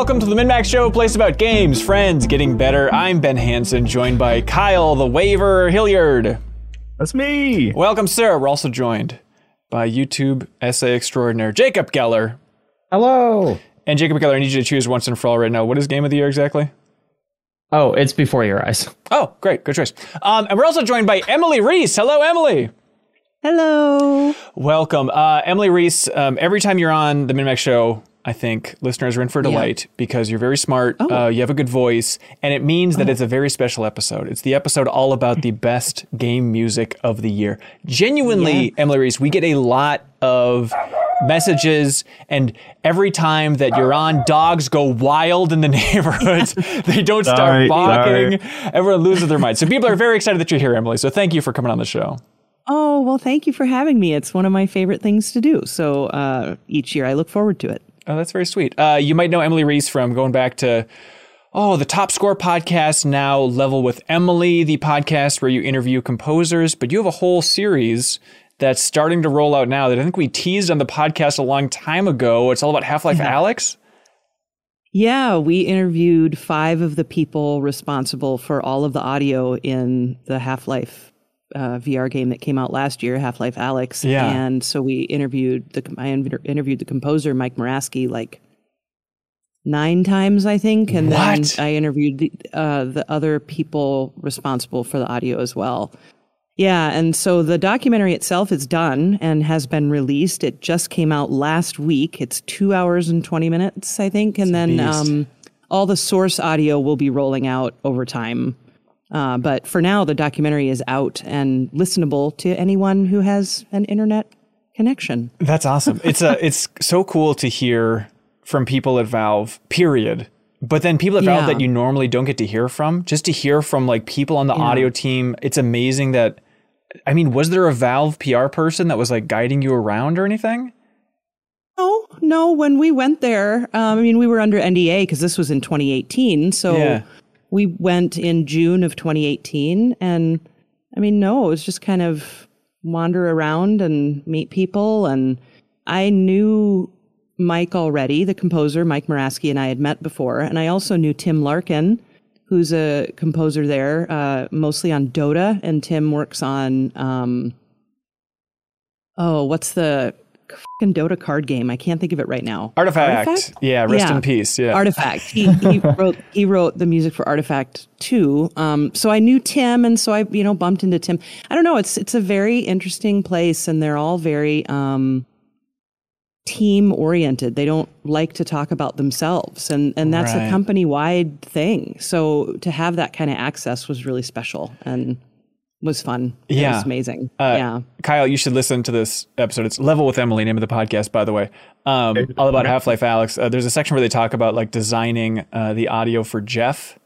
welcome to the MinnMax Show, a place about games, friends, getting better. I'm Ben Hanson, joined by Kyle the Waiver Hilliard. That's me. Welcome, sir. We're also joined by YouTube essay extraordinaire Jacob Geller. Hello. And Jacob Geller, I need you to choose once and for all right now. What is game of the year exactly? Oh, it's before your eyes. Oh, great. Good choice. Um, and we're also joined by Emily Reese. Hello, Emily. Hello. Welcome. Uh, Emily Reese, um, every time you're on the MinnMax Show, I think listeners are in for a delight because you're very smart. Oh. Uh, you have a good voice, and it means that it's a very special episode. It's the episode all about the best game music of the year. Genuinely, Yes. Emily Reese, we get a lot of messages, and every time that you're on, dogs go wild in the neighborhoods. they don't start barking. sorry. Everyone loses their mind. So people are very excited that you're here, Emily. So thank you for coming on the show. Oh, well, thank you for having me. It's one of my favorite things to do. So uh, each year I look forward to it. Oh, that's very sweet. Uh, you might know Emily Reese from going back to, oh, the Top Score podcast, now Level with Emily, the podcast where you interview composers. But you have a whole series that's starting to roll out now that I think we teased on the podcast a long time ago. It's all about Half Life Yeah. Alyx. Yeah, we interviewed five of the people responsible for all of the audio in the Half Life uh, VR game that came out last year, Half Life Alyx. Yeah. And so we interviewed the I interviewed the composer Mike Morasky like nine times, I think, and What? then I interviewed the uh, the other people responsible for the audio as well. Yeah, and so the documentary itself is done and has been released. It just came out last week. It's two hours and twenty minutes, I think, and then um, all the source audio will be rolling out over time. Uh, but for now, the documentary is out and listenable to anyone who has an internet connection. That's awesome. It's a it's so cool to hear from people at Valve. Period. But then people at Valve Yeah. that you normally don't get to hear from, just to hear from like people on the audio team. It's amazing that. I mean, was there a Valve PR person that was like guiding you around or anything? No, no. When we went there, um, I mean, we were under NDA because this was in 2018. So Yeah. We went in June of 2018, and I mean, no, it was just kind of wander around and meet people. And I knew Mike already, the composer, Mike Morasky, and I had met before, and I also knew Tim Larkin. Who's a composer there, uh, mostly on Dota, and Tim works on um, oh, what's the fucking Dota card game? I can't think of it right now. Artifact. Yeah, rest Yeah. in peace. Yeah. Artifact. He, he wrote he wrote the music for Artifact too. Um, so I knew Tim, and so I you know bumped into Tim. I don't know. It's it's a very interesting place, and they're all very um, team oriented. They don't like to talk about themselves, and and that's Right. a company wide thing. So to have that kind of access was really special and was fun. Yeah. It was amazing. Uh, yeah. Kyle, you should listen to this episode. It's Level with Emily, name of the podcast, by the way. Um, all about Half Life Alyx. Uh, there's a section where they talk about like designing uh, the audio for Jeff.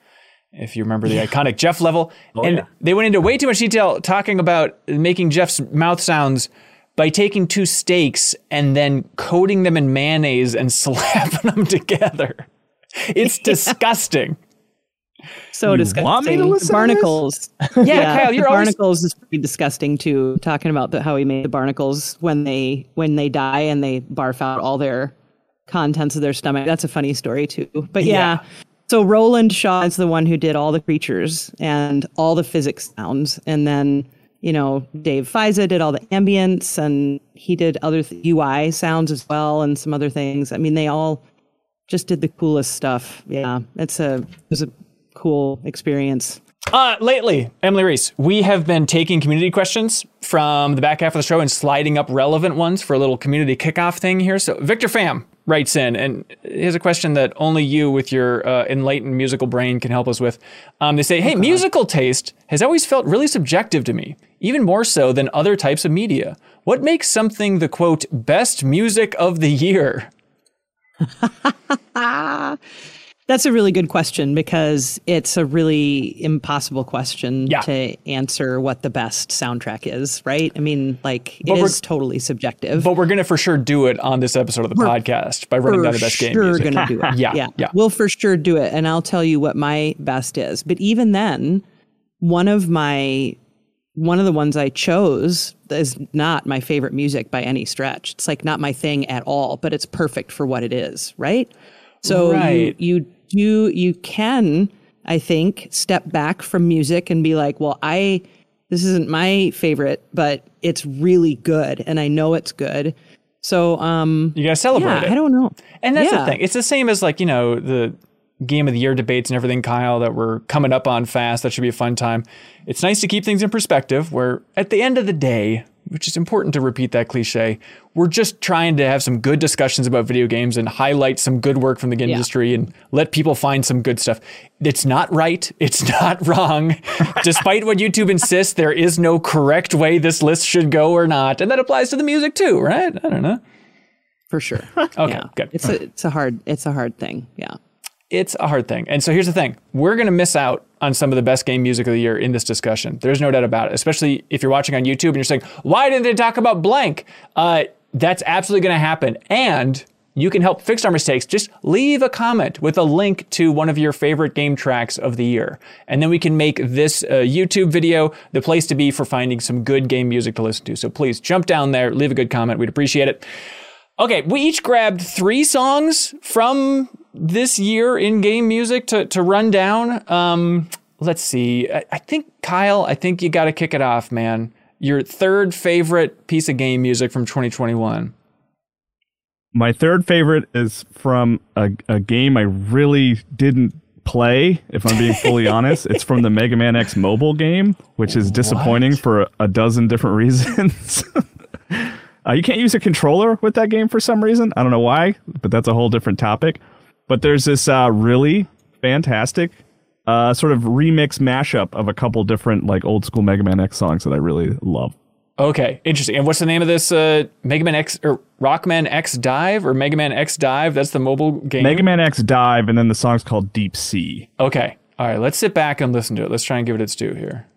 If you remember the iconic Jeff level, and yeah. they went into way too much detail talking about making Jeff's mouth sounds by taking two steaks and then coating them in mayonnaise and slapping them together. It's disgusting. So You disgusting. want me to listen to this? barnacles. Yeah, Kyle, you're the always- barnacles is pretty disgusting too. Talking about the, how he made the barnacles when they when they die and they barf out all their contents of their stomach. That's a funny story too. But yeah. So Roland Shaw is the one who did all the creatures and all the physics sounds, and then you know Dave Feise did all the ambience, and he did other th- UI sounds as well, and some other things. I mean, they all just did the coolest stuff. Yeah, it's a it was a cool experience. Uh, lately, Emily Reese, we have been taking community questions from the back half of the show and sliding up relevant ones for a little community kickoff thing here. So Victor Pham writes in, and here's a question that only you, with your uh, enlightened musical brain, can help us with. Um, they say, "Hey, musical taste has always felt really subjective to me, even more so than other types of media. What makes something the quote best music of the year?" That's a really good question because it's a really impossible question Yeah. to answer what the best soundtrack is, right? I mean, like it But we're- totally subjective. But we're gonna for sure do it on this episode of the podcast by running down the best game sure music. gonna do it. Yeah, yeah, yeah. We'll for sure do it, and I'll tell you what my best is. But even then, one of my one of the ones I chose is not my favorite music by any stretch. It's like not my thing at all, but it's perfect for what it is, right? So Right. you you do you can I think step back from music and be like, well, I this isn't my favorite, but it's really good and I know it's good. So um You gotta celebrate yeah, it. I don't know. And that's Yeah. the thing. It's the same as like, you know, the game of the year debates and everything, Kyle, that we're coming up on fast. That should be a fun time. It's nice to keep things in perspective where at the end of the day, which is important to repeat that cliche, we're just trying to have some good discussions about video games and highlight some good work from the game Yeah. industry and let people find some good stuff. It's not right. It's not wrong. Despite what YouTube insists, there is no correct way this list should go or not. And that applies to the music too, right? I don't know. For sure. Okay, yeah. good. It's a it's a hard it's a hard thing. Yeah. it's a hard thing. And so here's the thing we're going to miss out on some of the best game music of the year in this discussion. There's no doubt about it, especially if you're watching on YouTube and you're saying, why didn't they talk about blank? Uh, that's absolutely going to happen. And you can help fix our mistakes. Just leave a comment with a link to one of your favorite game tracks of the year. And then we can make this uh, YouTube video the place to be for finding some good game music to listen to. So please jump down there, leave a good comment. We'd appreciate it. Okay, we each grabbed three songs from this year in game music to, to run down. Um, let's see. I, I think, Kyle, I think you got to kick it off, man. Your third favorite piece of game music from 2021. My third favorite is from a, a game I really didn't play, if I'm being fully honest. It's from the Mega Man X mobile game, which is disappointing for a, a dozen different reasons. uh, you can't use a controller with that game for some reason. I don't know why, but that's a whole different topic. But there's this uh, really fantastic uh, sort of remix mashup of a couple different like old school Mega Man X songs that I really love. Okay, interesting. And what's the name of this uh, Mega Man X or Rockman X Dive or Mega Man X Dive? That's the mobile game. Mega Man X Dive, and then the song's called Deep Sea. Okay. All right, let's sit back and listen to it. Let's try and give it its due here.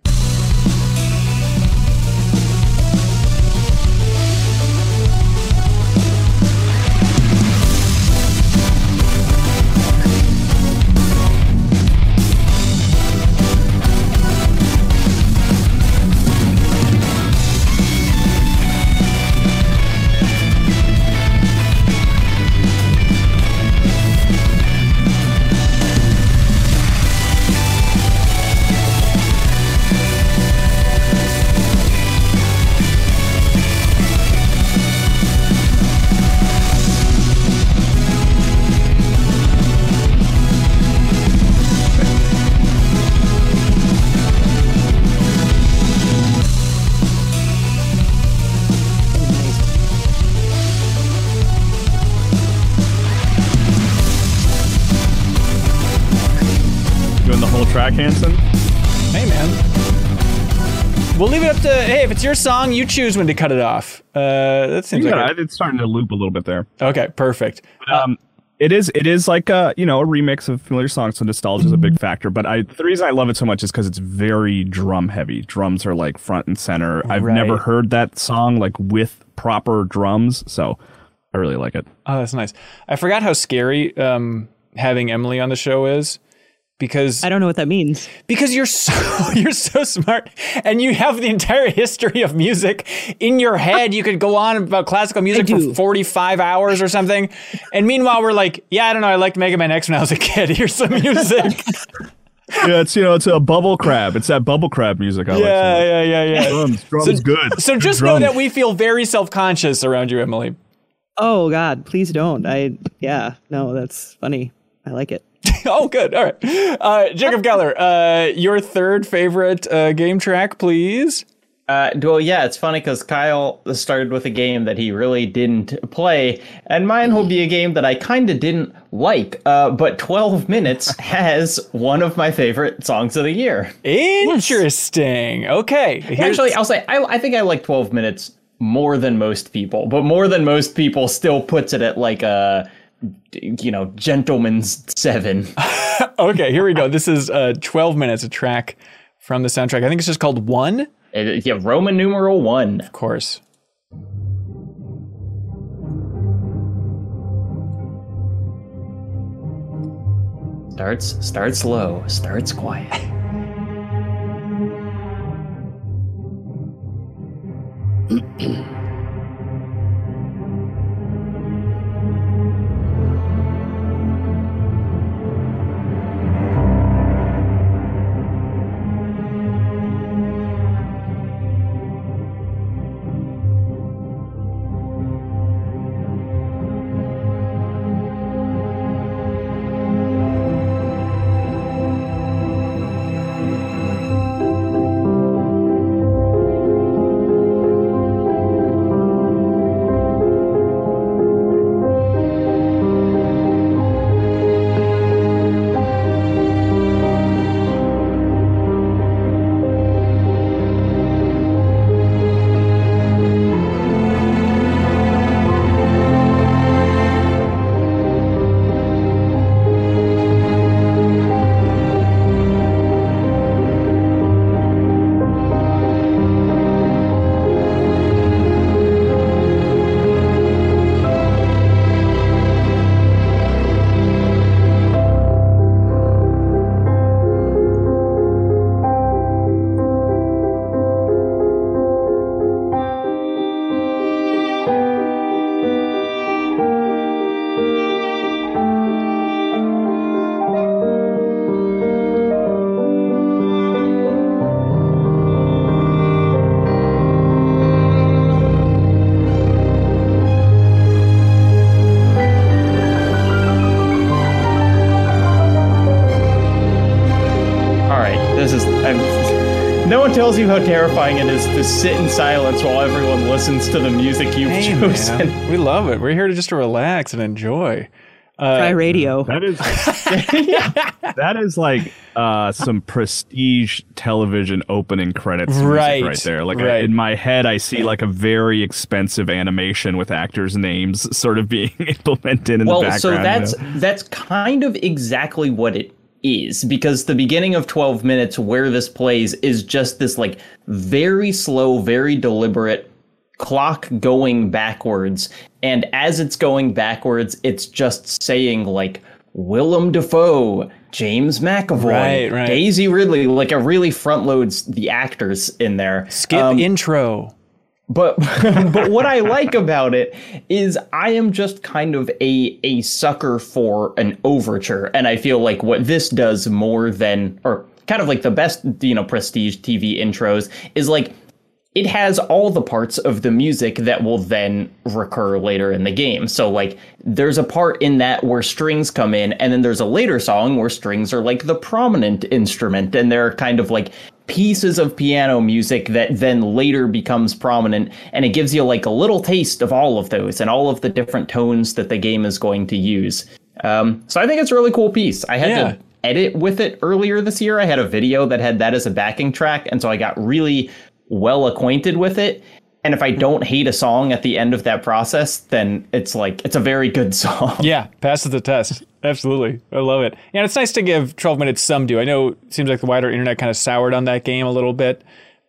We'll leave it up to hey. If it's your song, you choose when to cut it off. Uh, that seems like Yeah, a- it's starting to loop a little bit there. okay. Perfect. Um, it is it is like a you know a remix of familiar songs, so nostalgia is a big factor. But I the reason I love it so much is because it's very drum heavy. Drums are like front and center. I've Right. never heard that song like with proper drums, so I really like it. Oh, that's nice. I forgot how scary um, having Emily on the show is because I don't know what that means. because you're so you're so smart and you have the entire history of music in your head. You could go on about classical music for 45 hours or something. And meanwhile, we're like, yeah, I don't know. I liked Mega Man X when I was a kid. Here's some music. yeah, it's you know it's a bubble crab. It's that bubble crab music. I like. so yeah, much. yeah, yeah, yeah. Drums, drums, good. So Good just know that we feel very self-conscious around you, Emily. Oh God, please don't. I yeah, no, that's funny. I like it. oh, good. All right. Uh, Jacob Geller, uh, your third favorite uh, game track, please. Uh, well, yeah, it's funny because Kyle started with a game that he really didn't play, and mine will be a game that I kind of didn't like. Uh, but 12 Minutes has one of my favorite songs of the year. Interesting. Okay. Here's- Actually, I'll say I, I think I like 12 Minutes more than most people, but more than most people still puts it at like a, you know, gentleman's seven. okay, here we go. This is uh, 12 minutes, a track from the soundtrack. I think it's just called One, of Uh, yeah, Roman numeral one. Of course. Starts starts low, starts quiet. is to sit in silence while everyone listens to the music you've Hey, chosen. man. We love it. We're here to just to relax and enjoy. Uh, Try radio. That is that is like uh, some prestige television opening credits music Right, right there. Like I- in my head, I see like a very expensive animation with actors' names sort of being implemented in well, the background. Well, so that's you know? that's kind of exactly what it is because the beginning of 12 minutes where this plays is just this like very slow, very deliberate clock going backwards and as it's going backwards it's just saying like Willem Dafoe, James McAvoy, Right, right. Daisy Ridley, like it really front loads the actors in there. Skip Um, intro. But but what I like about it is I am just kind of a a sucker for an overture, and I feel like what this does more than or kind of like the best you know prestige TV intros is like it has all the parts of the music that will then recur later in the game. So like there's a part in that where strings come in and then there's a later song where strings are like the prominent instrument and they're kind of like pieces of piano music that then later becomes prominent and it gives you like a little taste of all of those and all of the different tones that the game is going to use. Um, so I think it's a really cool piece. I had Yeah. to edit with it earlier this year. I had a video that had that as a backing track, and so I got really well acquainted with it. And if I don't hate a song at the end of that process, then it's like it's a very good song. Yeah, passes the test. Absolutely. I love it. And it's nice to give 12 minutes some due. I know it seems like the wider internet kind of soured on that game a little bit.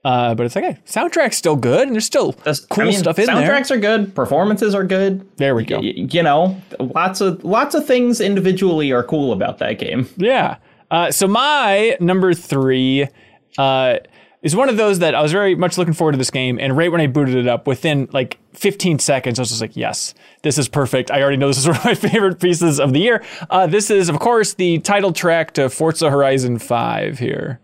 Uh, but it's like, hey, soundtrack's still good and there's still Just- cool I mean, stuff in there. soundtracks are good, performances are good. There we go. Y- you know, lots of lots of things individually are cool about that game. Yeah. Uh, so my number three uh, is one of those that I was very much looking forward to this game, and right when I booted it up, within like 15 seconds, I was just like, "Yes, this is perfect." I already know this is one of my favorite pieces of the year. Uh, this is, of course, the title track to Forza Horizon 5 here.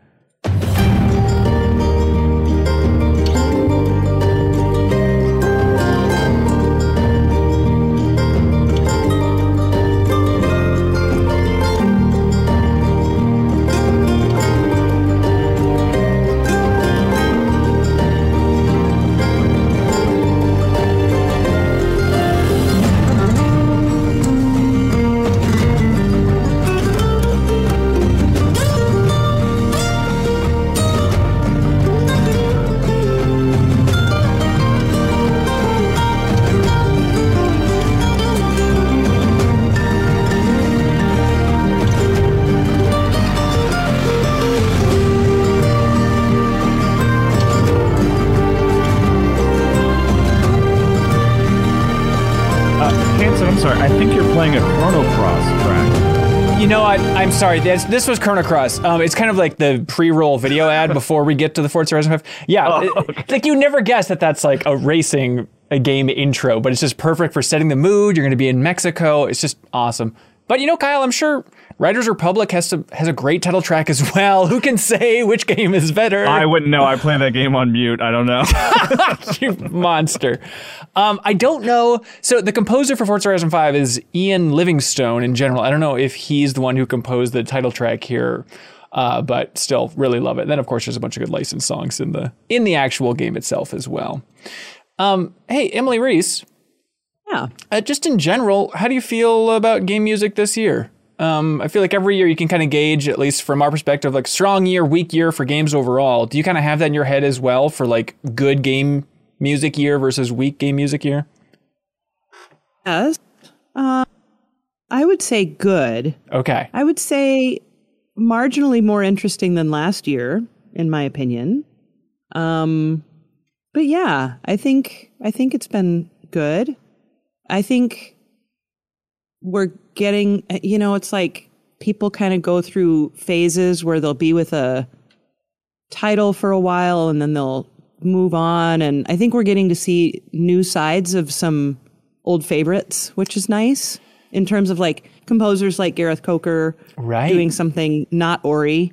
This, this was Chrono Cross. Um, it's kind of like the pre-roll video ad before we get to the Forza Horizon 5. Yeah, it- like you never guess that that's like a racing a game intro, but it's just perfect for setting the mood. You're going to be in Mexico. It's just awesome. But you know, Kyle, I'm sure Riders Republic has to has a great title track as well. Who can say which game is better? I wouldn't know. I play that game on mute. I don't know. you monster. Um, I don't know. So the composer for Forza Horizon 5 is Ian Livingstone in general. I don't know if he's the one who composed the title track here. Uh, but still really love it. Then of course there's a bunch of good licensed songs in the in the actual game itself as well. Um, hey, Emily Reese, Yeah. uh, just in general, how do you feel about game music this year? Um, I feel like every year you can kind of gauge, at least from our perspective, like strong year, weak year for games overall. Do you kind of have that in your head as well for like good game music year versus weak game music year? Yes. Uh, I would say good. Okay. I would say marginally more interesting than last year, in my opinion. Um, but yeah, I think I think it's been good. I think we're getting, you know, it's like people kind of go through phases where they'll be with a title for a while and then they'll move on. And I think we're getting to see new sides of some old favorites, which is nice in terms of like composers like Gareth Coker Right. doing something not Ori.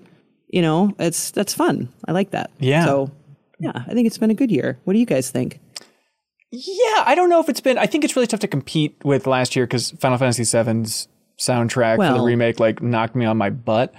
You know, it's that's fun. I like that. Yeah. So yeah, I think it's been a good year. What do you guys think? Yeah, I don't know if it's been. I think it's really tough to compete with last year because Final Fantasy VII's soundtrack for the remake like knocked me on my butt.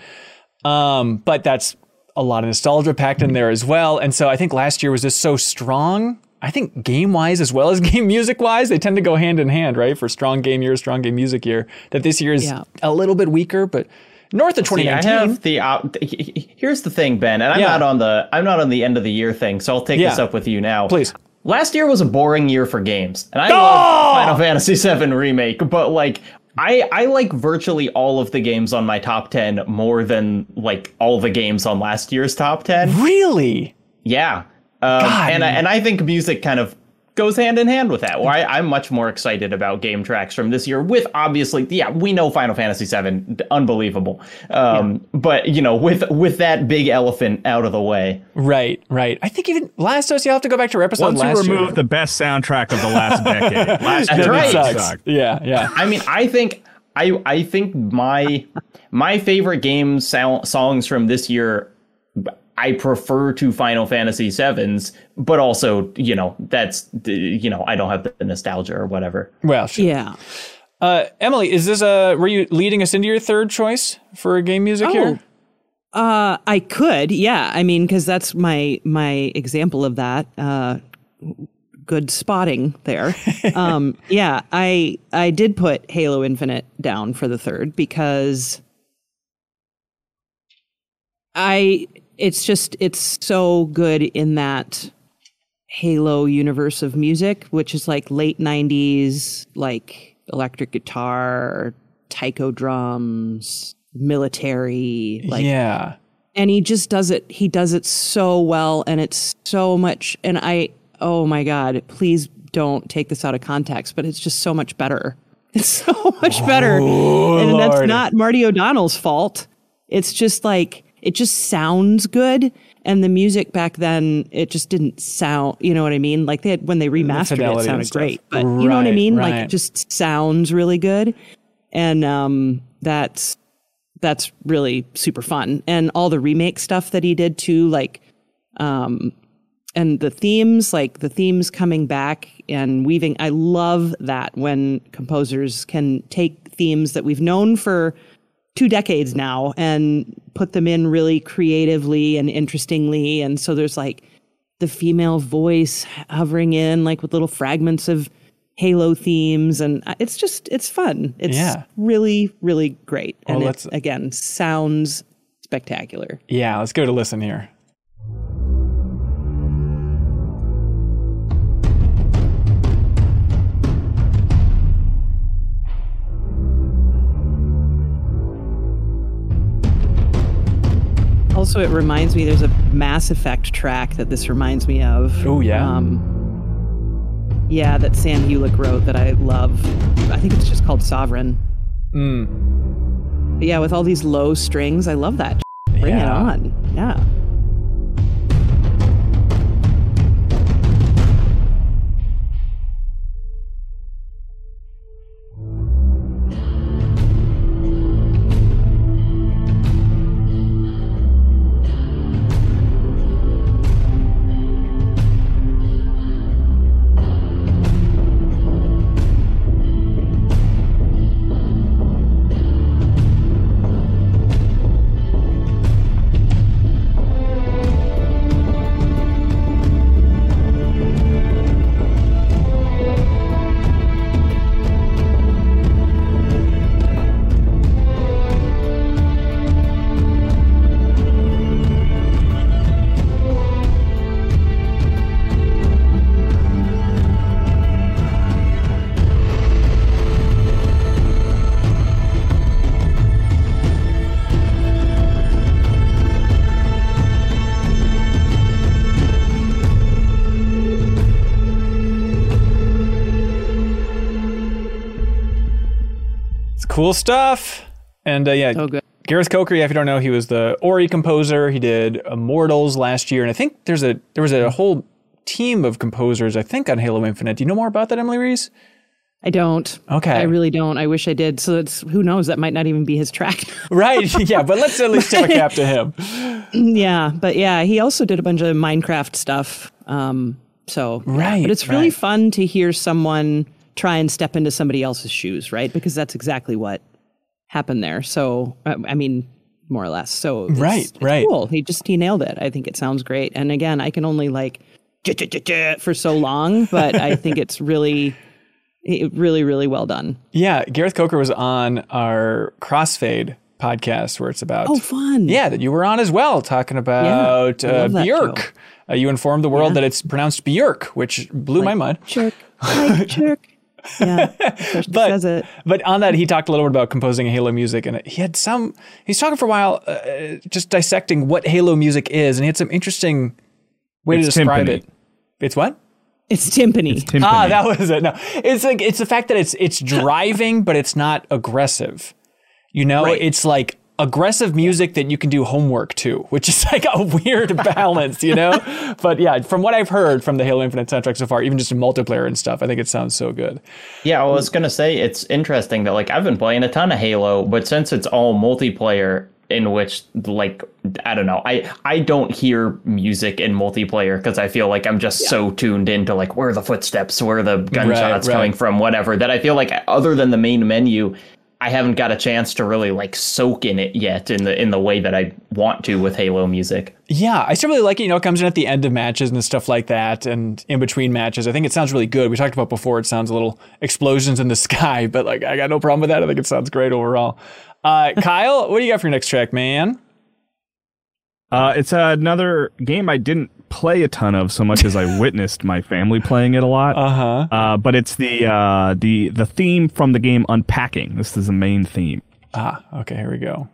Um, but that's a lot of nostalgia packed in there as well. And so I think last year was just so strong. I think game wise as well as game music wise, they tend to go hand in hand, right? For strong game year, strong game music year. That this year is Yeah. a little bit weaker, but north of See, I 2019. have the op- here's the thing, Ben, and I'm Yeah. not on the I'm not on the end of the year thing, so I'll take this up with you now. Please. Last year was a boring year for games, and I Oh! love Final Fantasy VII remake, but like. I, I like virtually all of the games on my top 10 more than like all the games on last year's top 10. really? Yeah. Um, God. and I, and I think music kind of goes hand in hand with that. Where I, I'm much more excited about game tracks from this year. With obviously, yeah, we know Final Fantasy VII, unbelievable. Um, But you know, with with that big elephant out of the way, Right, right. I think even last us, you'll have to go back to our episode Once you remove year. the best soundtrack of the last decade, last That's right. Sucked. sucks. Yeah, yeah. I mean, I think I I think my my favorite game sound, songs from this year. I prefer to Final Fantasy sevens, but also, you know, that's, you know, I don't have the nostalgia or whatever. Well, sure. Yeah. Uh, Emily, is this a? Were you leading us into your third choice for a game music here? Uh, I could, yeah. I mean, because that's my my example of that. Uh, good spotting there. um, yeah, I I did put Halo Infinite down for the third because I it's just it's so good in that Halo universe of music, which is like late '90s, like electric guitar, taiko drums, military, like yeah. and he just does it he does it so well and it's so much and i oh my god please don't take this out of context but it's just so much better. It's so much better. Oh, and that's not marty o'donnell's fault. It's just like it just sounds good. And the music back then it just didn't sound you know what i mean? Like they had when they remastered fidelity it and sounded great but you know what i Right, mean? Like it just sounds really good. And um that's that's really super fun. And all the remake stuff that he did too like um and the themes like the themes coming back and weaving. I love that when composers can take themes that we've known for two decades now and put them in really creatively and interestingly. And so there's like the female voice hovering in like with little fragments of halo themes. And it's just it's fun. It's Yeah. really really great. And Well, it again sounds spectacular. Yeah, let's go to listen here. Also, it reminds me there's a Mass Effect track that this reminds me of. Oh, yeah. Um, yeah, that Sam Hulick wrote that I love. I think it's just called Sovereign. Mm. But yeah, with all these low strings, I love that. Bring it on. Yeah. Cool stuff. And uh, yeah, So good. Gareth Coker, yeah, if you don't know, he was the Ori composer. He did Immortals last year, and I think there's a there was a whole team of composers. I think on Halo Infinite. Do you know more about that, Emily Reese? I don't. Okay. I really don't. I wish I did. So it's who knows? That might not even be his track. Right. yeah, but let's at least tip a cap to him. yeah, but yeah, he also did a bunch of Minecraft stuff. Um, so yeah. Right, but it's really right. fun to hear someone try and step into somebody else's shoes, right? Because that's exactly what happened there. So I I mean, more or less. So it's, Right, it's right. Cool. He just he nailed it. I think it sounds great. And again, I can only like for so long, but I think it's really, it- really, really well done. Yeah, Gareth Coker was on our Crossfade podcast where it's about Oh, fun! Yeah, that you were on as well, talking about I uh, Björk. Uh, you informed the world that it's pronounced Björk, which blew my mind. Jerk, like jerk. Yeah, But- says it. But on that, he talked a little bit about composing Halo music, and he had some. He's talking for a while, uh, just dissecting what Halo music is, and he had some interesting way to describe timpani. it. It's what? It's timpani. Timpani. Ah, that was it. No, it's like it's the fact that it's it's driving, but it's not aggressive. You know, Right. it's like aggressive music that you can do homework to, which is like a weird balance, you know. but yeah, from what I've heard from the Halo Infinite soundtrack so far, even just in multiplayer and stuff, I think it sounds so good. Yeah, I was gonna say it's interesting that like I've been playing a ton of Halo, but since it's all multiplayer, in which like I don't know, I I don't hear music in multiplayer because I feel like I'm just so tuned into like where are the footsteps, where are the gunshots right. coming from, whatever. That I feel like other than the main menu. I haven't got a chance to really like soak in it yet in the in the way that I want to with Halo music. Yeah, I still really like it. You know, it comes in at the end of matches and stuff like that, and in between matches. I think it sounds really good. We talked about before. It sounds a little explosions in the sky, but like I got no problem with that. I think it sounds great overall. Uh, Kyle, what do you got for your next track, man? Uh, it's another game I didn't play a ton of so much as I witnessed my family playing it a lot. Uh-huh. Uh, but it's the uh, the the theme from the game Unpacking. This is the main theme. Ah, okay, here we go.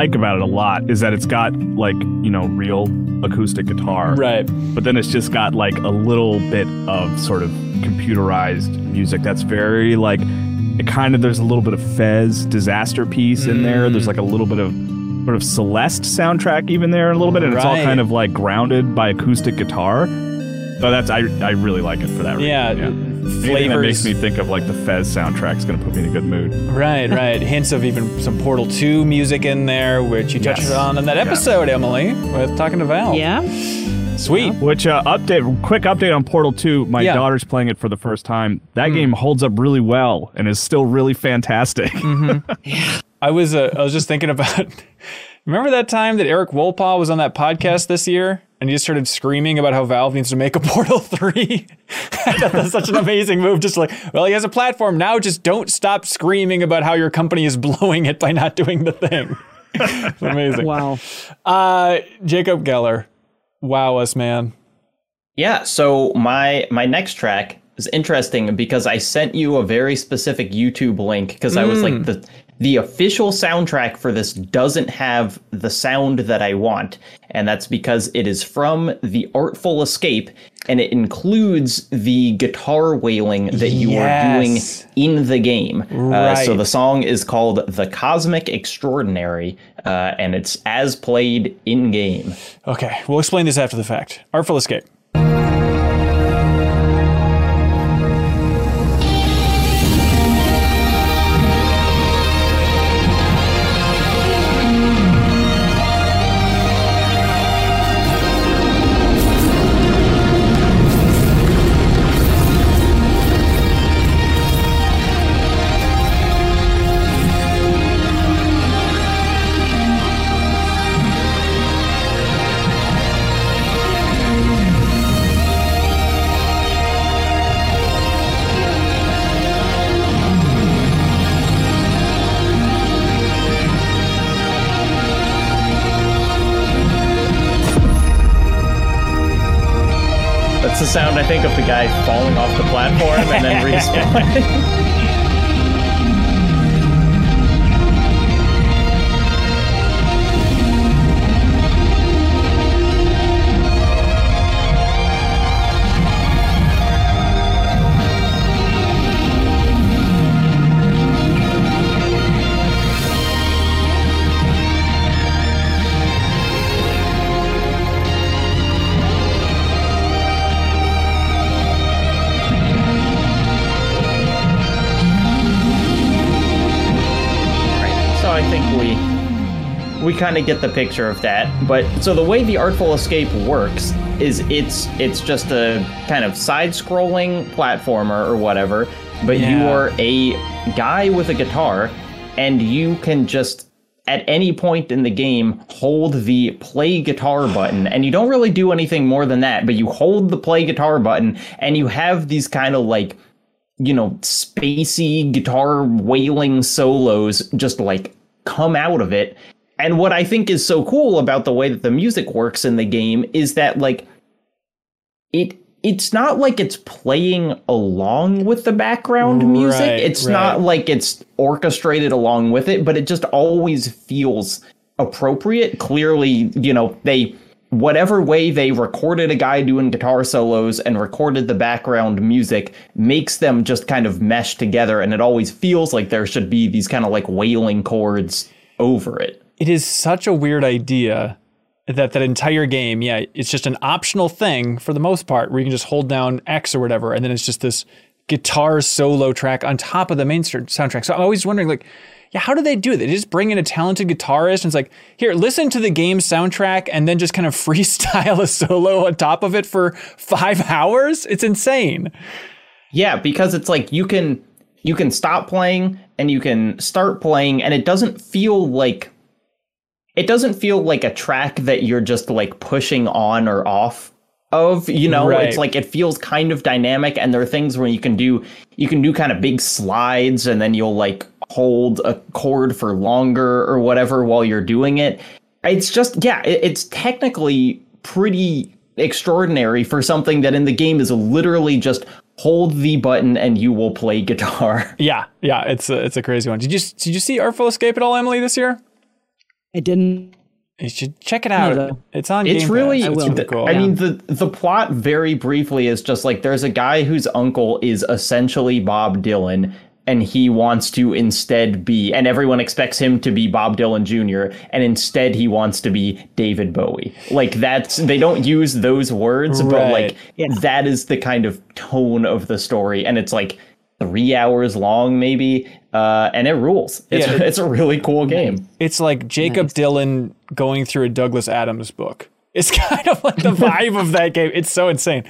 Like about it a lot is that it's got like you know real acoustic guitar, Right. But then it's just got like a little bit of sort of computerized music that's very like it kind of there's a little bit of Fez Disasterpeace in there. There's like a little bit of sort of Celeste soundtrack even there a little bit, and it's all kind of like grounded by acoustic guitar. So that's I I really like it for that reason. yeah. Yeah, Anything that makes me think of like the Fez soundtrack is gonna put me in a good mood. Right, right. Hints of even some Portal 2 music in there, which you touched Yes. on in that Yes. episode, Emily, with talking to Val. Yeah. Sweet. Which uh, update? Quick update on Portal Two. My Yeah. daughter's playing it for the first time. That game holds up really well and is still really fantastic. Yeah. I was uh, I was just thinking about remember that time that Erik Wolpaw was on that podcast this year and he just started screaming about how Valve needs to make a Portal 3. That's such an amazing move. Just like, well, he has a platform now. Just don't stop screaming about how your company is blowing it by not doing the thing. amazing. Wow. Uh, Jacob Geller, wow us, man. Yeah, so my my next track is interesting because I sent you a very specific YouTube link because I was like the the official soundtrack for this doesn't have the sound that I want, and that's because it is from The Artful Escape and it includes the guitar wailing that you are doing in the game. Uh, so the song is called The Cosmic Extraordinary, uh, and it's as played in game. Okay, we'll explain this after the fact. Artful Escape. Then kind of get the picture of that. But so the way the Artful Escape works is it's it's just a kind of side-scrolling platformer or whatever, but you are a guy with a guitar and you can just at any point in the game hold the play guitar button and you don't really do anything more than that, but you hold the play guitar button and you have these kind of like you know, spacey guitar wailing solos just like come out of it. And what I think is so cool about the way that the music works in the game is that like it it's not like it's playing along with the background music. Right, It's right. not like it's orchestrated along with it, but it just always feels appropriate. Clearly, you know, they whatever way they recorded a guy doing guitar solos and recorded the background music makes them just kind of mesh together and it always feels like there should be these kind of like wailing chords over it. It is such a weird idea that that entire game, yeah, it's just an optional thing for the most part, where you can just hold down X or whatever, and then it's just this guitar solo track on top of the main soundtrack. So I'm always wondering, like, yeah, how do they do it? They just bring in a talented guitarist and it's like, here, listen to the game soundtrack, and then just kind of freestyle a solo on top of it for five hours. It's insane. Yeah, because it's like you can you can stop playing and you can start playing and it doesn't feel like it doesn't feel like a track that you're just like pushing on or off of, you know, Right. it's like it feels kind of dynamic and there are things where you can do you can do kind of big slides and then you'll like hold a chord for longer or whatever while you're doing it. It's just yeah, it, it's technically pretty extraordinary for something that in the game is literally just hold the button and you will play guitar. Yeah, yeah, it's a, it's a crazy one. Did you did you see Artful Escape at all, Emily, this year? I didn't. You should check it out. No, it's on. It's Game really Pass. It's will. super the- cool. I mean the the plot very briefly is just like there's a guy whose uncle is essentially Bob Dylan and he wants to instead be and everyone expects him to be Bob Dylan Jr. and instead he wants to be David Bowie. Like that's they don't use those words but like Yeah. that is the kind of tone of the story and it's like 3 hours long maybe uh and it rules. It's Yeah. it's a really cool game. It's like Jacob Dylan going through a Douglas Adams book. It's kind of like the vibe of that game. It's so insane.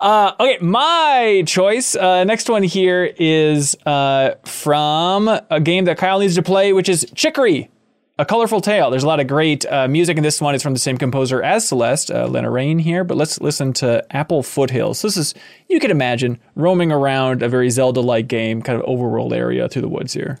Uh, okay, my choice. Uh, next one here is uh, from a game that Kyle needs to play, which is Chicory. A Colorful Tale. There's a lot of great uh, music in this one. It's from the same composer as Celeste, uh, Lena Raine here. But let's listen to Apple Foothills. This is, you can imagine, roaming around a very Zelda like game, kind of overworld area through the woods here.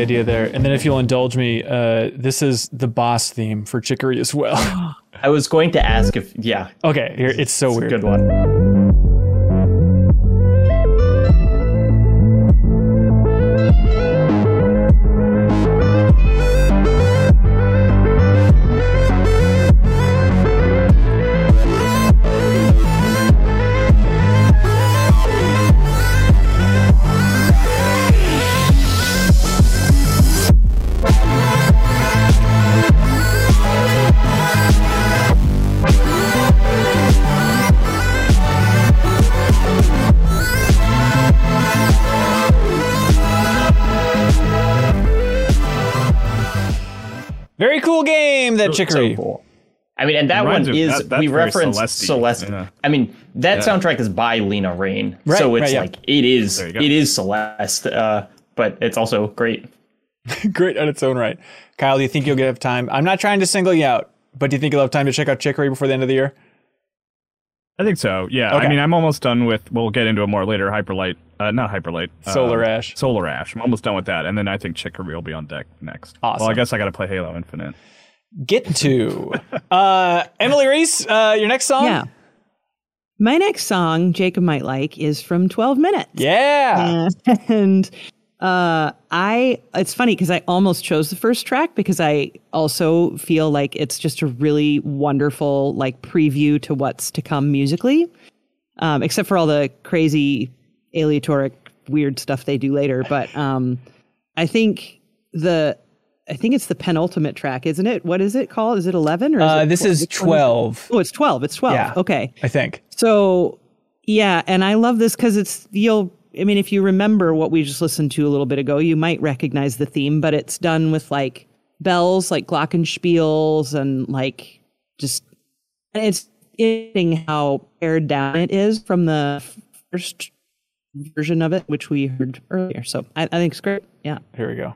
The idea there. And then if you'll indulge me, uh, this is the boss theme for Chicory as well. I was going to ask if yeah, okay, here it's so weird. good one. Very cool game that Chicory. So cool. I mean, and that Reminds one is that- we very reference Celeste-y, Celeste. yeah. I mean, that soundtrack is by Lena Raine, Right, so it's right, yeah. like it is There you go. it is Celeste, uh, but it's also great. Great on its own right. Kyle, do you think you'll get time? I'm not trying to single you out, but do you think you'll have time to check out Chicory before the end of the year? I think so. Yeah. Okay. I mean, I'm almost done with. We'll get into it more later. Hyperlight, uh, not Hyperlight. uh, Solar Ash. Solar Ash. I'm almost done with that, and then I think Chicory will be on deck next. Awesome. Well, I guess I got to play Halo Infinite. Get to. uh, Emily Reese, uh, your next song? Yeah. My next song, Jacob might like, is from 12 Minutes. Yeah. and uh i it's funny because i almost chose the first track because i also feel like it's just a really wonderful like preview to what's to come musically um except for all the crazy aleatoric weird stuff they do later. But um i think the i think it's the penultimate track isn't it? What is it called? Is it 11 or is Uh, this tw- is 12, oh it's 12 it's 12 Yeah. okay. I think. so yeah, and I love this because it's you'll. I mean, if you remember what we just listened to a little bit ago, you might recognize the theme, but it's done with like bells, like glockenspiels, and like just. It's interesting how pared down it is from the first version of it, which we heard earlier. So I, I think it's great. Yeah. Here we go.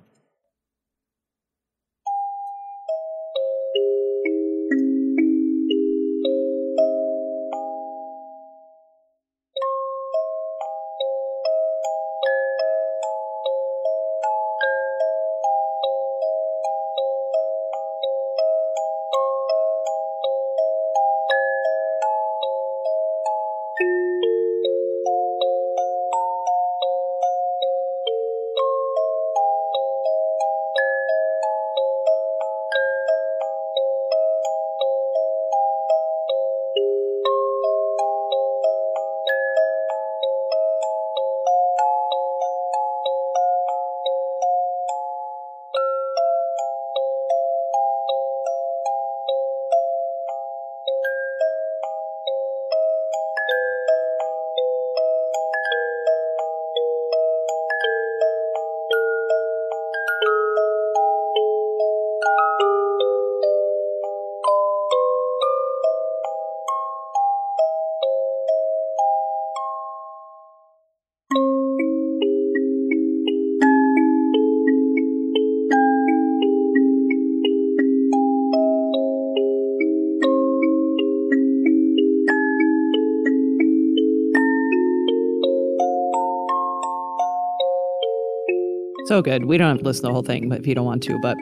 So good. We don't have to listen to the whole thing, but if you don't want to, but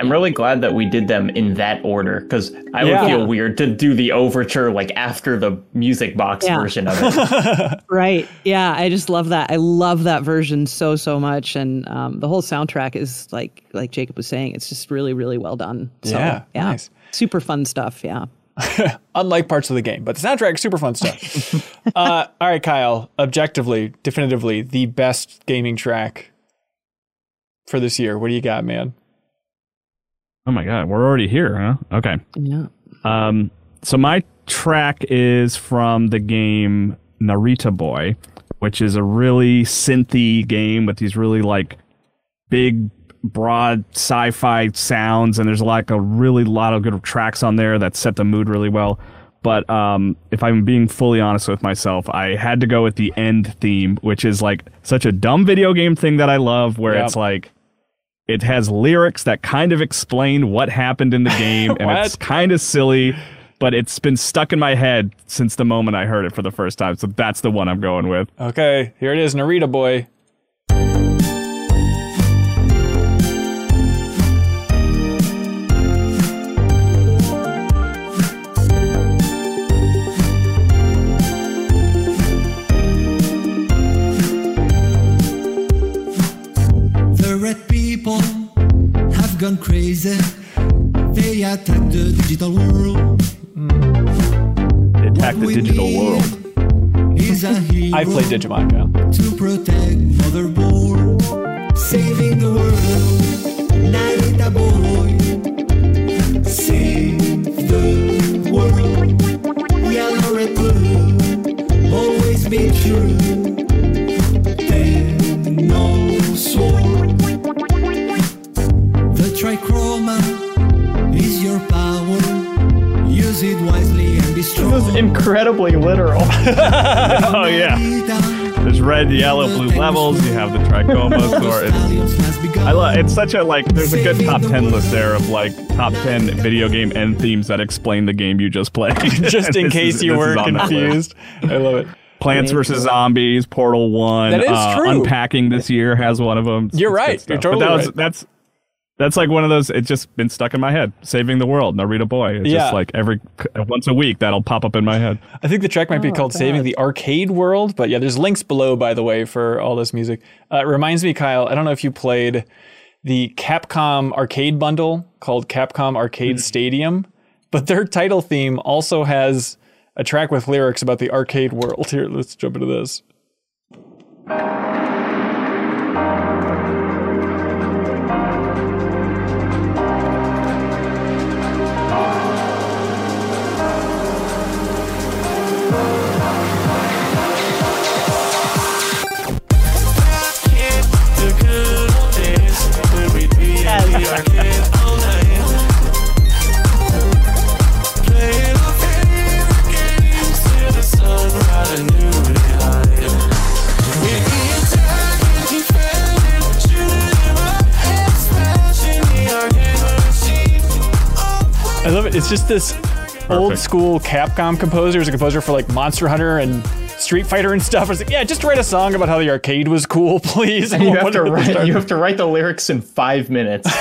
I'm really glad that we did them in that order because I Yeah. would feel weird to do the overture like after the music box Yeah. version of it. Right. Yeah, I just love that. I love that version so so much, and um, the whole soundtrack is like like Jacob was saying, it's just really really well done. So, Yeah, yeah, nice. super fun stuff. Yeah. Unlike parts of the game, but the soundtrack, super fun stuff. uh, all right, Kyle, objectively, definitively, the best gaming track for this year. What do you got, man? Oh my god, we're already here, huh? Okay. Yeah. Um, so my track is from the game Narita Boy, which is a really synthy game with these really like big, broad sci-fi sounds, and there's like a really lot of good tracks on there that set the mood really well. But um, if I'm being fully honest with myself, I had to go with the end theme, which is like such a dumb video game thing that I love, where Yep. it's like it has lyrics that kind of explain what happened in the game, and it's kind of silly, but it's been stuck in my head since the moment I heard it for the first time. So that's the one I'm going with. Okay, here it is, Narita Boy. They attack the digital world. They attack the digital world. Is a hero I play Digimon, Kyle. to protect motherboard, saving the world. Narita boy, save the world. Yellow red blue, always be true. Trichroma is your power. Use it wisely and be strong. This is incredibly literal. Oh yeah. There's red, yellow, blue levels. You have the trichroma score. It's, I love. It's such a like. There's a good top ten list there of like top ten video game end themes that explain the game you just played. Just in case is- you were is on that list. confused. I love it. Plants vs Zombies, Portal One. That is uh, true. Unpacking this year has one of them. You're right. You're totally but that was, right. That's that's like one of those. It's just been stuck in my head. Saving the World, Narita Boy. It's Yeah. just like every once a week that'll pop up in my head. I think the track might be called Saving the Arcade World, but yeah, there's links below, by the way, for all this music. Uh, it reminds me, Kyle, I don't know if you played the Capcom arcade bundle called Capcom Arcade Stadium, but their title theme also has a track with lyrics about the arcade world. Here, let's jump into this. It's just this old school Capcom composer. He's a composer for like Monster Hunter and Street Fighter and stuff. I was like, yeah, just write a song about how the arcade was cool, please. And you have to it at the write. You have to write the lyrics in five minutes.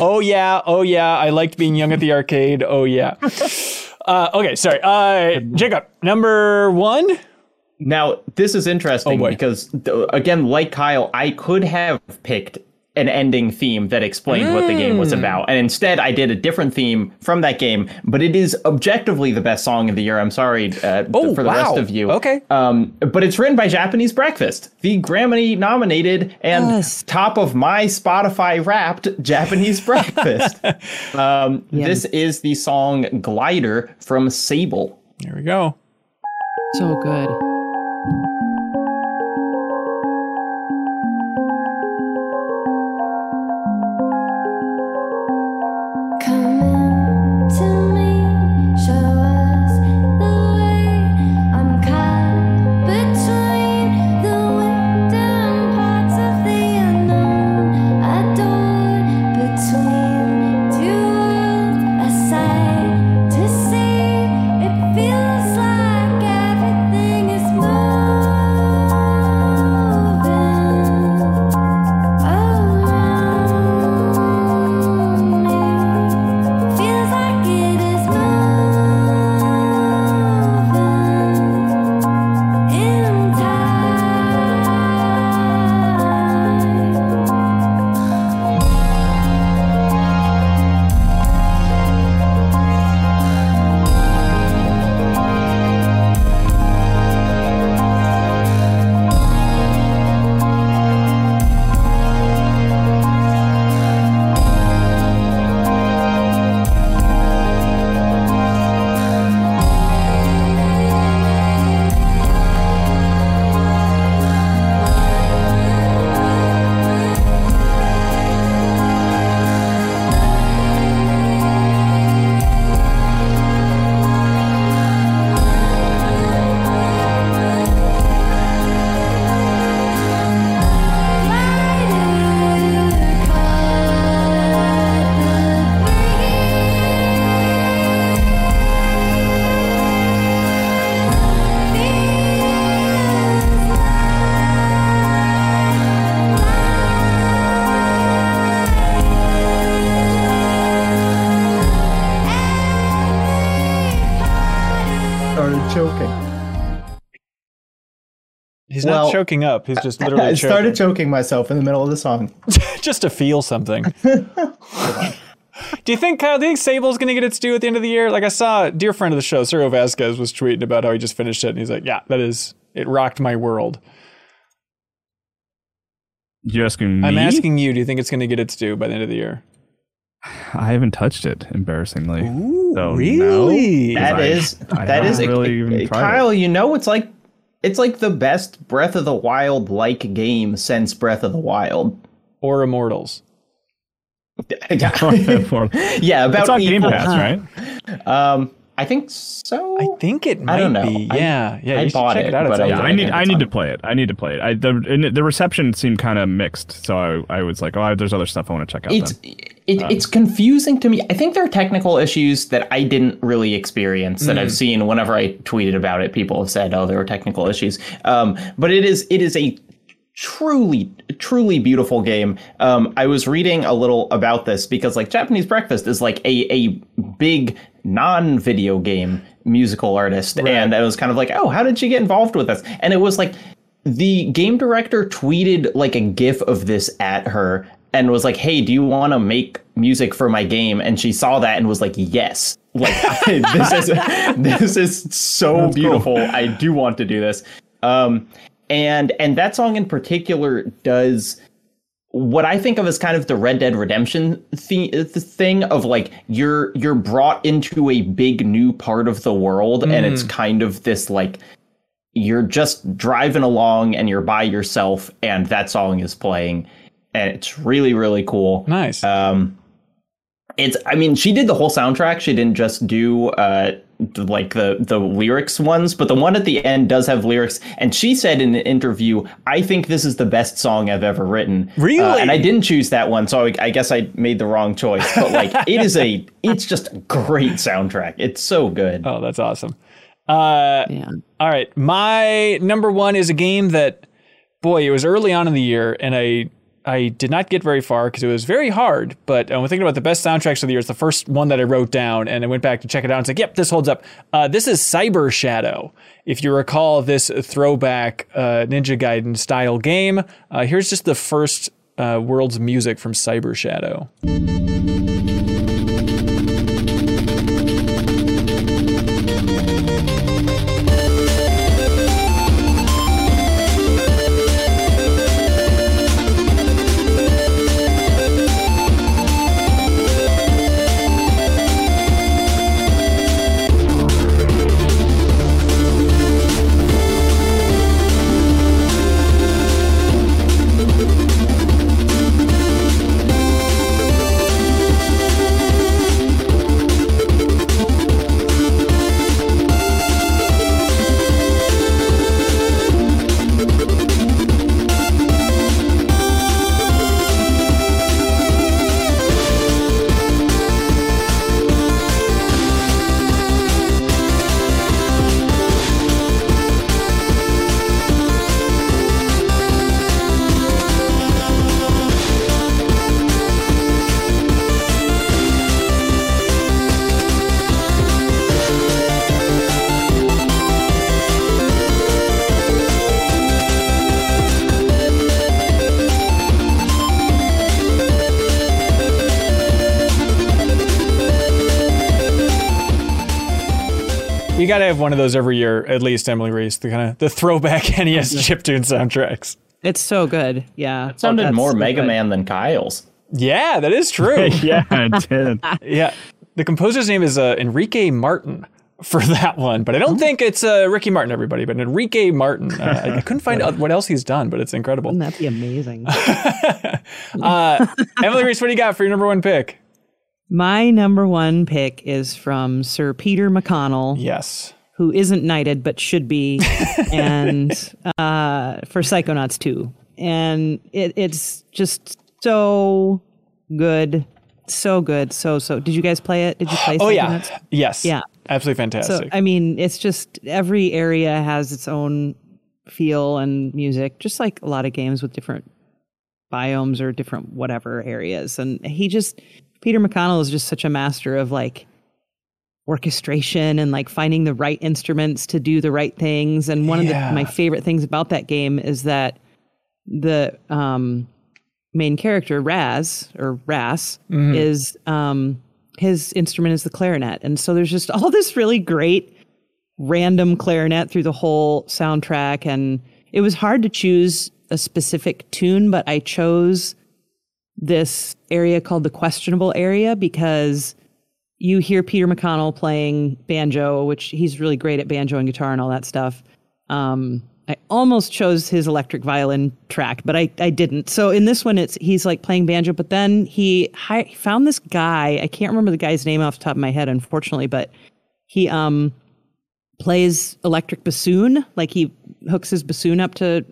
oh yeah, oh yeah, I liked being young at the arcade. Oh yeah. Uh, okay, sorry. Uh, Jacob, number one. Now, this is interesting Oh, because, again, like Kyle, I could have picked an ending theme that explained what the game Hmm. was about. And instead, I did a different theme from that game, but it is objectively the best song of the year. I'm sorry uh, th- Oh, for the rest of you. Okay. Um, but it's written by Japanese Breakfast, the Grammy nominated and Yes. top of my Spotify wrapped Japanese Breakfast. um, This is the song Glider from Sable. There we go. So good. Not choking up. He's just literally I choking. started choking myself in the middle of the song. just to feel something. do you think Kyle? Do you think Sable's gonna get its due at the end of the year? Like I saw a dear friend of the show, Sergio Vasquez, was tweeting about how he just finished it, and he's like, "Yeah, that is it. Rocked my world." You asking me? I'm asking you. Do you think it's gonna get its due by the end of the year? I haven't touched it, embarrassingly. so really? No, That I- is I that is haven't really even tried Kyle. You know, it's like it's like the best Breath of the Wild like game since Breath of the Wild. Or Immortals? yeah, For- yeah, about it's on Game equal- Pass, right? Um, I think so. I think it might I don't know. be. I- Yeah, yeah. I you should bought check it, it, out. But I- Yeah. I I need I need on- to play it. I need to play it. I the the reception seemed kind of mixed, so I, I was like, oh, there's other stuff I want to check out. it's then. It, it's confusing to me. I think there are technical issues that I didn't really experience that I've seen whenever I tweeted about it. People have said, "Oh, there were technical issues," um, but it is it is a truly truly beautiful game. Um, I was reading a little about this because like Japanese Breakfast is like a a big non video game musical artist, and I was kind of like, "Oh, how did she get involved with this?" And it was like the game director tweeted like a gif of this at her and was like hey do you want to make music for my game? And she saw that and was like yes. Like this is this is so beautiful. I do want to do this. Um and and that song in particular does what I think of as kind of the Red Dead Redemption the thing of like you're you're brought into a big new part of the world and it's kind of this like you're just driving along and you're by yourself and that song is playing and it's really really cool Nice. um it's i mean she did the whole soundtrack she didn't just do uh like the the lyrics ones but the one at the end does have lyrics and she said in an interview i think this is the best song i've ever written Really? Uh, and i didn't choose that one so I, I guess i made the wrong choice but like it is a it's just a great soundtrack it's so good oh, that's awesome. Uh, Yeah. All right. My number one is a game that, boy, it was early on in the year, and I I did not get very far because it was very hard. But uh, when thinking about the best soundtracks of the year, it's the first one that I wrote down, and I went back to check it out and said, "Yep, this holds up." Uh, this is Cyber Shadow. If you recall this throwback uh, Ninja Gaiden style game, uh, here's just the first uh, world's music from Cyber Shadow. Got to have one of those every year, at least, Emily Reese. The kind of the throwback NES chiptune soundtracks. It's so good. Yeah. it sounded That's more so mega good. man than kyle's Yeah, that is true. yeah, it did. yeah, the composer's name is uh, Enrique Martin for that one, but I don't think it's uh, Ricky Martin. Everybody, but Enrique Martin. Uh, I, I couldn't find out what else he's done, but it's incredible. Wouldn't that be amazing? Uh, Emily Reese, what do you got for your number one pick? My number one pick is from Sir Peter McConnell. Yes. who isn't knighted but should be, and uh, for Psychonauts 2. And it, it's just so good. So good. So, so. Did you guys play it? Did you play Oh yeah. Yes. Yeah. Absolutely So, fantastic. I mean, it's just every area has its own feel and music, just like a lot of games with different biomes or different whatever areas. And he just, Peter McConnell is just such a master of like orchestration and like finding the right instruments to do the right things. And one Yeah. of the, my favorite things about that game is that the um, main character, Raz or Ras, is um, his instrument is the clarinet. And so there's just all this really great random clarinet through the whole soundtrack. And it was hard to choose a specific tune, but I chose this area called the questionable area because you hear Peter McConnell playing banjo, which he's really great at banjo and guitar and all that stuff. Um, I almost chose his electric violin track, but I, I didn't. So in this one, it's he's like playing banjo, but then he hi, found this guy. I can't remember the guy's name off the top of my head, unfortunately, but he um plays electric bassoon. Like he hooks his bassoon up to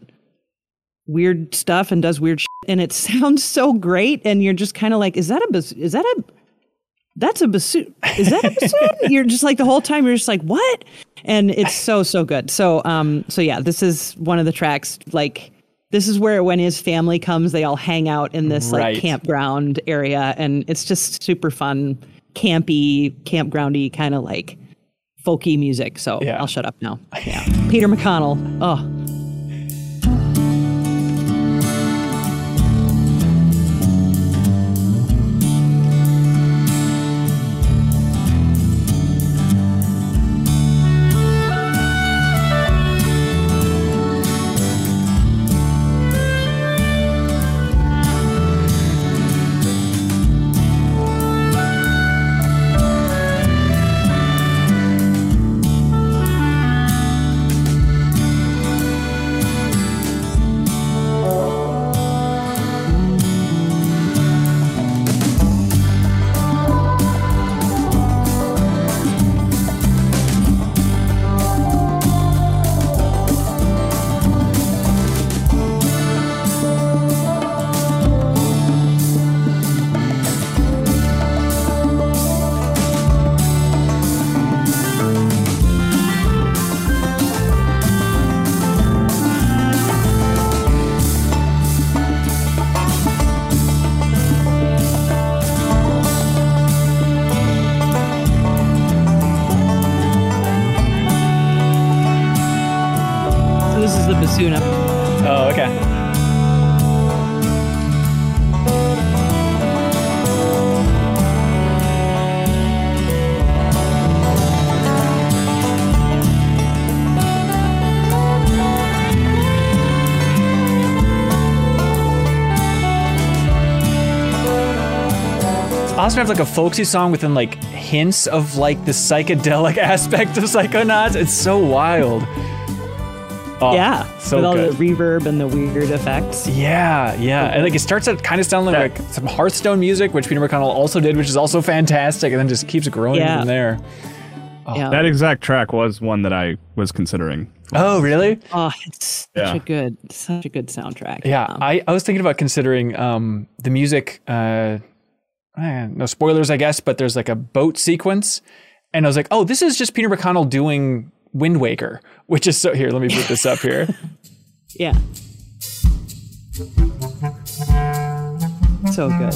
weird stuff and does weird and it sounds so great. And you're just kind of like, is that a bas- is that a that's a bassoon. Is that a bassoon? you're just like the whole time you're just like, what? And it's so so good. So um so yeah, this is one of the tracks like this is where when his family comes, they all hang out in this Right. like campground area and it's just super fun, campy, campgroundy kind of like folky music. So Yeah. I'll shut up now. Yeah. Peter McConnell. Oh, It's awesome have like a folksy song within like hints of like the psychedelic aspect of Psychonauts. It's so wild. Oh, yeah. so with all good. the reverb and the weird effects. Yeah, yeah. And like it starts out kind of sounding like some Hearthstone music, which Peter McConnell also did, which is also fantastic, and then just keeps growing Yeah. from there. yeah. That exact track was one that I was considering. Oh, really? Oh, it's Yeah. such a good, such a good soundtrack. Yeah. Um, I, I was thinking about considering um, the music. Uh, Eh, no spoilers, I guess, but there's like a boat sequence, and I was like, oh, this is just Peter McConnell doing Wind Waker, which is so. Here, let me put this up here. yeah. So good.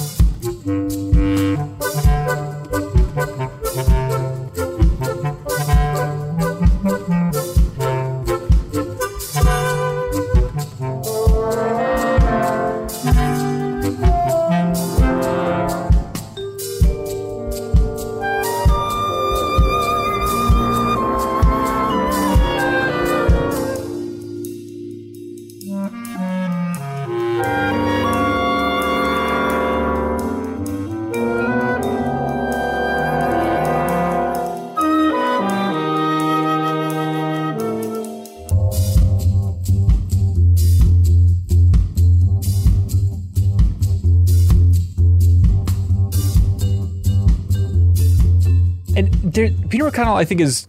Peter I think, is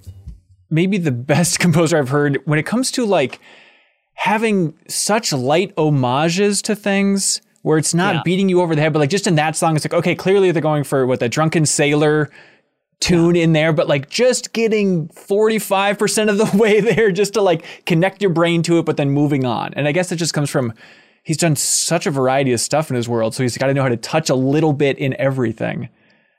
maybe the best composer I've heard when it comes to like having such light homages to things where it's not Yeah. beating you over the head, but like just in that song, it's like, okay, clearly they're going for what the drunken sailor tune in there, but like just getting 45% of the way there just to like connect your brain to it, but then moving on. And I guess it just comes from he's done such a variety of stuff in his world. So he's got to know how to touch a little bit in everything.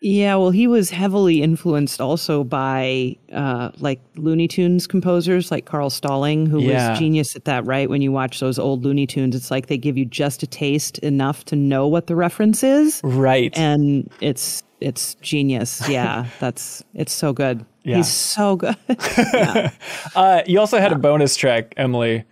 Yeah, well, he was heavily influenced also by uh, like Looney Tunes composers like Carl Stalling, who Yeah. was genius at that, right? When you watch those old Looney Tunes, it's like they give you just a taste enough to know what the reference is. Right. And it's it's genius. Yeah, that's it's so good. Yeah. He's so good. Uh, you also had a bonus track, Emily,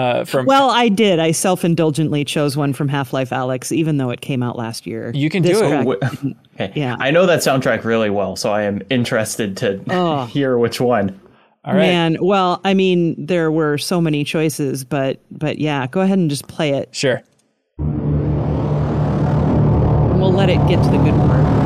uh, from well, I did. I self-indulgently chose one from Half-Life Alyx, even though it came out last year. You can This do it. track- Wh- okay. Yeah. I know that soundtrack really well, so I am interested to Oh. hear which one. All right. Man, well, I mean, there were so many choices, but but yeah, go ahead and just play it. Sure. We'll let it get to the good part.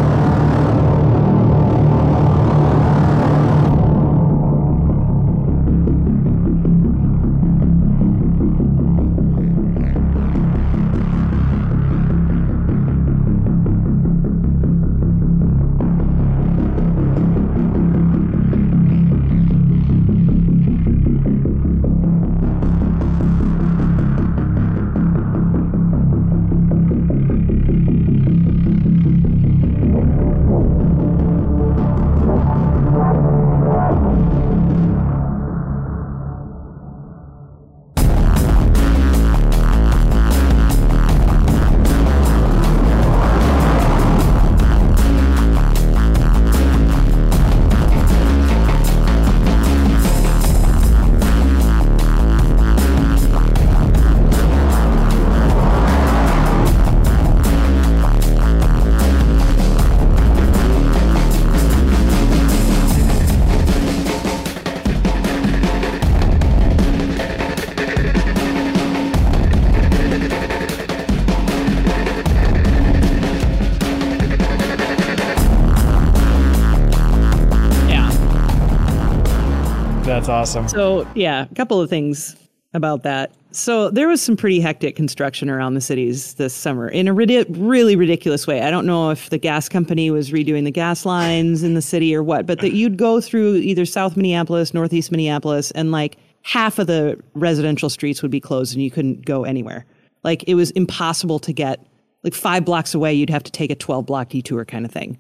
Awesome. So yeah, a couple of things about that. So there was some pretty hectic construction around the cities this summer in a really ridiculous way. I don't know if the gas company was redoing the gas lines in the city or what, but that you'd go through either South Minneapolis, Northeast Minneapolis, and like half of the residential streets would be closed and you couldn't go anywhere. Like it was impossible to get like five blocks away. You'd have to take a 12 block detour kind of thing.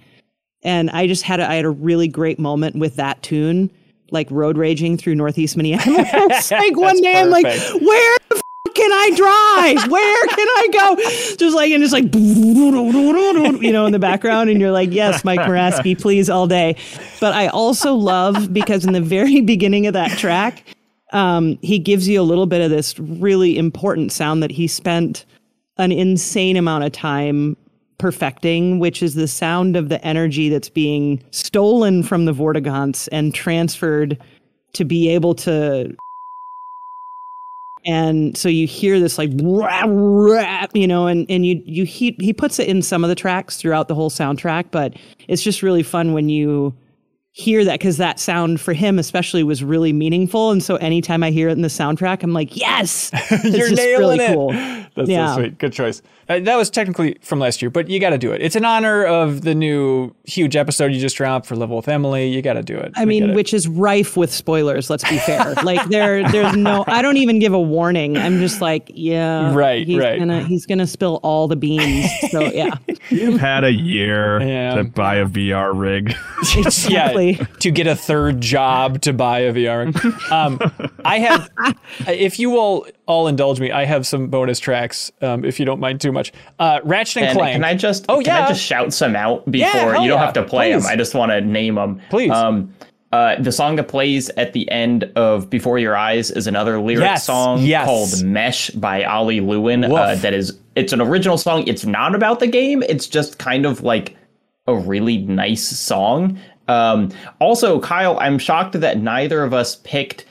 And I just had a, I had a really great moment with that tune, like road raging through Northeast Minneapolis. like one day I'm like, where the f- can I drive? Where can I go? Just like and it's like you know in the background, and you're like, yes, Mike Morasky, please all day. But I also love because in the very beginning of that track, um, he gives you a little bit of this really important sound that he spent an insane amount of time perfecting, which is the sound of the energy that's being stolen from the Vortigaunts and transferred to be able to. And so you hear this like rap, rap, you know, and, and you you he he puts it in some of the tracks throughout the whole soundtrack, but it's just really fun when you hear that because that sound for him especially was really meaningful. And so anytime I hear it in the soundtrack, I'm like, yes, it's You're just nailing really it. cool. That's Yeah. so sweet. Good choice. Uh, that was technically from last year, but you got to do it. It's in honor of the new huge episode you just dropped for Level with Emily. You got to do it. I We mean, it. which is rife with spoilers. Let's be fair. like there, there's no. I don't even give a warning. I'm just like, yeah, Right, He's right. gonna, he's gonna spill all the beans. So yeah, You've had a year Yeah. to buy a VR rig. exactly. Yeah, to get a third job to buy a VR. Um, I have, if you will all indulge me, I have some bonus tracks, um, if you don't mind too much. Uh, Ratchet and, And Clank. can I just Oh, can yeah. I just shout some out before hell you don't yeah. have to play Please. them? I just want to name them. Please. Um, uh, the song that plays at the end of Before Your Eyes is another lyric Yes, song yes. called Mesh by Ali Lewin. Uh, that is, it's an original song. It's not about the game. It's just kind of like a really nice song. Um, also, Kyle, I'm shocked that neither of us picked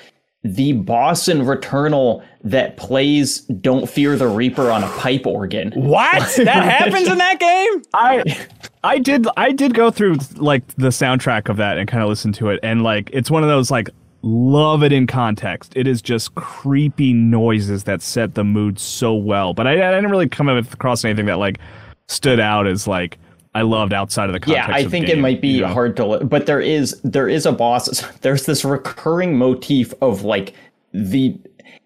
the boss in Returnal that plays Don't Fear the Reaper on a pipe organ. what? That happens in that game? I I did I did go through like the soundtrack of that and kind of listen to it and like it's one of those like love it in context. It is just creepy noises that set the mood so well. But I, I didn't really come across anything that like stood out as like I loved outside of the context. yeah i think it might be you know? hard to but there is there is a boss there's this recurring motif of like the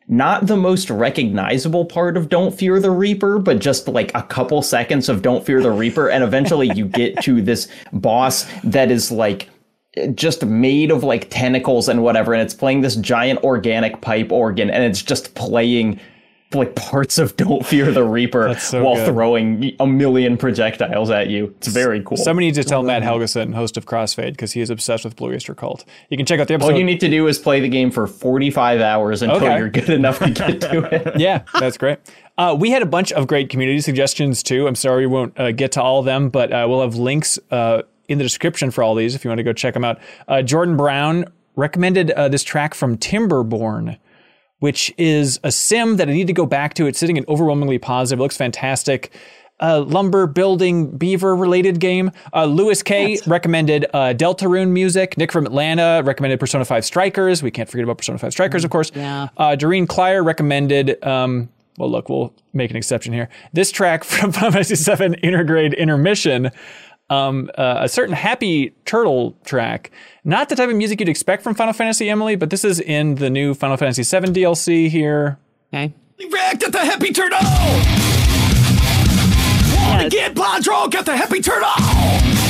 not the most recognizable part of don't fear the reaper but just like a couple seconds of don't fear the reaper and eventually you get to this boss that is like just made of like tentacles and whatever and it's playing this giant organic pipe organ and it's just playing like parts of don't fear the reaper so while good. throwing a million projectiles at you it's very cool Somebody needs to tell Matt Helgeson, host of Crossfade, because he is obsessed with Blue Oyster Cult. You can check out the episode. All you need to do is play the game for 45 hours until Okay. you're good enough to get to it. yeah, that's great. Uh, we had a bunch of great community suggestions too. I'm sorry we won't uh, get to all of them, but uh, we'll have links uh, in the description for all these if you want to go check them out. Uh, Jordan Brown recommended uh, this track from Timberborn, which is a sim that I need to go back to. It's sitting in overwhelmingly positive. It looks fantastic. Uh, lumber building beaver related game. Uh, Lewis K recommended uh, Deltarune music. Nick from Atlanta recommended Persona 5 Strikers. We can't forget about Persona 5 Strikers, of course. Yeah. Uh, Doreen Clyer recommended. Um, well, look, we'll make an exception here. This track from Final Fantasy VII Intergrade Intermission, um, uh, a certain Happy Turtle track. Not the type of music you'd expect from Final Fantasy, Emily, but this is in the new Final Fantasy VII DLC here. Okay. React at the happy turtle! Wanna get blind drunk at the happy turtle!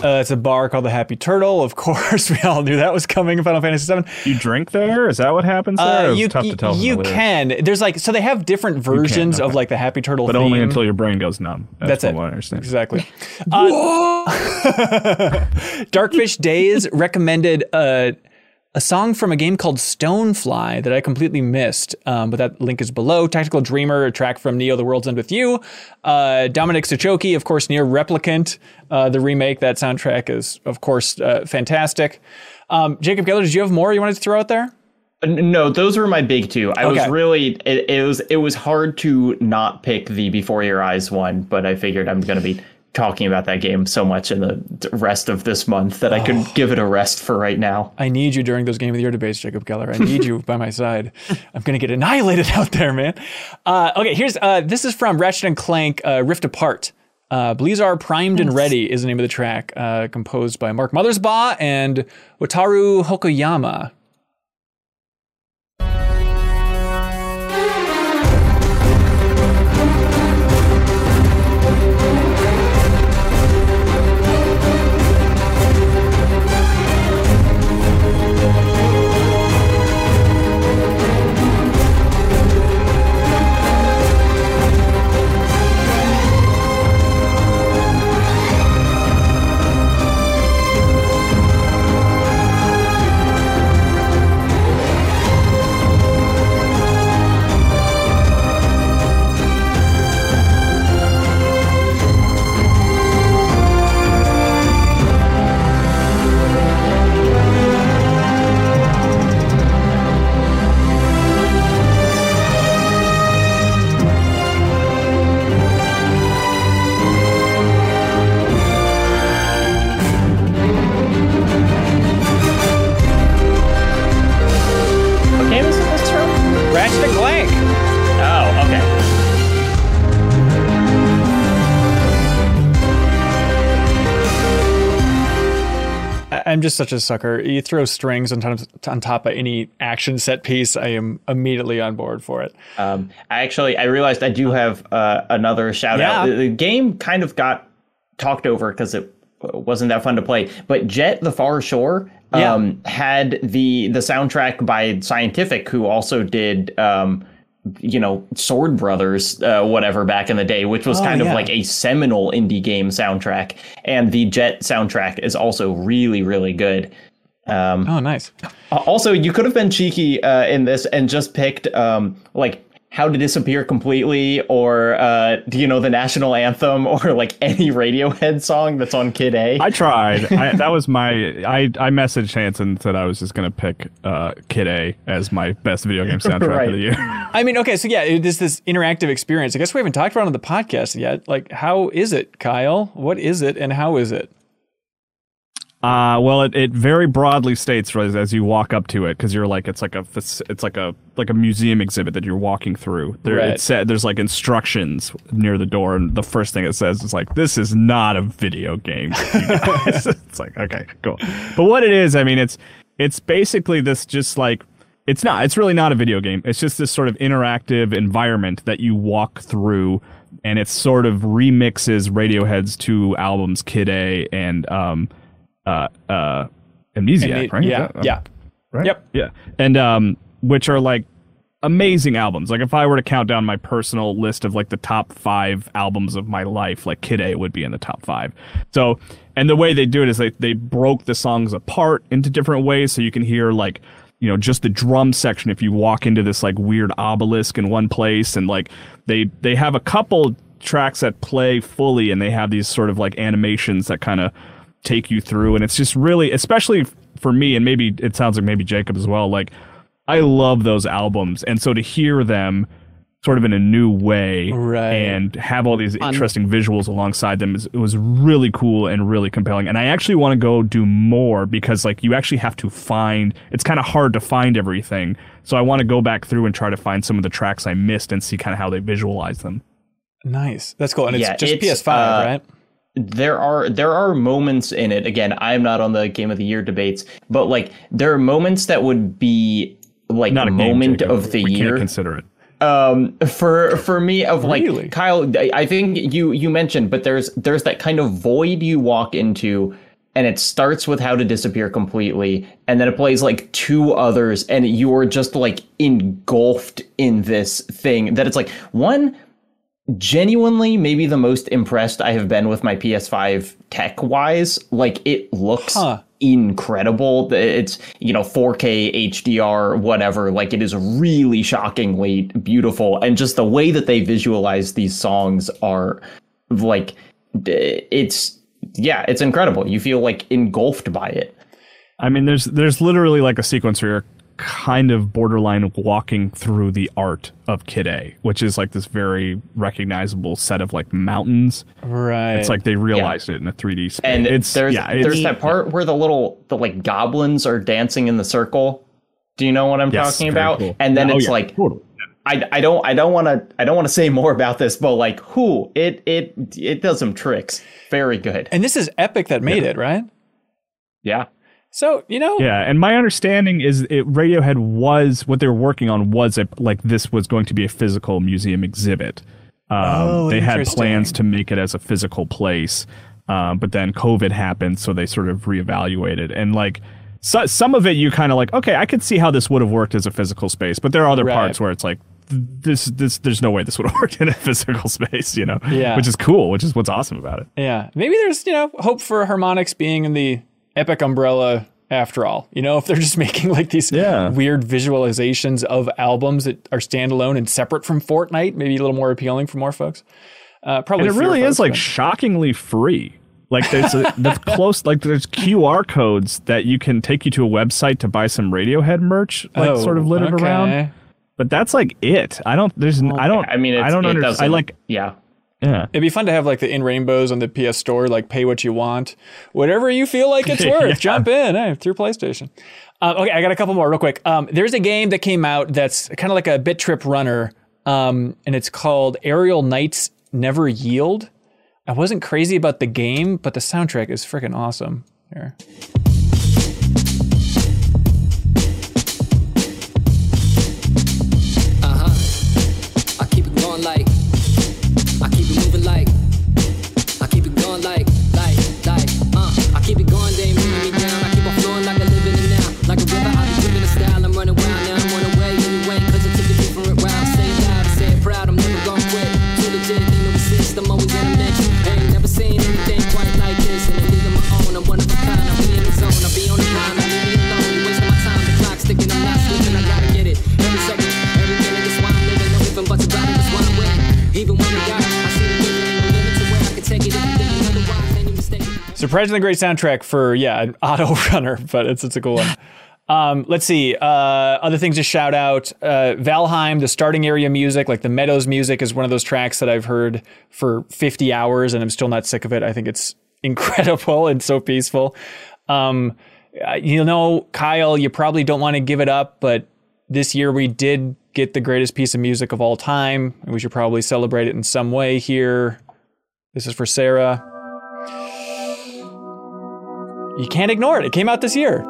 Uh, it's a bar called the Happy Turtle. Of course, we all knew that was coming in Final Fantasy VII. You drink there? Is that what happens there? Uh, It's you tough to tell you can. There's like so they have different versions of okay. like the Happy Turtle, but only until your brain goes numb. That's from it. I understand. Exactly. Uh, Darkfish Days recommended uh, a song from a game called Stonefly that I completely missed, um, but that link is below. Tactical Dreamer, a track from Neo: The World's End with You. Uh, Dominic Sochoki, of course, NieR Replicant, uh, the remake. That soundtrack is, of course, uh, fantastic. Um, Jacob Geller, did you have more you wanted to throw out there? No, those were my big two. I was really it, it was it was hard to not pick the Before Your Eyes one, but I figured I'm going to be talking about that game so much in the rest of this month that I could give it a rest for right now. I need you during those Game of the Year debates, Jacob Geller. I need you by my side. I'm going to get annihilated out there, man. Uh, okay, here's uh, this is from Ratchet and Clank uh, Rift Apart. Uh, Blizzard Primed and Ready is the name of the track, uh, composed by Mark Mothersbaugh and Wataru Hokoyama. I'm just such a sucker. You throw strings on top, on top of any action set piece, I am immediately on board for it. Um, I actually I realized I do have uh, another shout Yeah. out. The, the game kind of got talked over because it wasn't that fun to play, but Jet the Far Shore Yeah. um, had the the soundtrack by Scientific, who also did. Um, you know, Sword Brothers, uh, whatever, back in the day, which was Oh, kind yeah. of like a seminal indie game soundtrack. And the Jet soundtrack is also really, really good. Um, Oh, nice. also, you could have been cheeky uh, in this and just picked um, like "How to Disappear Completely" or uh, do you know the national anthem or like any Radiohead song that's on Kid A. I tried. I, that was my. I I messaged Hanson and said I was just gonna pick uh, Kid A as my best video game soundtrack Right. of the year. I mean, okay, so yeah, it is this interactive experience. I guess we haven't talked about it on the podcast yet. Like, how is it, Kyle? What is it, and how is it? Uh, well, it, it very broadly states as, as you walk up to it because you're like it's like a it's like a like a museum exhibit that you're walking through. There, Right. it said there's like instructions near the door, and the first thing it says is like this is not a video game. it's like okay, cool. But what it is, I mean, it's it's basically this just like it's not. It's really not a video game. It's just this sort of interactive environment that you walk through, and it sort of remixes Radiohead's two albums, Kid A and um, uh, uh, Amnesiac, it- right? Yeah, that- yeah. right? Yep. Yeah, and um, which are like amazing albums. Like if I were to count down my personal list of like the top five albums of my life, like Kid A would be in the top five. So, and the way they do it is they they broke the songs apart into different ways, so you can hear like you know just the drum section if you walk into this like weird obelisk in one place, and like they they have a couple tracks that play fully, and they have these sort of like animations that kind of take you through, and it's just really, especially for me, and maybe it sounds like maybe Jacob as well, like. I love those albums, and so to hear them sort of in a new way Right. and have all these interesting visuals alongside them is, it was really cool and really compelling. And I actually want to go do more because like you actually have to find it's kind of hard to find everything. So I want to go back through and try to find some of the tracks I missed and see kind of how they visualize them. Nice. That's cool. And it's Yeah, just it's, PS5, uh, right? There are there are moments in it again i'm not on the game of the year debates but like there are moments that would be like Not a moment Jacob. of the we year Can't consider it. um for for me of like Really? kyle I- i think you you mentioned but there's there's that kind of void you walk into and it starts with how to disappear completely and then it plays like two others and you're just like engulfed in this thing that it's like one genuinely maybe the most impressed I have been with my PS5 tech wise. Like it looks Huh. incredible. It's, you know, 4K HDR, whatever. Like it is really shockingly beautiful. And just the way that they visualize these songs are like, it's, yeah, it's incredible. You feel like engulfed by it. I mean, there's there's literally like a sequence where you're kind of borderline walking through the art of Kid A, which is like this very recognizable set of like mountains. Right. It's like they realized it in a 3D space. And it's there's yeah, it's, there's that part where the little the like goblins are dancing in the circle. Do you know what I'm Yes, talking about? cool. And then Oh, it's yeah, like totally. I, I don't I don't want to I don't want to say more about this, but like who it it it does some tricks. Very good. and this is Epic that made it, right? Yeah. So, you know, Yeah, and my understanding is it Radiohead was what they were working on was a, like this was going to be a physical museum exhibit. Um, Oh, they had plans to make it as a physical place, um, but then COVID happened, so they sort of reevaluated. And like so, some of it, you kind of like, okay, I could see how this would have worked as a physical space, but there are other Right. parts where it's like. This, this, there's no way this would have worked in a physical space, you know. Yeah. which is cool, which is what's awesome about it. yeah, maybe there's, you know, hope for harmonics being in the Epic umbrella after all. You know, if they're just making like these Yeah. weird visualizations of albums that are standalone and separate from Fortnite, maybe a little more appealing for more folks. Uh, probably And it really is like but- shockingly free. Like there's a, that's close. Like there's QR codes that you can take you to a website to buy some Radiohead merch, like Oh, sort of littered okay. around. But that's like it. I don't. There's. I don't. I mean, it's, I don't understand. I like. Yeah. Yeah. It'd be fun to have like the in rainbows on the PS Store, like pay what you want, whatever you feel like it's worth. Jump in, hey, through PlayStation. Um, okay, I got a couple more real quick. Um, there's a game that came out that's kind of like a bit trip runner, um, and it's called Aerial Knights Never Yield. I wasn't crazy about the game, but the soundtrack is freaking awesome. Here. Surprisingly great soundtrack for yeah an auto runner, but it's it's a cool one. Um, let's see. Uh, other things to shout out: uh, Valheim, the starting area music, like the Meadows music, is one of those tracks that I've heard for 50 hours, and I'm still not sick of it. I think it's incredible and so peaceful. Um, uh, you know, Kyle, you probably don't want to give it up, but this year we did get the greatest piece of music of all time, and we should probably celebrate it in some way here. This is for Sarah. You can't ignore it. It came out this year.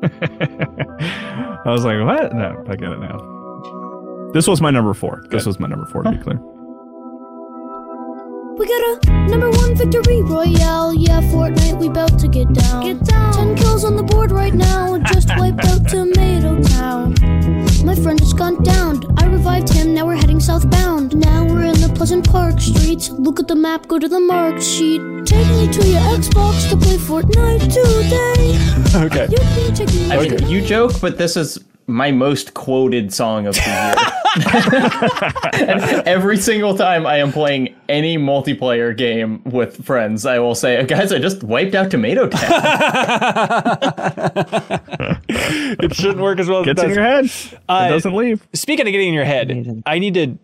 I was like, what? No, I get it now. This was my number four. This was my number four, to be clear. We got a number one victory royale. Yeah, Fortnite, we bout to get down. Get down. Ten kills on the board right now. Just wiped out Tomato Town. My friend has gone down. I revived him, now we're heading southbound. Now we're in the Pleasant Park streets. Look at the map, go to the marked sheet. Take me to your Xbox to play Fortnite today. Okay. You can take me I mean, you joke, but this is my most quoted song of the year. and every single time I am playing any multiplayer game with friends, I will say, guys, I just wiped out Tomato Town. It shouldn't work as well as it Gets in your head. it uh, doesn't leave. Speaking of getting in your head, I need to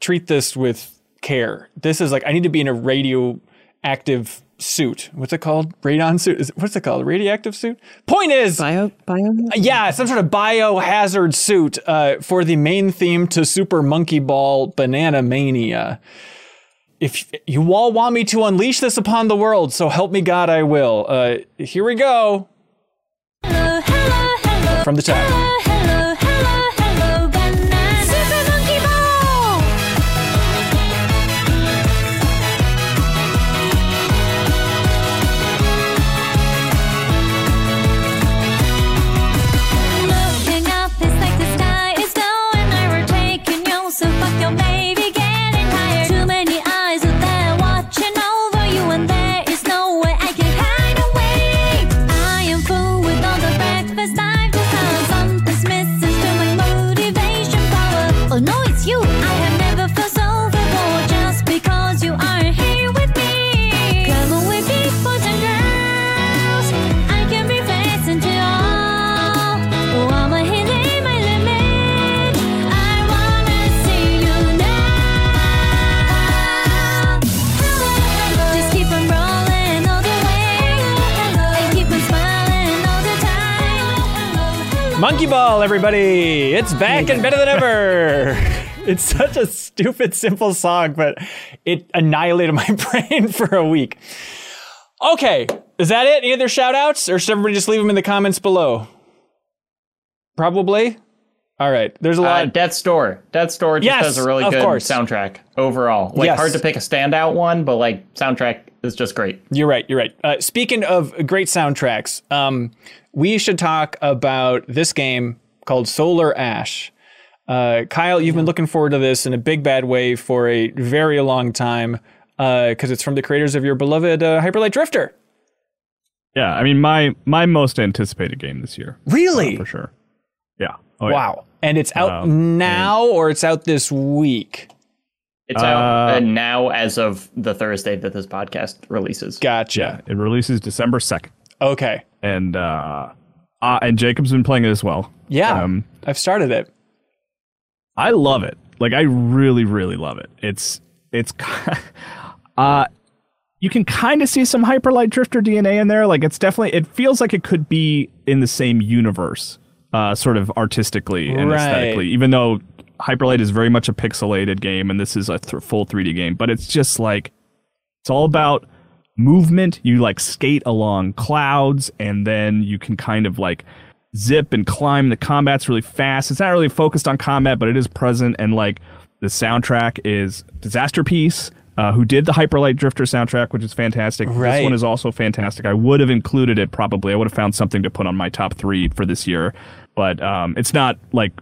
treat this with care. This is like I need to be in a radioactive suit. What's it called? Radon suit? Is, what's it called? Radioactive suit? Point is, Bio, bio. yeah, some sort of biohazard suit uh, for the main theme to Super Monkey Ball Banana Mania. If you all want me to unleash this upon the world, so help me God, I will. Uh, here we go Hello, hello, hello. from the top. Ball, everybody! It's back and better than ever. It's such a stupid, simple song, but it annihilated my brain for a week. Okay, is that it? Any other shout outs? Or should everybody just leave them in the comments below? Probably. All right, there's a Uh, lot. Death's Door. Death's Door just Yes, has a really good course. soundtrack overall. Like Yes. hard to pick a standout one, but like soundtrack is just great. You're right. You're right. Uh, speaking of great soundtracks, um, we should talk about this game called Solar Ash. Uh, Kyle, you've been looking forward to this in a big bad way for a very long time because it's from the creators of your beloved uh, Hyperlight Drifter. Yeah, I mean my my most anticipated game this year Really? for sure. Yeah. Oh, yeah. Wow. And it's out Um, now or it's out this week? It's out Uh, uh, now as of the Thursday that this podcast releases. Gotcha. It releases December second, Okay. And uh, uh, and Jacob's been playing it as well. Yeah. Um, I've started it. I love it. Like I really, really love it. It's it's uh you can kind of see some Hyperlight Drifter DNA in there. Like it's definitely it feels like it could be in the same universe, uh sort of artistically and Right. aesthetically, even though Hyperlight is very much a pixelated game and this is a th- full 3D game, but it's just like it's all about movement. You like skate along clouds and then you can kind of like zip and climb. The combat's really fast. It's not really focused on combat, but it is present. And like the soundtrack is Disasterpeace, uh, who did the Hyperlight Drifter soundtrack, which is fantastic. Right. This one is also fantastic. I would have included it probably. I would have found something to put on my top three for this year, but um, it's not like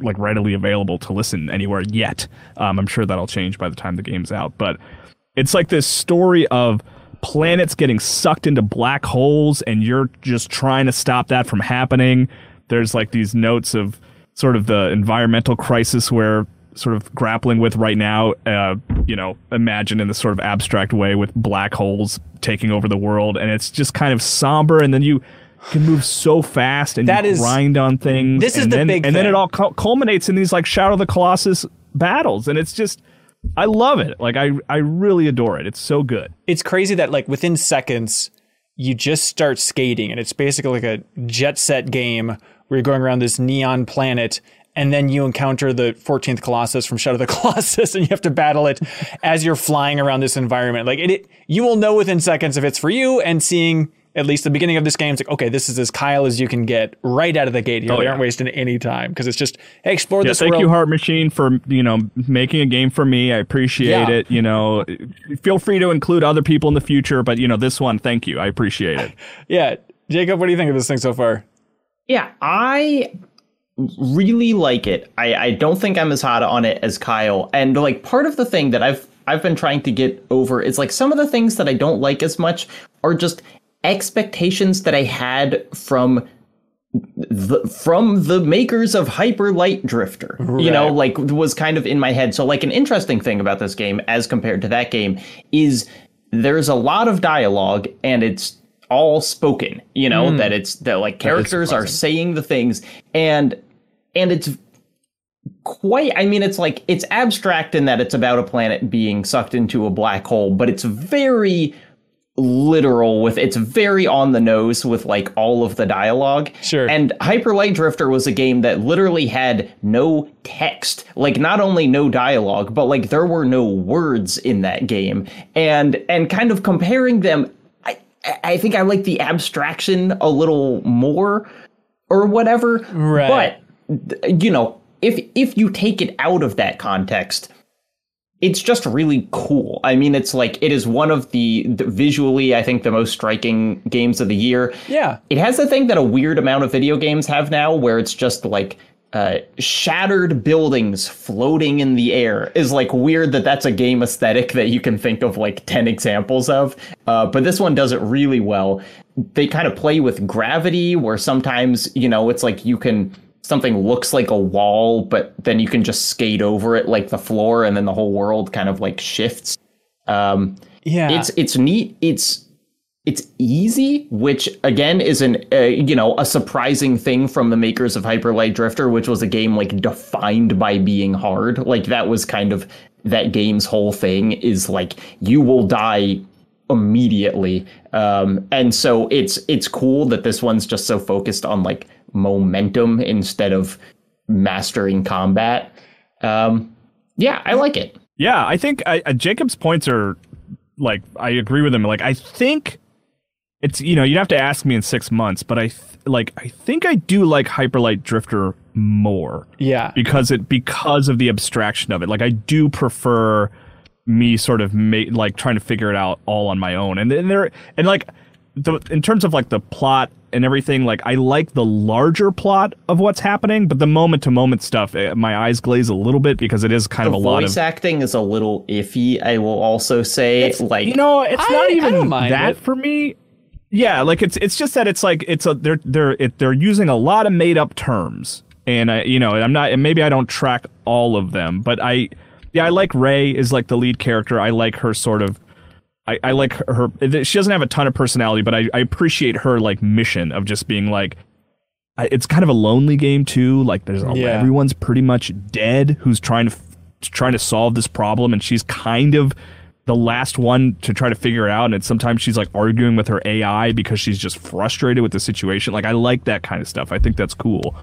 like readily available to listen anywhere yet. Um, I'm sure that'll change by the time the game's out. But it's like this story of planets getting sucked into black holes, and you're just trying to stop that from happening. There's like these notes of sort of the environmental crisis we're sort of grappling with right now. Uh, you know, imagine in this sort of abstract way with black holes taking over the world, and it's just kind of somber. And then you can move so fast and That is- grind on things. this is the then, big and then it all cul- culminates in these like Shadow of the Colossus battles, and it's just. I love it. Like I, I really adore it. It's so good. it's crazy that like within seconds you just start skating and it's basically like a jet set game where you're going around this neon planet and then you encounter the 14th colossus from shadow of the colossus and you have to battle it as you're flying around this environment like it, it you will know within seconds if it's for you and seeing at least the beginning of this game, it's like, okay, this is as Kyle as you can get right out of the gate here. Oh, they yeah. aren't wasting any time because it's just, hey, explore Yeah, this thank world. you, Heart Machine, for you know making a game for me. I appreciate Yeah. it. You know, feel free to include other people in the future, but you know, this one, thank you. I appreciate it. yeah. Jacob, what do you think of this thing so far? Yeah, I really like it. I, I don't think I'm as hot on it as Kyle. And like part of the thing that I've I've been trying to get over is like some of the things that I don't like as much are just expectations that I had from the, from the makers of Hyper Light Drifter. You know, like was kind of in my head. So like an interesting thing about this game as compared to that game is there's a lot of dialogue and it's all spoken, you know, that it's that like characters are saying the things and and it's quite i mean it's like it's abstract in that it's about a planet being sucked into a black hole but it's very literal with it's very on the nose with like all of the dialogue Sure. and hyper light drifter was a game that literally had no text like not only no dialogue but like there were no words in that game and and kind of comparing them i i think i like the abstraction a little more or whatever Right. but you know if if you take it out of that context it's just really cool. I mean, it's like it is one of the, the visually, I think, the most striking games of the year. Yeah. It has the thing that a weird amount of video games have now, where it's just like uh, shattered buildings floating in the air. Is like weird that that's a game aesthetic that you can think of like ten examples of. Uh, but this one does it really well. They kind of play with gravity, where sometimes you know it's like you can something looks like a wall, but then you can just skate over it like the floor, and then the whole world kind of like shifts. Um, Yeah. it's it's neat. It's it's easy, which again is an uh, you know a surprising thing from the makers of Hyper Light Drifter, which was a game like defined by being hard. Like that was kind of that game's whole thing is like you will die immediately. Um, and so it's it's cool that this one's just so focused on like momentum instead of mastering combat. Um, yeah, I like it. Yeah, I think I, uh, Jacob's points are like I agree with him. Like I think it's you know you'd have to ask me in six months, but I th- like I think I do like Hyperlight Drifter more yeah. because it because of the abstraction of it. Like I do prefer me sort of ma- like trying to figure it out all on my own. And then there and like the in terms of like the plot and everything, like I like the larger plot of what's happening, but the moment to moment stuff, eh, my eyes glaze a little bit because it is kind The of a lot voice acting is a little iffy. I will also say, it's, like you know, it's I- not even don't that it. for me. Yeah, like it's it's just that it's like it's a they're they're it, they're using a lot of made up terms, and I you know I'm not and maybe I don't track all of them, but I yeah I like Ray is like the lead character. I like her sort of. I, I like her. She doesn't have a ton of personality, but I, I appreciate her like mission of just being like. I, it's kind of a lonely game too. Like there's Yeah. everyone's pretty much dead who's trying to trying to solve this problem, and she's kind of the last one to try to figure it out. And it's, sometimes she's like arguing with her AI because she's just frustrated with the situation. Like I like that kind of stuff. I think that's cool.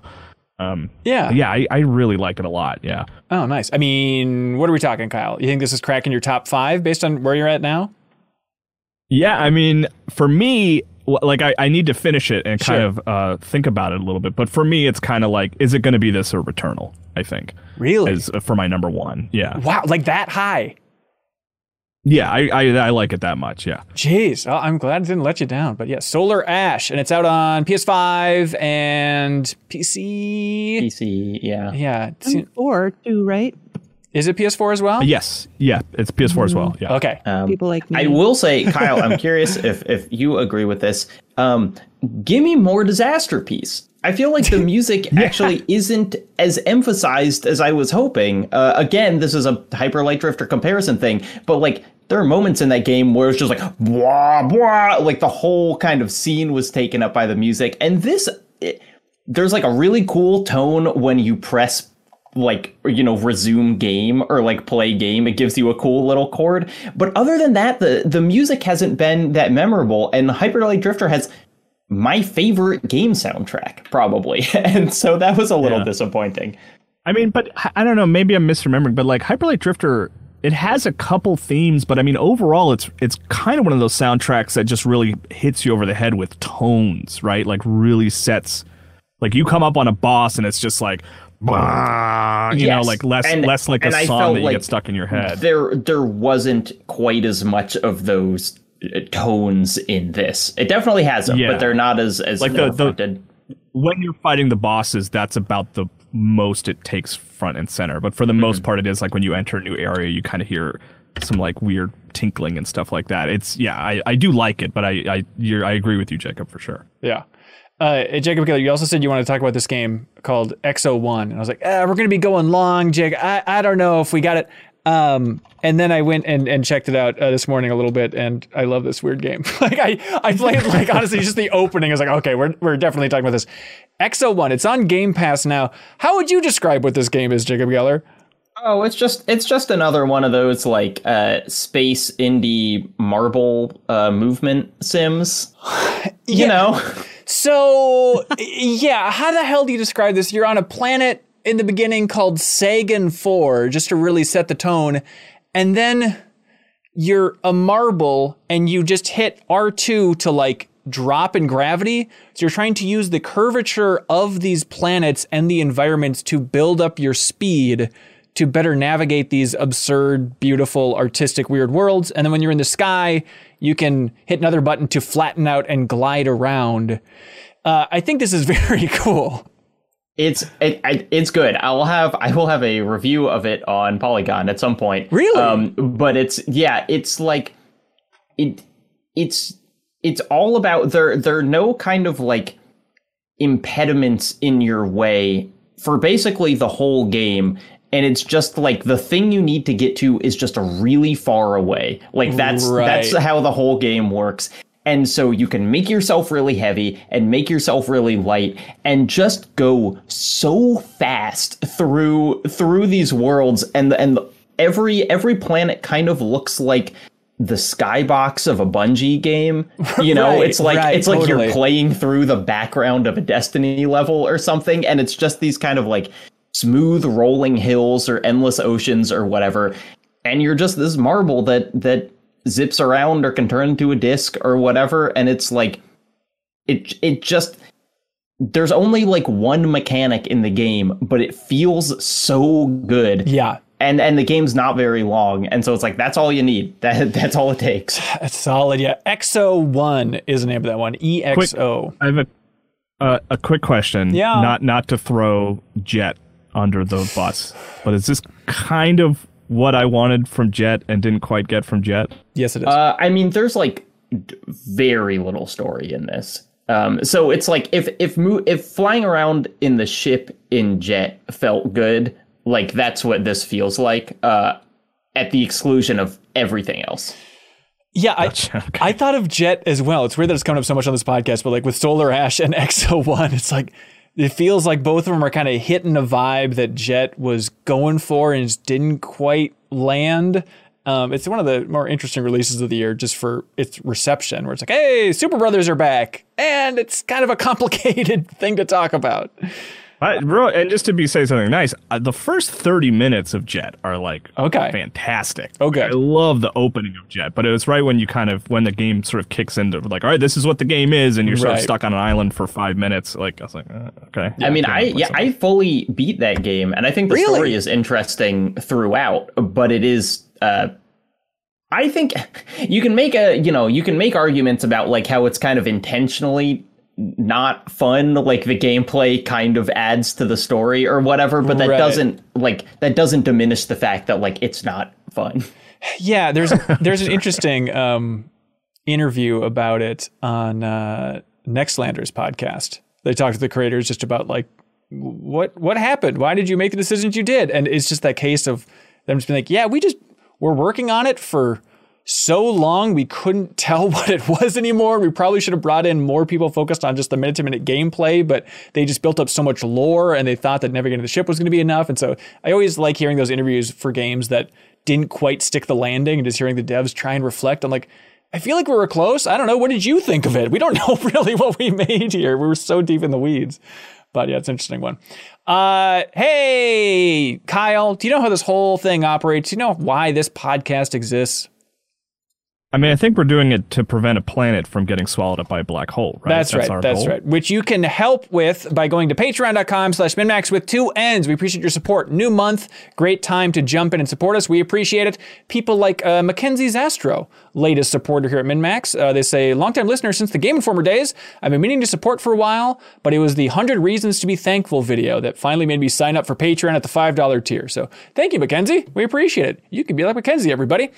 Um, Yeah. yeah, I, I really like it a lot. Yeah. Oh, nice. I mean, what are we talking, Kyle? You think this is cracking your top five based on where you're at now? Yeah, I mean, for me, like I, I need to finish it and kind Sure. of uh, think about it a little bit. But for me, it's kind of like, is it going to be this or Returnal? I think Really? is uh, for my number one. Yeah, wow, like that high. yeah, I, I I like it that much. Yeah, Jeez, oh, I'm glad it didn't let you down. But yeah, Solar Ash, and it's out on PS5 and PC. PC, yeah. Yeah, it's- Or two, right? Is it PS4 as well? yes, yeah, it's PS4 as well. Yeah, Okay. Um, People like me. I will say, Kyle, I'm curious if if you agree with this. Um, give me more Disasterpeace. I feel like the music actually isn't as emphasized as I was hoping. Uh, again, this is a Hyper Light Drifter comparison thing, but like there are moments in that game where it's just like blah blah, like the whole kind of scene was taken up by the music, and this. It, there's like a really cool tone when you press like you know resume game or like play game it gives you a cool little chord but other than that the the music hasn't been that memorable and Hyperlight drifter has my favorite game soundtrack probably and so that was a little Yeah. disappointing I mean, but I- I don't know. Maybe I'm misremembering, but like Hyperlight Drifter, it has a couple themes, but I mean, overall, it's it's kind of one of those soundtracks that just really hits you over the head with tones, right? Like really sets. Like you come up on a boss, and it's just like, "Bah," you know, like less And- less like and a I song that you like get stuck in your head. there there wasn't quite as much of those uh, tones in this it definitely has them Yeah. but they're not as as Like the- the- when you're fighting the bosses, that's about the most it takes front and center. But for the most part, it is like when you enter a new area, you kind of hear some like weird tinkling and stuff like that. It's yeah, I, I do like it, but I I you're, I agree with you, Jacob, for sure. Yeah. Uh, Jacob Geller, you also said you want to talk about this game called Exo One. And I was like, ah, we're going to be going long, Jake. I, I don't know if we got it. Um, and then I went and, and checked it out uh, this morning a little bit, and I love this weird game. like I, I played like honestly just the opening. I was like, okay, we're we're definitely talking about this. Exo One, it's on Game Pass now. How would you describe what this game is, Jacob Geller? Oh, it's just it's just another one of those like uh space indie marble uh movement sims. You know. So yeah, how the hell do you describe this? You're on a planet in the beginning called Sagan 4, just to really set the tone, and then you're a marble and you just hit R2 to like drop in gravity. So you're trying to use the curvature of these planets and the environments to build up your speed to better navigate these absurd, beautiful, artistic, weird worlds. And then when you're in the sky, you can hit another button to flatten out and glide around. Uh, I think this is very cool. It's it, it's good. I will have I will have a review of it on Polygon at some point. Really? Um, but it's yeah, it's like it it's it's all about there there are no kind of like impediments in your way for basically the whole game and it's just like the thing you need to get to is just a really far away like that's that's how the whole game works and so you can make yourself really heavy and make yourself really light and just go so fast through through these worlds and the, and every every planet kind of looks like the skybox of a Bungie game. You know, Right, it's like right, it's like totally. you're playing through the background of a Destiny level or something and it's just these kind of like smooth rolling hills or endless oceans or whatever and you're just this marble that that zips around or can turn into a disc or whatever and it's like it it just there's only like one mechanic in the game but it feels so good Yeah, and and the game's not very long and so it's like that's all you need that that's all it takes that's solid. Yeah, Exo One is the name of that one. E EXO. I have a uh, a quick question. Yeah. Not not to throw Jet under the bus, but is this kind of what I wanted from Jet and didn't quite get from Jet? Yes, it is. Uh, I mean, there's like very little story in this. Um, so it's like if if mo- if flying around in the ship in jet felt good, like that's what this feels like. Uh, at the exclusion of everything else. Yeah, I, Okay. I thought of Jet as well. It's weird that it's coming up so much on this podcast, but like with Solar Ash and Exo One, it's like it feels like both of them are kind of hitting a vibe that Jet was going for and just didn't quite land. Um, it's one of the more interesting releases of the year just for its reception, where it's like, hey, Superbrothers are back. And it's kind of a complicated thing to talk about. I, bro, and just to be say something nice, uh, the first thirty minutes of Jet are like Okay. fantastic. Okay. I love the opening of Jet, but it's right when you kind of when the game sort of kicks into like, all right, this is what the game is, and you're sort Right. of stuck on an island for five minutes. Like I was like, uh, okay. I mean, I yeah, something. I fully beat that game, and I think the Really? story is interesting throughout. But it is, uh, I think, you can make a you know you can make arguments about like how it's kind of intentionally not fun, like the gameplay kind of adds to the story or whatever. But that Right. doesn't like that doesn't diminish the fact that like it's not fun. Yeah, there's there's an interesting um, interview about it on uh, Nextlanders podcast. They talked to the creators just about like what what happened, why did you make the decisions you did, and it's just that case of them just being like, yeah, we just we're working on it for so long we couldn't tell what it was anymore. We probably should have brought in more people focused on just the minute to minute gameplay, but they just built up so much lore and they thought that never navigating the ship was going to be enough. And so I always like hearing those interviews for games that didn't quite stick the landing and just hearing the devs try and reflect. I'm like, I feel like we were close. I don't know. What did you think of it? We don't know really what we made here. We were so deep in the weeds. But yeah, it's an interesting one. Uh, hey, Kyle, do you know how this whole thing operates? Do you know why this podcast exists? I mean, I think we're doing it to prevent a planet from getting swallowed up by a black hole, right? That's, right. our That's goal. right. Which you can help with by going to patreon.com slash minnmax with two N's. We appreciate your support. New month. Great time to jump in and support us. We appreciate it. People like uh, Mackenzie Zastro, latest supporter here at MinnMax. Uh, they say, longtime listener since the Game Informer days. I've been meaning to support for a while, but it was the 100 Reasons to Be Thankful video that finally made me sign up for Patreon at the $5 tier. So thank you, Mackenzie. We appreciate it. You can be like Mackenzie, everybody.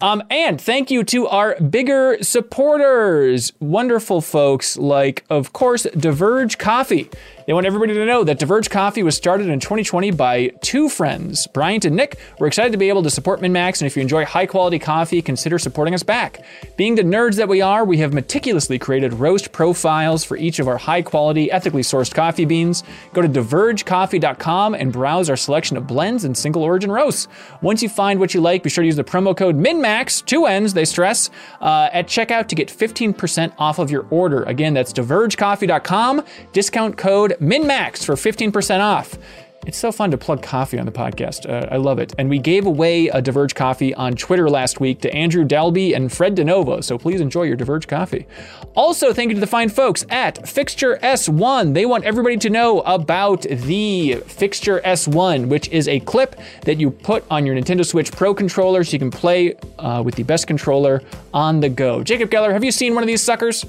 Um, and thank you to our bigger supporters, wonderful folks like, of course, Diverge Coffee. They want everybody to know that Diverge Coffee was started in 2020 by two friends, Bryant and Nick. We're excited to be able to support MinnMax, and if you enjoy high quality coffee, consider supporting us back. Being the nerds that we are, we have meticulously created roast profiles for each of our high quality, ethically sourced coffee beans. Go to divergecoffee.com and browse our selection of blends and single origin roasts. Once you find what you like, be sure to use the promo code MINNMAX, two N's, they stress, uh, at checkout to get 15% off of your order. Again, that's divergecoffee.com, discount code MINNMAX for 15% off. It's so fun to plug coffee on the podcast. Uh, I love it. And we gave away a Diverge coffee on Twitter last week to Andrew Dalby and Fred DeNovo. So please enjoy your Diverge coffee. Also, thank you to the fine folks at Fixture S1. They want everybody to know about the Fixture S1, which is a clip that you put on your Nintendo Switch Pro controller so you can play uh, with the best controller on the go. Jacob Geller, have you seen one of these suckers?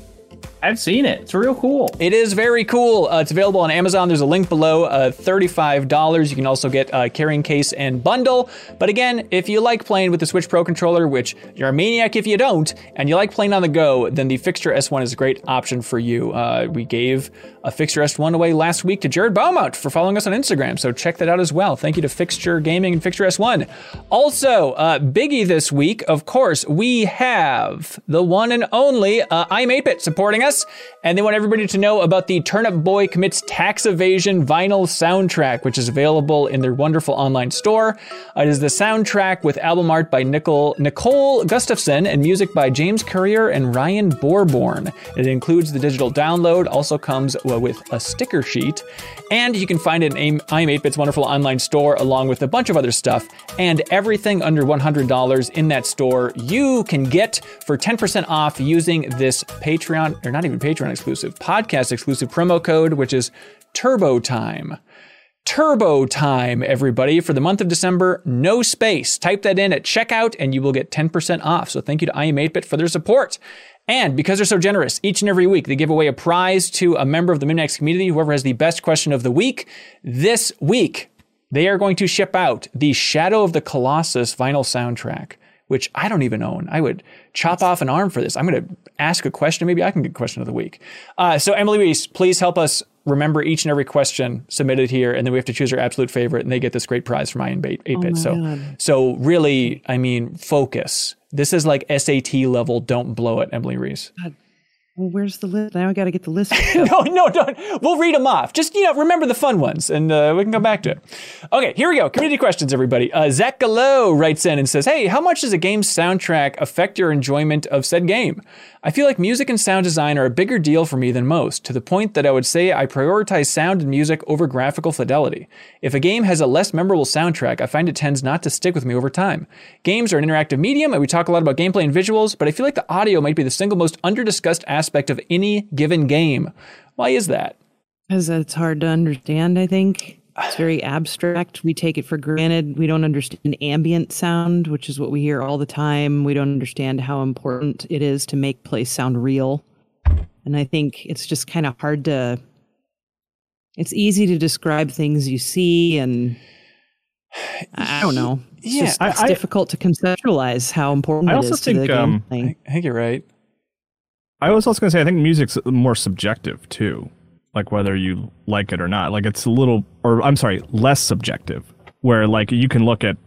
I've seen it. It's real cool. It is very cool. Uh, it's available on Amazon. There's a link below. Uh, $35. You can also get a carrying case and bundle. But again, if you like playing with the Switch Pro controller, which you're a maniac if you don't, and you like playing on the go, then the Fixture S1 is a great option for you. Uh, we gave a Fixture S1 away last week to Jared Beaumont for following us on Instagram. So check that out as well. Thank you to Fixture Gaming and Fixture S1. Also, uh, Biggie this week, of course, we have the one and only uh, iam8bit supporting us, and they want everybody to know about the Turnip Boy Commits Tax Evasion vinyl soundtrack, which is available in their wonderful online store. It is the soundtrack with album art by Nicole, Nicole Gustafson and music by James Courier and Ryan Borborn. It includes the digital download, also comes uh, with a sticker sheet, and you can find it in iam8bit's wonderful online store along with a bunch of other stuff, and everything under $100 in that store you can get for 10% off using this Patreon, or not even Patreon exclusive, podcast exclusive promo code, which is Turbo Time. Turbo Time, everybody, for the month of December, no space. Type that in at checkout and you will get 10% off. So thank you to iam8bit for their support. And because they're so generous, each and every week they give away a prize to a member of the MinnMax community, whoever has the best question of the week. This week, they are going to ship out the Shadow of the Colossus vinyl soundtrack, which I don't even own. I would chop off an arm for this. I'm going to ask a question. Maybe I can get question of the week. Uh, so, Emily Reese, please help us remember each and every question submitted here, and then we have to choose our absolute favorite, and they get this great prize from Iron 8 bit. so, so really, I mean, focus. This is like SAT level. Don't blow it, Emily Reese. Well, where's the list? Now I got to get the list. no, no, don't. We'll read them off. Just you know, remember the fun ones, and uh, we can come back to it. Okay, here we go. Community questions, everybody. Uh, Zach Gallo writes in and says, "Hey, how much does a game's soundtrack affect your enjoyment of said game? I feel like music and sound design are a bigger deal for me than most, to the point that I would say I prioritize sound and music over graphical fidelity. If a game has a less memorable soundtrack, I find it tends not to stick with me over time. Games are an interactive medium, and we talk a lot about gameplay and visuals, but I feel like the audio might be the single most underdiscussed aspect of any given game. Why is that? Because it's hard to understand, I think. It's very abstract. We take it for granted. We don't understand ambient sound, which is what we hear all the time. We don't understand how important it is to make place sound real. And I think it's just kind of hard to. It's easy to describe things you see, and I don't know. It's Yeah, just I- it's I- difficult to conceptualize how important I it is to the think, um. I think you're right. I was also gonna say I think music's more subjective too, like whether you like it or not. Like it's a little, or I'm sorry, less subjective. Where like you can look at,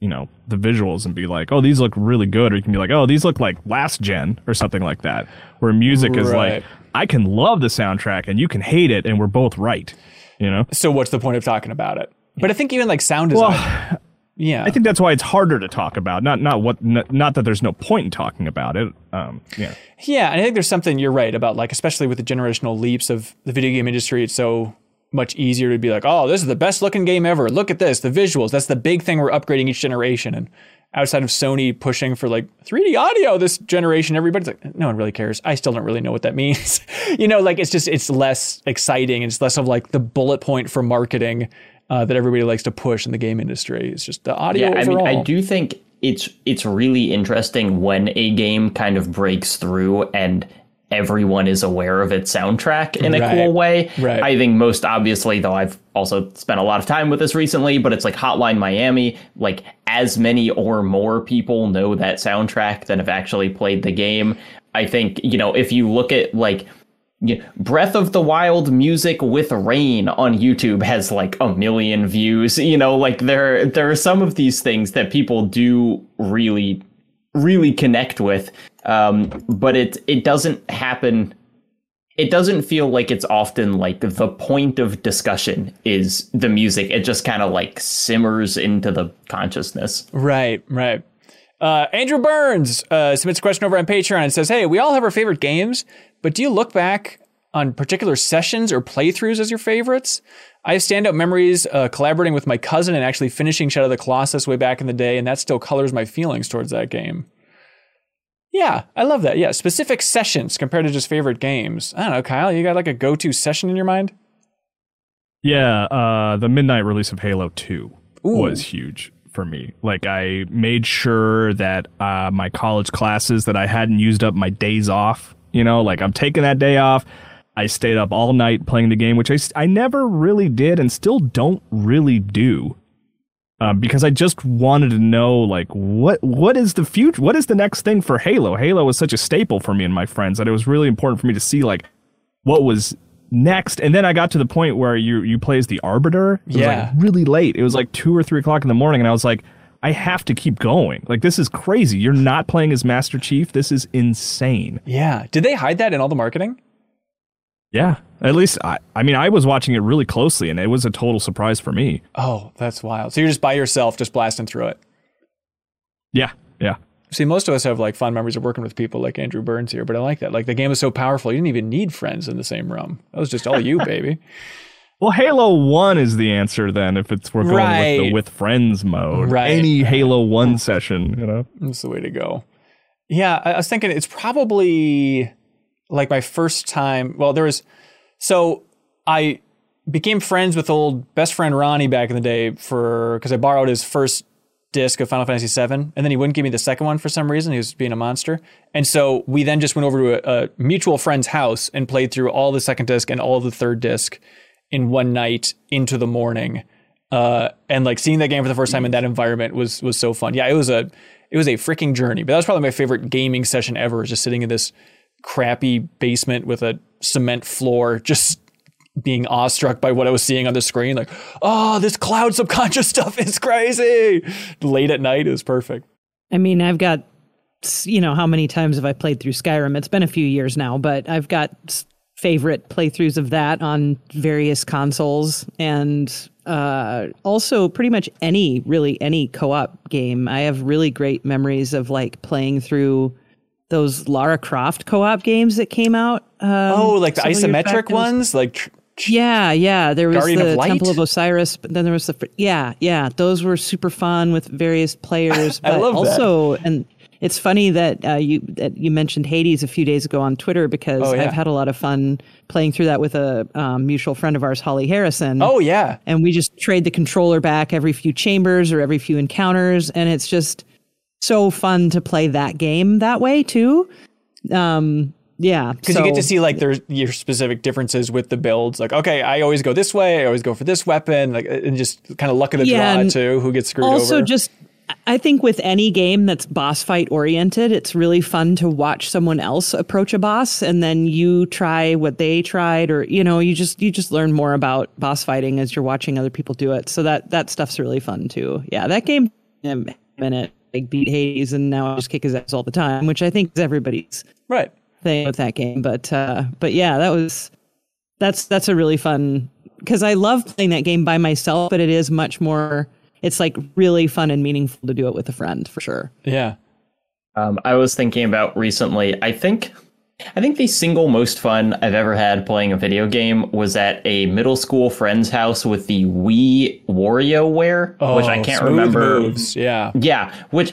you know, the visuals and be like, oh, these look really good, or you can be like, oh, these look like last gen or something like that. Where music is Right. like, I can love the soundtrack and you can hate it, and we're both right. You know. So what's the point of talking about it? But I think even like sound design. Yeah. I think that's why it's harder to talk about. Not not what n- not that there's no point in talking about it. Um, yeah. Yeah, and I think there's something you're right about, like especially with the generational leaps of the video game industry. It's so much easier to be like, oh, this is the best looking game ever. Look at this, the visuals. That's the big thing we're upgrading each generation. And outside of Sony pushing for like 3D audio this generation, everybody's like, no one really cares. I still don't really know what that means. you know, like it's just it's less exciting. It's less of like the bullet point for marketing uh, that everybody likes to push in the game industry. It's just the audio. Yeah, I mean. I do think it's it's really interesting when a game kind of breaks through and everyone is aware of its soundtrack in a Right, cool way. right. I think most obviously, though, I've also spent a lot of time with this recently, but it's like Hotline Miami. Like as many or more people know that soundtrack than have actually played the game. I think you know if you look at like. Breath of the Wild music with rain on YouTube has like a million views. You know, like there there are some of these things that people do really really connect with. Um, but it it doesn't happen it doesn't feel like it's often like the point of discussion is the music. It just kind of like simmers into the consciousness. Right, right. Uh, Andrew Burns uh, submits a question over on Patreon and says, Hey, we all have our favorite games, but do you look back on particular sessions or playthroughs as your favorites? I have standout memories uh, collaborating with my cousin and actually finishing Shadow of the Colossus way back in the day, and that still colors my feelings towards that game. Yeah, I love that. Yeah, specific sessions compared to just favorite games. I don't know, Kyle, you got like a go to session in your mind? Yeah, uh, the midnight release of Halo 2 was huge for me. Like, I made sure that uh, my college classes that I hadn't used up my days off, you know, like I'm taking that day off. I stayed up all night playing the game, which I, I never really did and still don't really do. Um, because I just wanted to know, like, what what is the future? What is the next thing for Halo? Halo was such a staple for me and my friends that it was really important for me to see, like, what was next. And then I got to the point where you you play as the Arbiter. It was Yeah. like really late. It was like two or three o'clock in the morning, and I was like, I have to keep going. Like this is crazy. You're not playing as Master Chief. This is insane. Yeah. Did they hide that in all the marketing? Yeah. At least I I mean I was watching it really closely, and it was a total surprise for me. Oh, that's wild. So you're just by yourself, just blasting through it. Yeah. Yeah. See, most of us have like fond memories of working with people like Andrew Burns here, but I like that. Like the game is so powerful, you didn't even need friends in the same room. That was just all you, baby. Well, Halo One is the answer then. If it's we're going with the with friends mode, Right. any Halo One session, you know. That's the way to go. Yeah, I I was thinking it's probably like my first time. Well, there was so I became friends with old best friend Ronnie back in the day for because I borrowed his first disc of Final Fantasy VII, and then he wouldn't give me the second one for some reason. He was being a monster, and so we then just went over to a, a mutual friend's house and played through all the second disc and all the third disc in one night into the morning. Uh, and like seeing that game for the first time in that environment was was so fun. Yeah, it was a it was a freaking journey. But that was probably my favorite gaming session ever. Just sitting in this crappy basement with a cement floor, just being awestruck by what I was seeing on the screen. Like, oh, this cloud subconscious stuff is crazy. Late at night, it was perfect. I mean, I've got, you know, how many times have I played through Skyrim? It's been a few years now, but I've got favorite playthroughs of that on various consoles and uh, also pretty much any, really any co op game. I have really great memories of like playing through those Lara Croft co op games that came out. Um, Oh, like the several years back. isometric ones, like yeah, yeah. There was Guardian the Light? Temple of Osiris, but then there was the yeah, yeah. Those were super fun with various players. I But love that. also, and it's funny that uh, you that you mentioned Hades a few days ago on Twitter because Oh, yeah. I've had a lot of fun playing through that with a um, mutual friend of ours, Holly Harrison. oh yeah, and we just trade the controller back every few chambers or every few encounters, and it's just so fun to play that game that way too. Um, yeah, because you get to see like there's your specific differences with the builds. Like, okay, I always go this way. I always go for this weapon. Like, and just kind of luck of the Yeah, draw too. Who gets screwed also over? just i think with any game that's boss fight oriented it's really fun to watch someone else approach a boss and then you try what they tried or you know you just you just learn more about boss fighting as you're watching other people do it so that that stuff's really fun too yeah that game um, minute like beat hades and now i just kick his ass all the time which i think is everybody's right. Thing with that game but uh but yeah that was that's that's a really fun because I love playing that game by myself, but it is much more. It's like really fun and meaningful to do it with a friend for sure. Yeah. Um, I was thinking about recently. I think, I think the single most fun I've ever had playing a video game was at a middle school friend's house with the Wii WarioWare, which I Oh, can't remember. Moves. Yeah. Yeah, which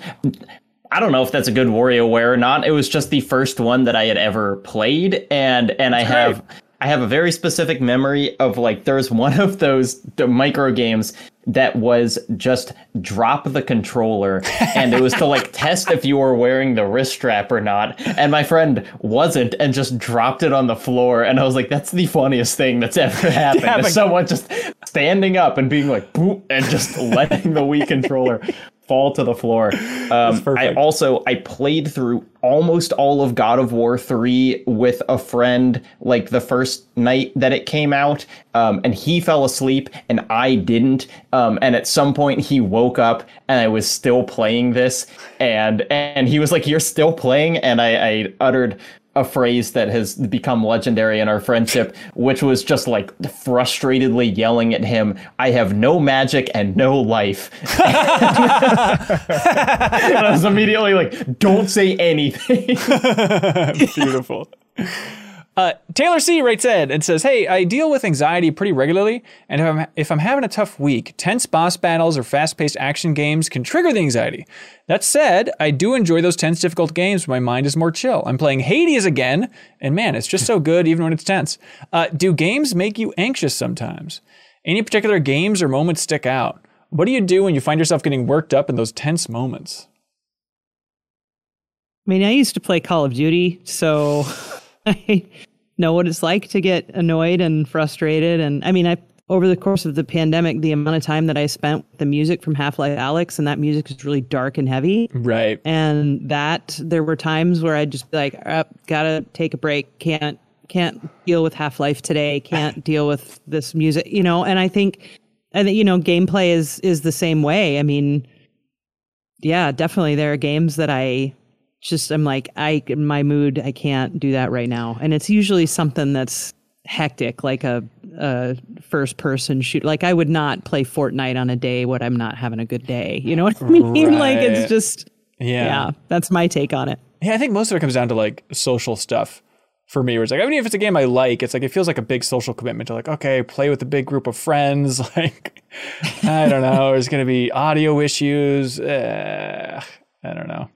I don't know if that's a good WarioWare or not. It was just the first one that I had ever played, and and I have I have a very specific memory of like there's one of those micro games that was just drop the controller and it was to like test if you were wearing the wrist strap or not and my friend wasn't and just dropped it on the floor and I was like that's the funniest thing that's ever happened Yeah, someone just standing up and being like boop and just letting the Wii controller fall to the floor. Um, I also I played through almost all of God of War 3 with a friend like the first night that it came out um, and he fell asleep and I didn't. Um, and at some point he woke up and I was still playing this and and he was like you're still playing? And I, I uttered a phrase that has become legendary in our friendship, which was just like frustratedly yelling at him, I have no magic and no life. and I was immediately like, don't say anything. Beautiful. Uh, Taylor C writes in and says, "Hey, I deal with anxiety pretty regularly, and if I'm if I'm having a tough week, tense boss battles or fast-paced action games can trigger the anxiety. That said, I do enjoy those tense, difficult games. when My mind is more chill. I'm playing Hades again, and man, it's just so good even when it's tense. Uh, do games make you anxious sometimes? Any particular games or moments stick out? What do you do when you find yourself getting worked up in those tense moments? I mean, I used to play Call of Duty, so I know what it's like to get annoyed and frustrated. And I mean, I over the course of the pandemic, the amount of time that I spent with the music from Half Life Alyx, and that music is really dark and heavy. Right. And that there were times where I'd just be like, uh, gotta take a break. Can't can't deal with Half Life today. Can't deal with this music. You know. And I think, I think you know, gameplay is is the same way. I mean, yeah, definitely. There are games that I just I'm like I in my mood I can't do that right now, and it's usually something that's hectic, like a, a first person shoot. Like I would not play Fortnite on a day when I'm not having a good day. You know what I mean? Like it's just Yeah. yeah. That's my take on it. Yeah, I think most of it comes down to like social stuff for me. Where it's like, even if it's a game I like, it's like it feels like a big social commitment to like, okay, play with a big group of friends. Like, I don't know, there's gonna be audio issues. Uh, I don't know.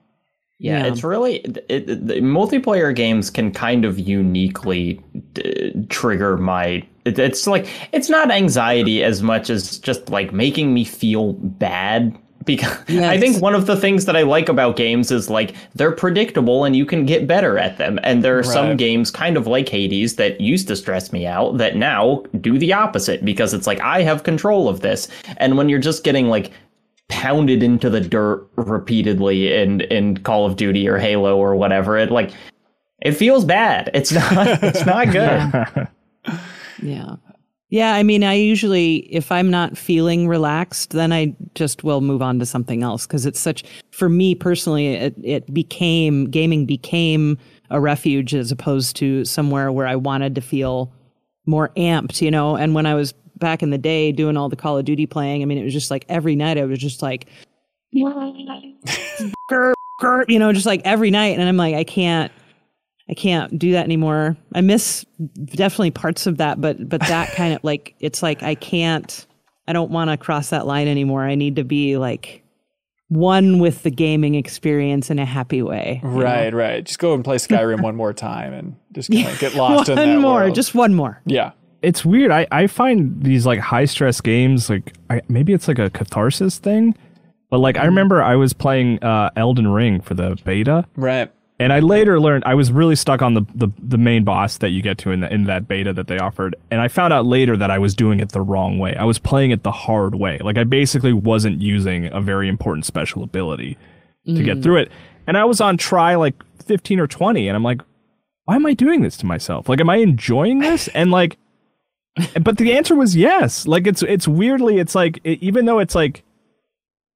Yeah, Yeah. it's really it, it, the multiplayer games can kind of uniquely d- trigger my. It, it's like it's not anxiety as much as just like making me feel bad. Because I think one of the things that I like about games is like they're predictable and you can get better at them. And there are some games, kind of like Hades, that used to stress me out that now do the opposite because it's like I have control of this. And when you're just getting like pounded into the dirt repeatedly in in Call of Duty or Halo or whatever. It like it feels bad. It's not it's not good. Yeah. Yeah, I mean, I usually, if I'm not feeling relaxed, then I just will move on to something else because it's such, for me personally, it, it became, gaming became a refuge as opposed to somewhere where I wanted to feel more amped, you know? And when I was back in the day doing all the Call of Duty playing, I mean, it was just like every night I was just like, "Grr, grr," you know, just like every night. And I'm like, I can't, I can't do that anymore. I miss definitely parts of that, but but that kind of like it's like I can't I don't want to cross that line anymore. I need to be like one with the gaming experience in a happy way. you know? Right, right. Just go and play Skyrim one more time and just kind of get lost in One more, world. just one more. yeah. It's weird. I, I find these like high stress games like I, maybe it's like a catharsis thing, but like I remember I was playing uh, Elden Ring for the beta, Right. and I later learned I was really stuck on the, the, the main boss that you get to in the, in that beta that they offered, and I found out later that I was doing it the wrong way. I was playing it the hard way. Like I basically wasn't using a very important special ability to get through it, and I was on try like fifteen or twenty, and I'm like, why am I doing this to myself? Like, am I enjoying this? And like but the answer was yes. Like it's it's weirdly it's like it, even though it's like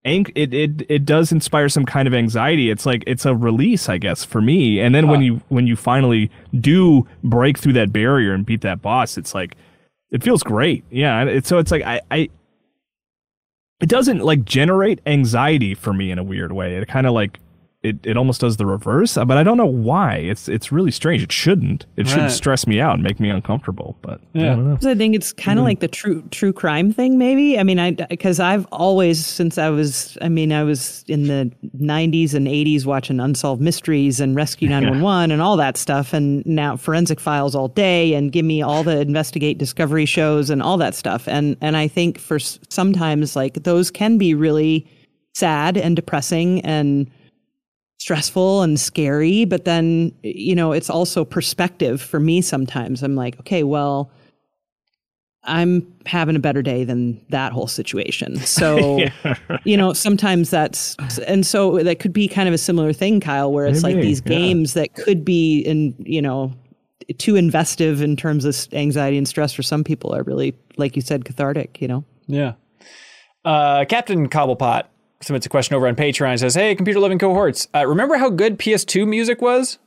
anx- it, it it does inspire some kind of anxiety. It's like it's a release, I guess, for me. And then when you when you finally do break through that barrier and beat that boss, it's like it feels great. Yeah. so it's like I I it doesn't like generate anxiety for me in a weird way. It kind of like it, it almost does the reverse, uh, but I don't know why. It's it's really strange. It shouldn't. It should Right. stress me out and make me uncomfortable. But I Yeah. don't know. 'Cause I think it's kind of hmm. like the true true crime thing, maybe. I mean, I because I've always since I was, I mean, I was in the '90s and '80s watching Unsolved Mysteries and Rescue 911 and all that stuff, and now Forensic Files all day, and give me all the investigate discovery shows and all that stuff, and and I think for sometimes like those can be really sad and depressing and stressful and scary but then you know it's also perspective for me sometimes i'm like okay well i'm having a better day than that whole situation so you know sometimes that's and so that could be kind of a similar thing kyle where it's like Maybe, these yeah. games that could be in you know too investive in terms of anxiety and stress for some people are really like you said cathartic you know Yeah. Uh, Captain Cobblepot submits a question over on Patreon and says, Hey, computer living cohorts, uh, remember how good PS2 music was?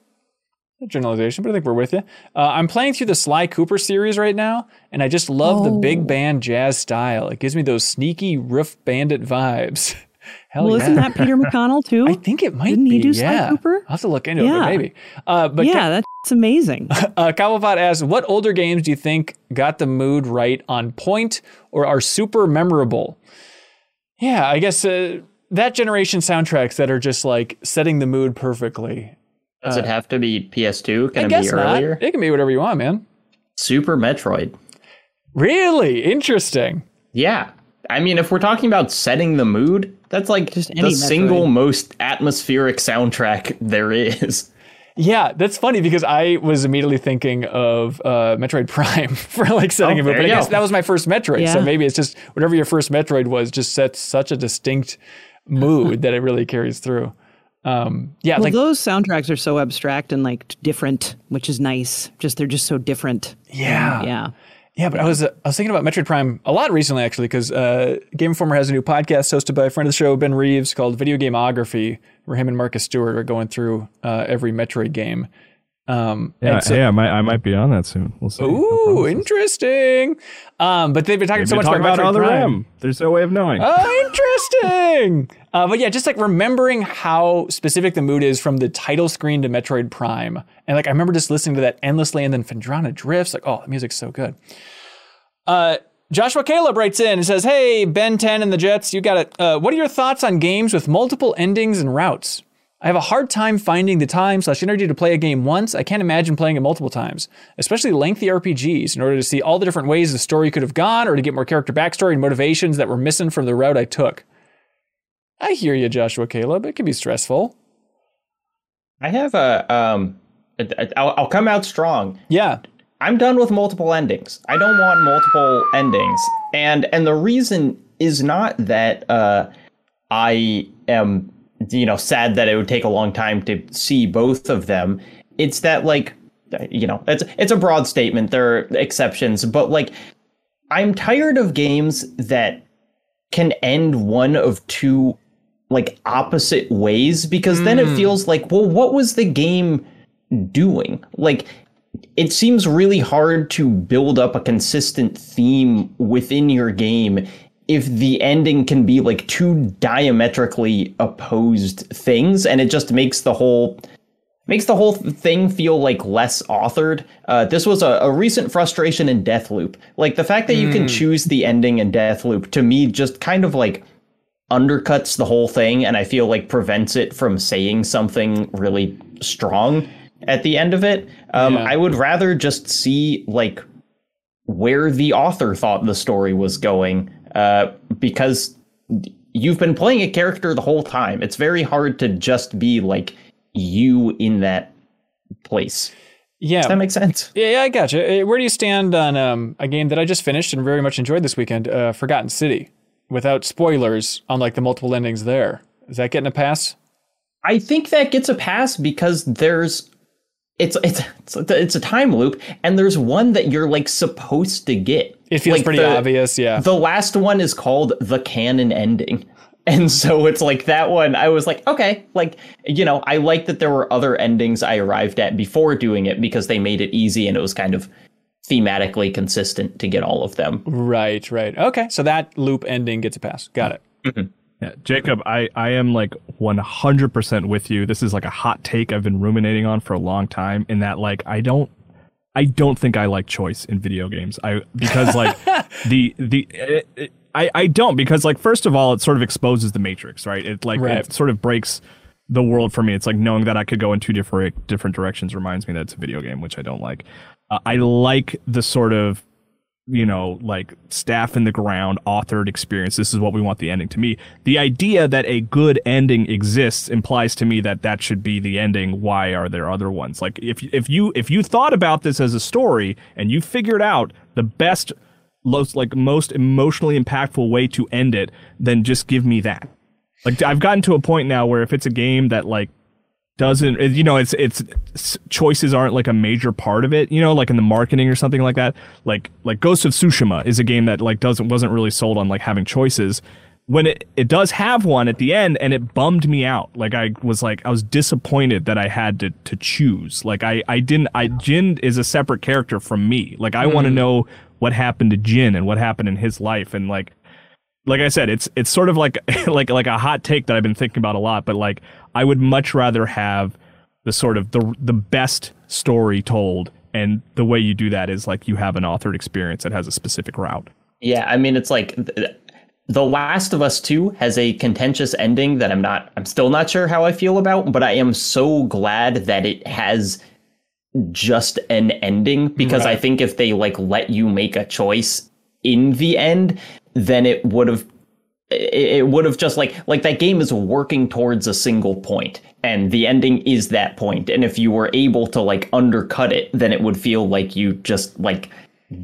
Generalization, but I think we're with you. Uh, I'm playing through the Sly Cooper series right now, and I just love the big band jazz style. It gives me those sneaky roof bandit vibes. Hell well yeah. isn't that peter mcconnell too I think it might Didn't be. he do Sly. Cooper? I'll have to look into it, Yeah. but maybe. Uh, but yeah that's amazing uh, Cobblepot asks, "What older games do you think got the mood right on point or are super memorable?" Yeah, I guess uh, that generation soundtracks that are just like setting the mood perfectly. Does it have to be PS2? Can I it guess be not. earlier? It can be whatever you want, man. Super Metroid. Really interesting. Yeah. I mean, if we're talking about setting the mood, that's like Just the any single most atmospheric soundtrack there is. Yeah, that's funny because I was immediately thinking of uh, Metroid Prime for like setting Oh, a mood. there But I guess go. that was my first Metroid, so maybe it's just whatever your first Metroid was, just sets such a distinct mood that it really carries through. Um, yeah, Well, like those soundtracks are so abstract and like different, which is nice. Just they're just so different. yeah, Yeah. Yeah, but I was uh, I was thinking about Metroid Prime a lot recently actually because uh, Game Informer has a new podcast hosted by a friend of the show Ben Reeves called Video Gameography, where him and Marcus Stewart are going through uh, every Metroid game. Um, Yeah, so- hey, I might I might be on that soon. We'll see. Ooh, promises. interesting. Um, but they've been talking Maybe so much talk about, about Metroid Prime. M. There's no way of knowing. Oh, interesting. Uh, but yeah, just like remembering how specific the mood is from the title screen to Metroid Prime. And like, I remember just listening to that endlessly and then Phendrana Drifts. Like, oh, the music's so good. Uh, Joshua Caleb writes in and says, Hey, Ben 10 and the Jets, you got it. Uh, what are your thoughts on games with multiple endings and routes? I have a hard time finding the time slash energy to play a game once. I can't imagine playing it multiple times, especially lengthy RPGs, in order to see all the different ways the story could have gone or to get more character backstory and motivations that were missing from the route I took. I hear you, Joshua Caleb. It can be stressful. I have a um a- a- I'll, I'll come out strong. Yeah. I'm done with multiple endings. I don't want multiple endings. And and the reason is not that uh I am you know sad that it would take a long time to see both of them. It's that like you know, it's it's a broad statement. There are exceptions, but like I'm tired of games that can end one of two like opposite ways because then it feels like, well, what was the game doing? Like it seems really hard to build up a consistent theme within your game if the ending can be like two diametrically opposed things and it just makes the whole makes the whole thing feel like less authored. Uh, this was a, a recent frustration in Deathloop. Like the fact that you can choose the ending in Deathloop to me just kind of like undercuts the whole thing and I feel like prevents it from saying something really strong at the end of it. Um, Yeah. I would rather just see like where the author thought the story was going uh, because you've been playing a character the whole time. It's very hard to just be like you in that place. Yeah. Does that makes sense? Yeah, yeah, I gotcha. Uh, Where do you stand on um, a game that I just finished and very much enjoyed this weekend, uh, Forgotten City? Without spoilers on like the multiple endings there, is that getting a pass? I think that gets a pass because there's it's it's it's a, it's a time loop and there's one that you're like supposed to get. It feels Like, pretty the- obvious. Yeah. The last one is called the canon ending. And so it's like that one, I was like, okay, like, you know, I like that there were other endings I arrived at before doing it because they made it easy and it was kind of thematically consistent to get all of them. right, right. Okay, so that loop ending gets a pass. Got it. Mm-hmm. Yeah, Jacob, I, I am like 100% with you. This is like a hot take I've been ruminating on for a long time in that like I don't I don't think I like choice in video games. I because like the the it, it- I I don't because like first of all it sort of exposes the matrix, right? It like Right. it sort of breaks the world for me. It's like knowing that I could go in two different different directions reminds me that it's a video game, which I don't like. Uh, I like the sort of you know, like staff in the ground, authored experience. This is what we want the ending to be. The idea that a good ending exists implies to me that that should be the ending. Why are there other ones? Like if if you if you thought about this as a story and you figured out the best, most like most emotionally impactful way to end it, then just give me that. Like I've gotten to a point now where if it's a game that like doesn't you know it's it's choices aren't like a major part of it you know like in the marketing or something like that. Like like Ghost of Tsushima is a game that like doesn't wasn't really sold on like having choices. When it it does have one at the end and it bummed me out. Like I was like I was disappointed that I had to to choose. Like I I didn't I Jin is a separate character from me. Like I want to mm. know what happened to Jin and what happened in his life. And like like I said, it's it's sort of like like like a hot take that I've been thinking about a lot. But like, I would much rather have the sort of the the best story told, and the way you do that is like you have an authored experience that has a specific route. Yeah, I mean, it's like th- The Last of Us 2 has a contentious ending that I'm not, I'm still not sure how I feel about, but I am so glad that it has just an ending because I think if they like let you make a choice in the end, then it would have it would have just like like that game is working towards a single point and the ending is that point and if you were able to like undercut it then it would feel like you just like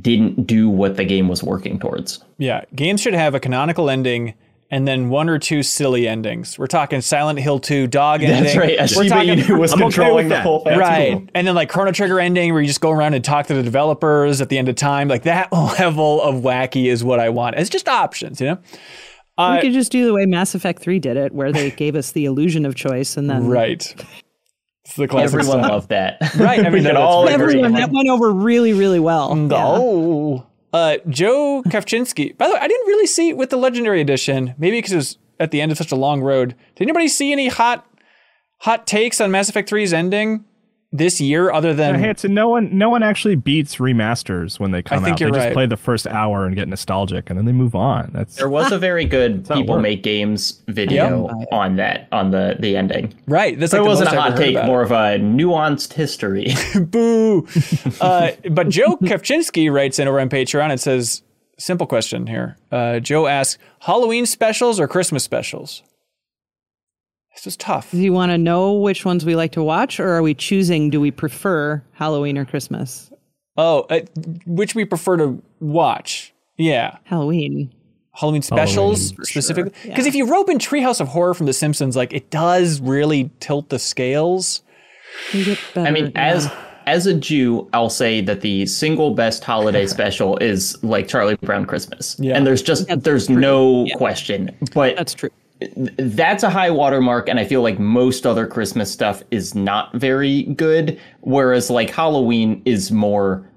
didn't do what the game was working towards Yeah, games should have a canonical ending and then one or two silly endings. We're talking Silent Hill 2 dog ending. that's right a We're talking Inu was I'm okay controlling with the whole thing right, and then like Chrono Trigger ending where you just go around and talk to the developers at the end of time. Like that level of wacky is what I want. It's just options, you know. We could just do the way Mass Effect 3 did it, where they gave us the illusion of choice and then Right. It's the classic everyone stuff. loved that Right, I mean, could that's all very- agree everyone that went over really, really well. Yeah. Oh. Uh, Joe Kafchinsky. By the way, I didn't really see it with the Legendary Edition. Maybe because it was at the end of such a long road. Did anybody see any hot hot takes on Mass Effect 3's ending this year other than Uh, Hanson, no one, no one actually beats remasters when they come think out. you're they just play the first hour and get nostalgic, and then they move on. That's there was a very good people make games video on that on the the ending right? That's so like it wasn't most a I've hot take more of a nuanced history Boo. uh, but Joe Kafchinsky writes in over on Patreon and says, simple question here. Uh, Joe asks, Halloween specials or Christmas specials? This was tough. Do you want to know which ones we like to watch, or are we choosing? Do we prefer Halloween or Christmas? Oh, uh, which we prefer to watch. Yeah. Halloween. Halloween specials for specifically. Because if you rope in Treehouse of Horror from The Simpsons, like it does really tilt the scales. We get better, I mean, yeah. as as a Jew, I'll say that the single best holiday special is like Charlie Brown Christmas, Yeah. and there's just there's no question. But that's true. That's a high watermark, and I feel like most other Christmas stuff is not very good. Whereas like Halloween is more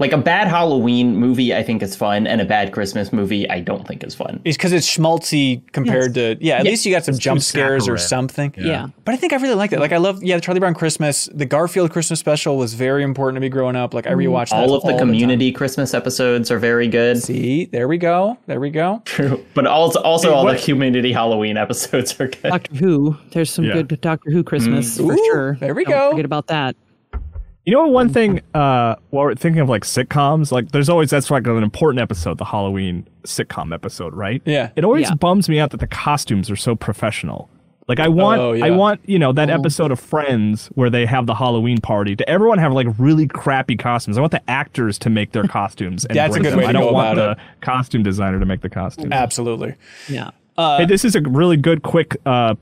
like a bad Halloween movie. I think is fun, and a bad Christmas movie I don't think is fun. It's because it's schmaltzy compared to, yeah, at least you got some jump scares or something. Yeah. But I think I really like that. Like I love, yeah, the Charlie Brown Christmas, the Garfield Christmas special was very important to me growing up. Like I mm. rewatched that All of the time. community Christmas episodes are very good. See, there we go. There we go. True. But also also all what- the community Halloween episodes are good. Doctor Who. There's some Yeah. good Doctor Who Christmas mm. for Ooh, sure. there we Don't go. Forget about that. You know, one thing, uh, while we're thinking of like sitcoms, like there's always that's like an important episode, the Halloween sitcom episode, right? Yeah. It always Yeah. bums me out that the costumes are so professional. Like I want, Oh, yeah. I want, you know, that episode of Friends where they have the Halloween party to everyone have like really crappy costumes. I want the actors to make their costumes. And That's a good them. way to I don't go want about the costume designer to make the costumes. Absolutely. Yeah. hey, this is a really good, quick uh,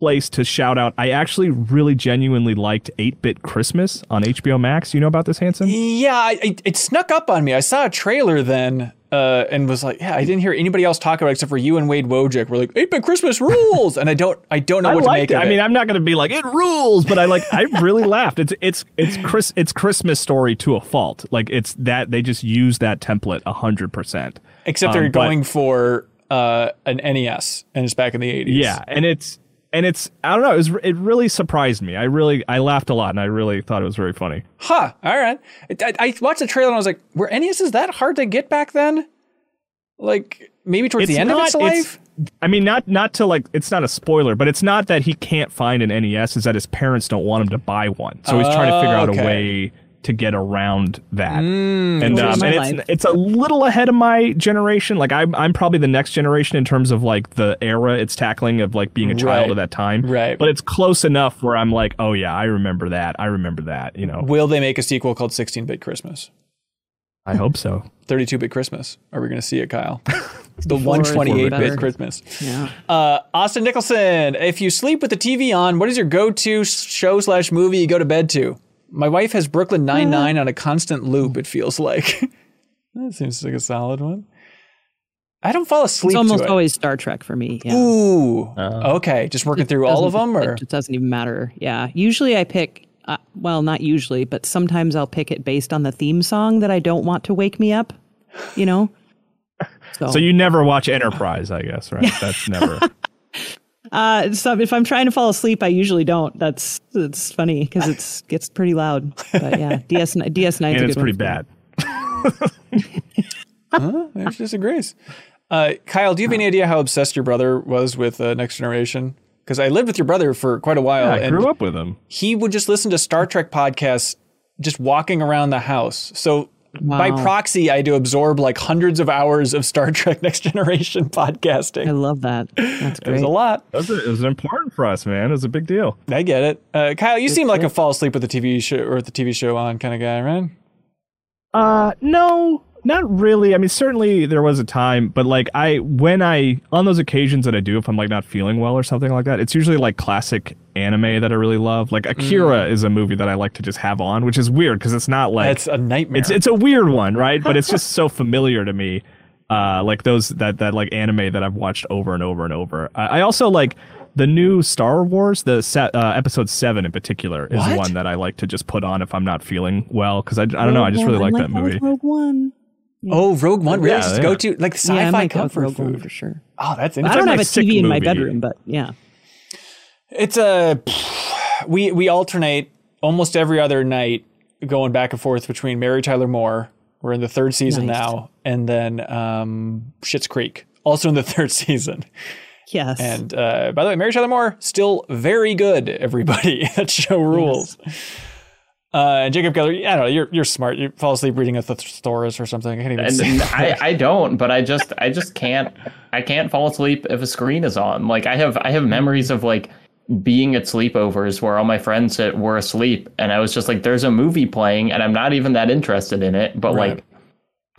place to shout out. I actually really genuinely liked 8 Bit Christmas on HBO Max. You know about this, Hanson? Yeah, I, it, it snuck up on me. I saw a trailer then uh, and was like, yeah, I didn't hear anybody else talk about it except for you and Wade Wojcik. We're like, 8-bit Christmas rules. and I don't I don't know I what to make it. of I mean, I'm not going to be like it rules, but I like. I really laughed. It's it's it's Chris. It's Christmas story to a fault. Like it's that they just use that template hundred percent. Except Um, they're but- going for uh, an NES, and it's back in the 80s. Yeah, and it's and it's I don't know. It was it really surprised me. I really I laughed a lot, and I really thought it was very funny. Huh. All right. I, I watched the trailer and I was like, were NESs that hard to get back then? Like maybe towards the end of its life? I mean, not not to like. It's not a spoiler, but it's not that he can't find an NES. Is that his parents don't want him to buy one, so he's trying to figure out oh, okay. a way to get around that. and um, my and life. it's it's a little ahead of my generation. Like I'm I'm probably the next generation in terms of like the era it's tackling of like being a child Right. of that time. Right. But it's close enough where I'm like, oh yeah, I remember that. I remember that. You know. Will they make a sequel called 16 Bit Christmas? I hope so. 32 bit Christmas. Are we going to see it, Kyle? the 128 bit Christmas. Yeah. Uh, Austin Nicholson, if you sleep with the TV on, what is your go to show slash movie you go to bed to? My wife has Brooklyn Nine-Nine on a constant loop, it feels like. that seems like a solid one. I don't fall asleep It's almost to it. always Star Trek for me. Yeah. Ooh. okay. Just working through all of them, or it doesn't even matter. Yeah. Usually I pick. Uh, well, not usually, but sometimes I'll pick it based on the theme song that I don't want to wake me up. You know. So, So you never watch Enterprise, I guess, right? That's never. Uh, so if I'm trying to fall asleep, I usually don't. That's it's funny because it's gets pretty loud. But yeah, DS DS nine. and it's pretty bad. huh? There's disagrees. Uh, Kyle, do you have any idea how obsessed your brother was with uh, Next Generation? Because I lived with your brother for quite a while, I and grew up with him. he would just listen to Star Trek podcasts just walking around the house. So by proxy, I do absorb like hundreds of hours of Star Trek Next Generation podcasting. I love that. That's It was a lot. It was, it was important for us, man. It was a big deal. I get it. Uh, Kyle, you seem like a fall asleep with the TV show or with the TV show on kind of guy, right? Uh, no, not really. I mean, certainly there was a time, but like I, when I, on those occasions that I do, if I'm like not feeling well or something like that, it's usually like classic anime that I really love. Like Akira is a movie that I like to just have on, which is weird because it's not like It's a nightmare. it's it's a weird one, right? But it's just so familiar to me. Uh, like those that that like anime that I've watched over and over and over. I, I also like the new Star Wars, the se- uh, episode seven in particular, is What? one that I like to just put on if I'm not feeling well because I, I don't know I just really like that movie. Rogue One. Oh, Rogue One really Yeah, just yeah. go to like Yeah, sci-fi might go with comfort Rogue One food. for sure. Oh, that's interesting. I don't like have a sick TV in my bedroom, but yeah. It's a we we alternate almost every other night going back and forth between Mary Tyler Moore. We're in the third season Nice. now, and then um, Schitt's Creek, also in the third season. Yes. And uh, by the way, Mary Tyler Moore still very good. Everybody, that show rules. Uh, and Jacob Geller, I don't know. You're you're smart. You fall asleep reading a thesaurus or something. I can't even and. I, I don't but i just i just can't i can't fall asleep if a screen is on like i have i have memories of like being at sleepovers where all my friends were asleep and i was just like there's a movie playing and i'm not even that interested in it but Right. like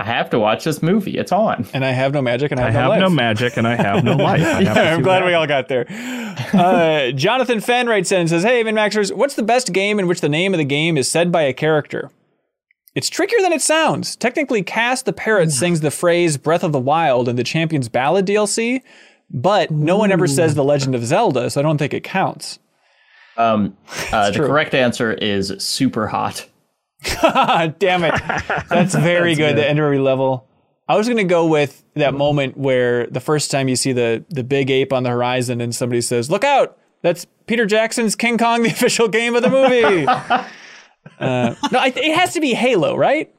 i have to watch this movie it's on and I have no magic, and I I have, have no, no life. magic and I have no life. I have Yeah, to I'm glad that. we all got there. Uh, Jonathan Fenn writes in and says, Hey, Maxers, what's the best game in which the name of the game is said by a character? It's trickier than it sounds. Technically, Kass the Parrot sings the phrase Breath of the Wild in the Champion's Ballad DLC, but no one ever says The Legend of Zelda, so I don't think it counts. um uh, the true. correct answer is Superhot Damn it. That's very good, the entry level. I was going to go with that moment where the first time you see the, the big ape on the horizon and somebody says, Look out! That's Peter Jackson's King Kong, the official game of the movie. uh, no, I, it has to be Halo, right?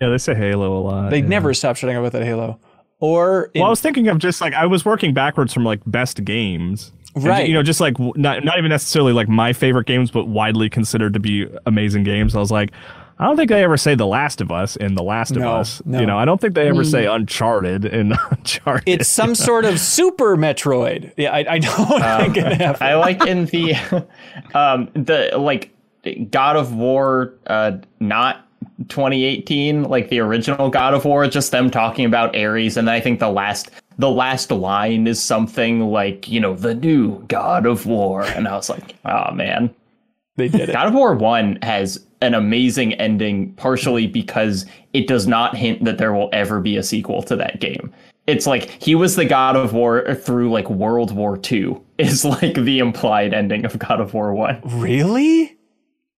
Yeah, they say Halo a lot. They yeah. never stop shutting up with that Halo. Or in, Well, I was thinking of just like I was working backwards from like best games. And, Right. you know, just like not not even necessarily like my favorite games, but widely considered to be amazing games. I was like, I don't think they ever say The Last of Us in The Last of No, Us. no. You know, I don't think they ever say Uncharted in Uncharted. it's some sort of super Metroid. Yeah, I, I don't think it happens. I like in the um the like God of War uh not 2018 like the original God of War just them talking about Ares and I think the last the last line is something like you know the new God of War and I was like oh man They did it. God of War 1 has an amazing ending partially because it does not hint that there will ever be a sequel to that game. It's like he was the God of War through like World War II is like the implied ending of God of War 1. Really?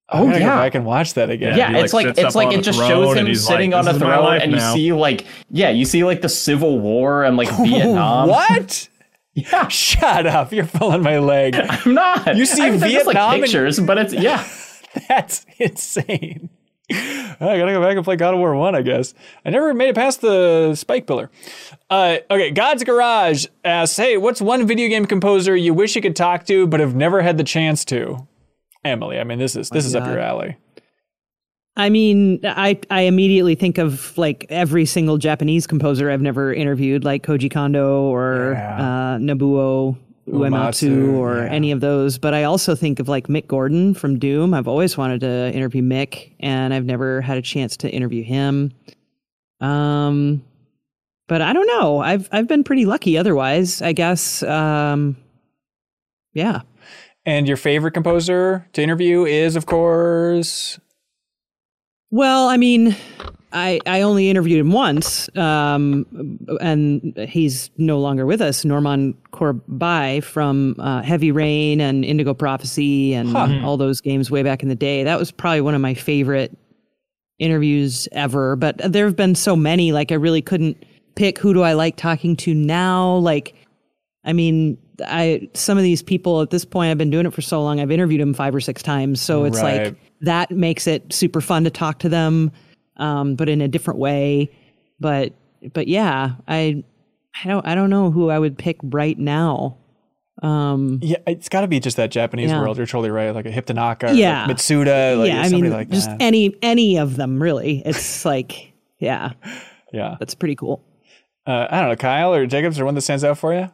I'm Oh, gonna yeah. go back and watch that again. Yeah, he, it's like, like it's like it just shows and him sitting like, on a "This is my throne, life and you now." see like yeah, you see like the Civil War and like Vietnam. What? Yeah, Shut up! You're pulling my leg. I'm not. You see I mean, just, Vietnam like and- pictures, but it's yeah. That's insane. I gotta go back and play God of War 1, I guess. I never made it past the spike pillar. Uh, okay, God's Garage asks, hey, what's one video game composer you wish you could talk to but have never had the chance to? Emily, I mean, this is this is up your alley. I mean, I I immediately think of like every single Japanese composer I've never interviewed, like Koji Kondo or Yeah. uh, Nobuo Uematsu Uematsu, or yeah. any of those. But I also think of like Mick Gordon from Doom. I've always wanted to interview Mick, and I've never had a chance to interview him. Um, but I don't know. I've I've been pretty lucky. Otherwise, I guess. Um, yeah. And your favorite composer to interview is, of course, Well, I mean, I I only interviewed him once, um, and he's no longer with us. Normand Corbeil from uh, Heavy Rain and Indigo Prophecy and all those games way back in the day. That was probably one of my favorite interviews ever. But there have been so many, like I really couldn't pick who do I like talking to now. Like, I mean, I some of these people at this point, I've been doing it for so long. I've interviewed them five or six times, so it's Right. like that makes it super fun to talk to them, um, but in a different way. But but yeah, I I don't I don't know who I would pick right now. Um, yeah, it's got to be just that Japanese Yeah. world. You're totally right. Like a Hip Tanaka, or Yeah. like Mitsuda, like yeah, I mean, like just any any of them really. It's like yeah, yeah. that's pretty cool. Uh, I don't know, Kyle or Jacobs, or one that stands out for you?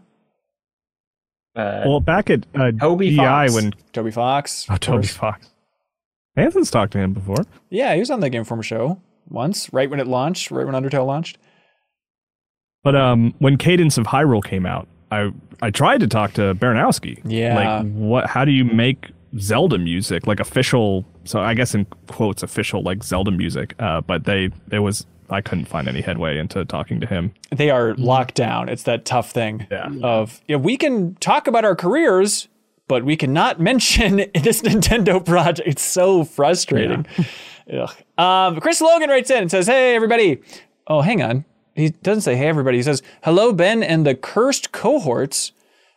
Uh, Well, back at uh, Toby DI Fox. when Toby Fox. oh of Toby course. Fox, Anthony's talked to him before. Yeah, he was on the Game Informer show once, right when it launched, right when Undertale launched. But um, when Cadence of Hyrule came out, I I tried to talk to Baranowsky. Yeah. Like, what? How do you make Zelda music like official? So I guess in quotes official like Zelda music. Uh, but they there was I couldn't find any headway into talking to him. They are locked down. It's that tough thing Yeah. of yeah, we can talk about our careers, but we cannot mention this Nintendo project. It's so frustrating. Ugh. Um, Chris Logan writes in and says, "Hey everybody." Oh, hang on. He doesn't say hey everybody. He says, "Hello Ben and the cursed cohorts.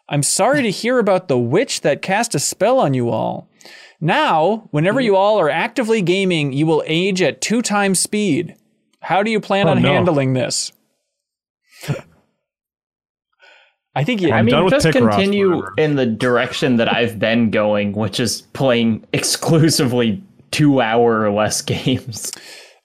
I'm sorry to hear about the witch that cast a spell on you all. Now, whenever you all are actively gaming, you will age at two times speed. How do you plan Oh, on no. handling this?" I think yeah. I mean, just continue in the direction that I've been going, which is playing exclusively two hour or less games.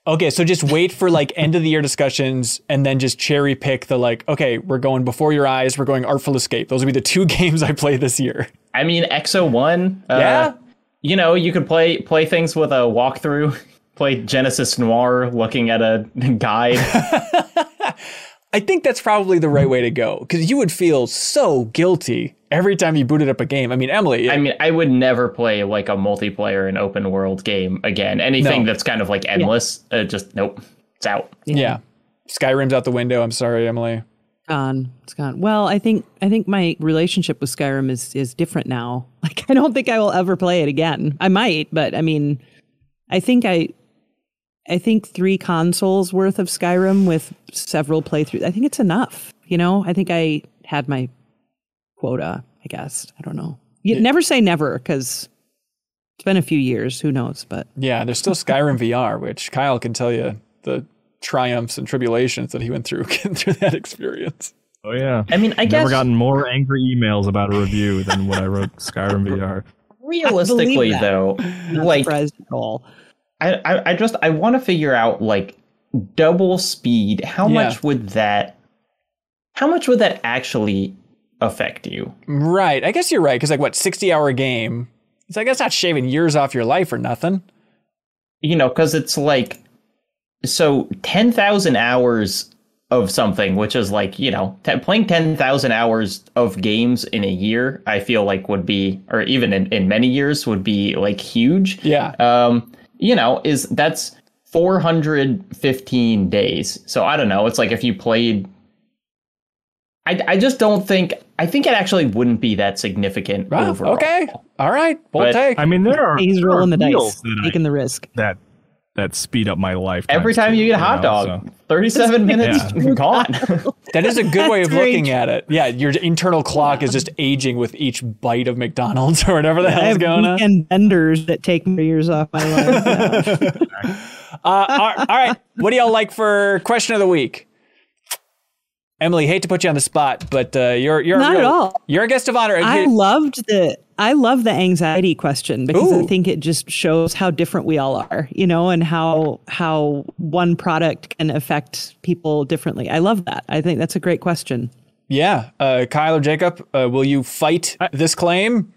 Okay, so just wait for like end of the year discussions and then just cherry pick the like, okay, we're going before your eyes, we're going Artful Escape. Those would be the two games I play this year. I mean, Exo One. Uh, Yeah? You know, you could play play things with a walkthrough. Play Genesis Noir, looking at a guide. I think that's probably the right way to go because you would feel so guilty every time you booted up a game. I mean, Emily, I mean, I would never play like a multiplayer and open world game again. Anything No. that's kind of like endless, uh, just nope, it's out. yeah. Skyrim's out the window. I'm sorry, Emily. gone. It's gone. Well, I think I think my relationship with Skyrim is is different now. Like I don't think I will ever play it again. I might, but I mean, I think I I think 3 consoles worth of Skyrim with several playthroughs. I think it's enough, you know? I think I had my quota, I guess. I don't know. You never say never cuz it's been a few years, who knows, but Yeah, there's still Skyrim VR, which Kyle can tell you the triumphs and tribulations that he went through getting through that experience. Oh yeah. I mean, I guess Never gotten more angry emails about a review than when I wrote Skyrim VR. realistically though, not like at all. I, I, I just I want to figure out like double speed. How Yeah. much would that? How much would that actually affect you? Right. I guess you're right. Because, like, what, 60 hour game? It's like, that's not shaving years off your life or nothing. You know, because it's like so ten thousand hours of something, which is like you know t- playing ten thousand hours of games in a year. I feel like would be, or even in, in many years, would be like huge. Yeah. um, you know, is that's 415 days. So I don't know. It's like if you played, I, I just don't think I think it actually wouldn't be that significant Wow, overall. okay. All right. Bold But- take. I mean, there are He's rolling the dice, meals I- taking the risk. that that speed up my life. Every time two, you eat a hot dog, so- 37 minutes gone. That is a good way of looking at it. Yeah, your internal clock is just aging with each bite of McDonald's or whatever the I hell's have going on. And benders that take more years off my life. Uh, all all right. What do y'all like for question of the week? Emily, hate to put you on the spot, but uh, you're you're a Not at all. You're a guest of honor. I Here- loved the I love the anxiety question because Ooh. I think it just shows how different we all are, you know, and how how one product can affect people differently. I love that. I think that's a great question. yeah, uh, Kyle or Jacob, uh, will you fight this claim?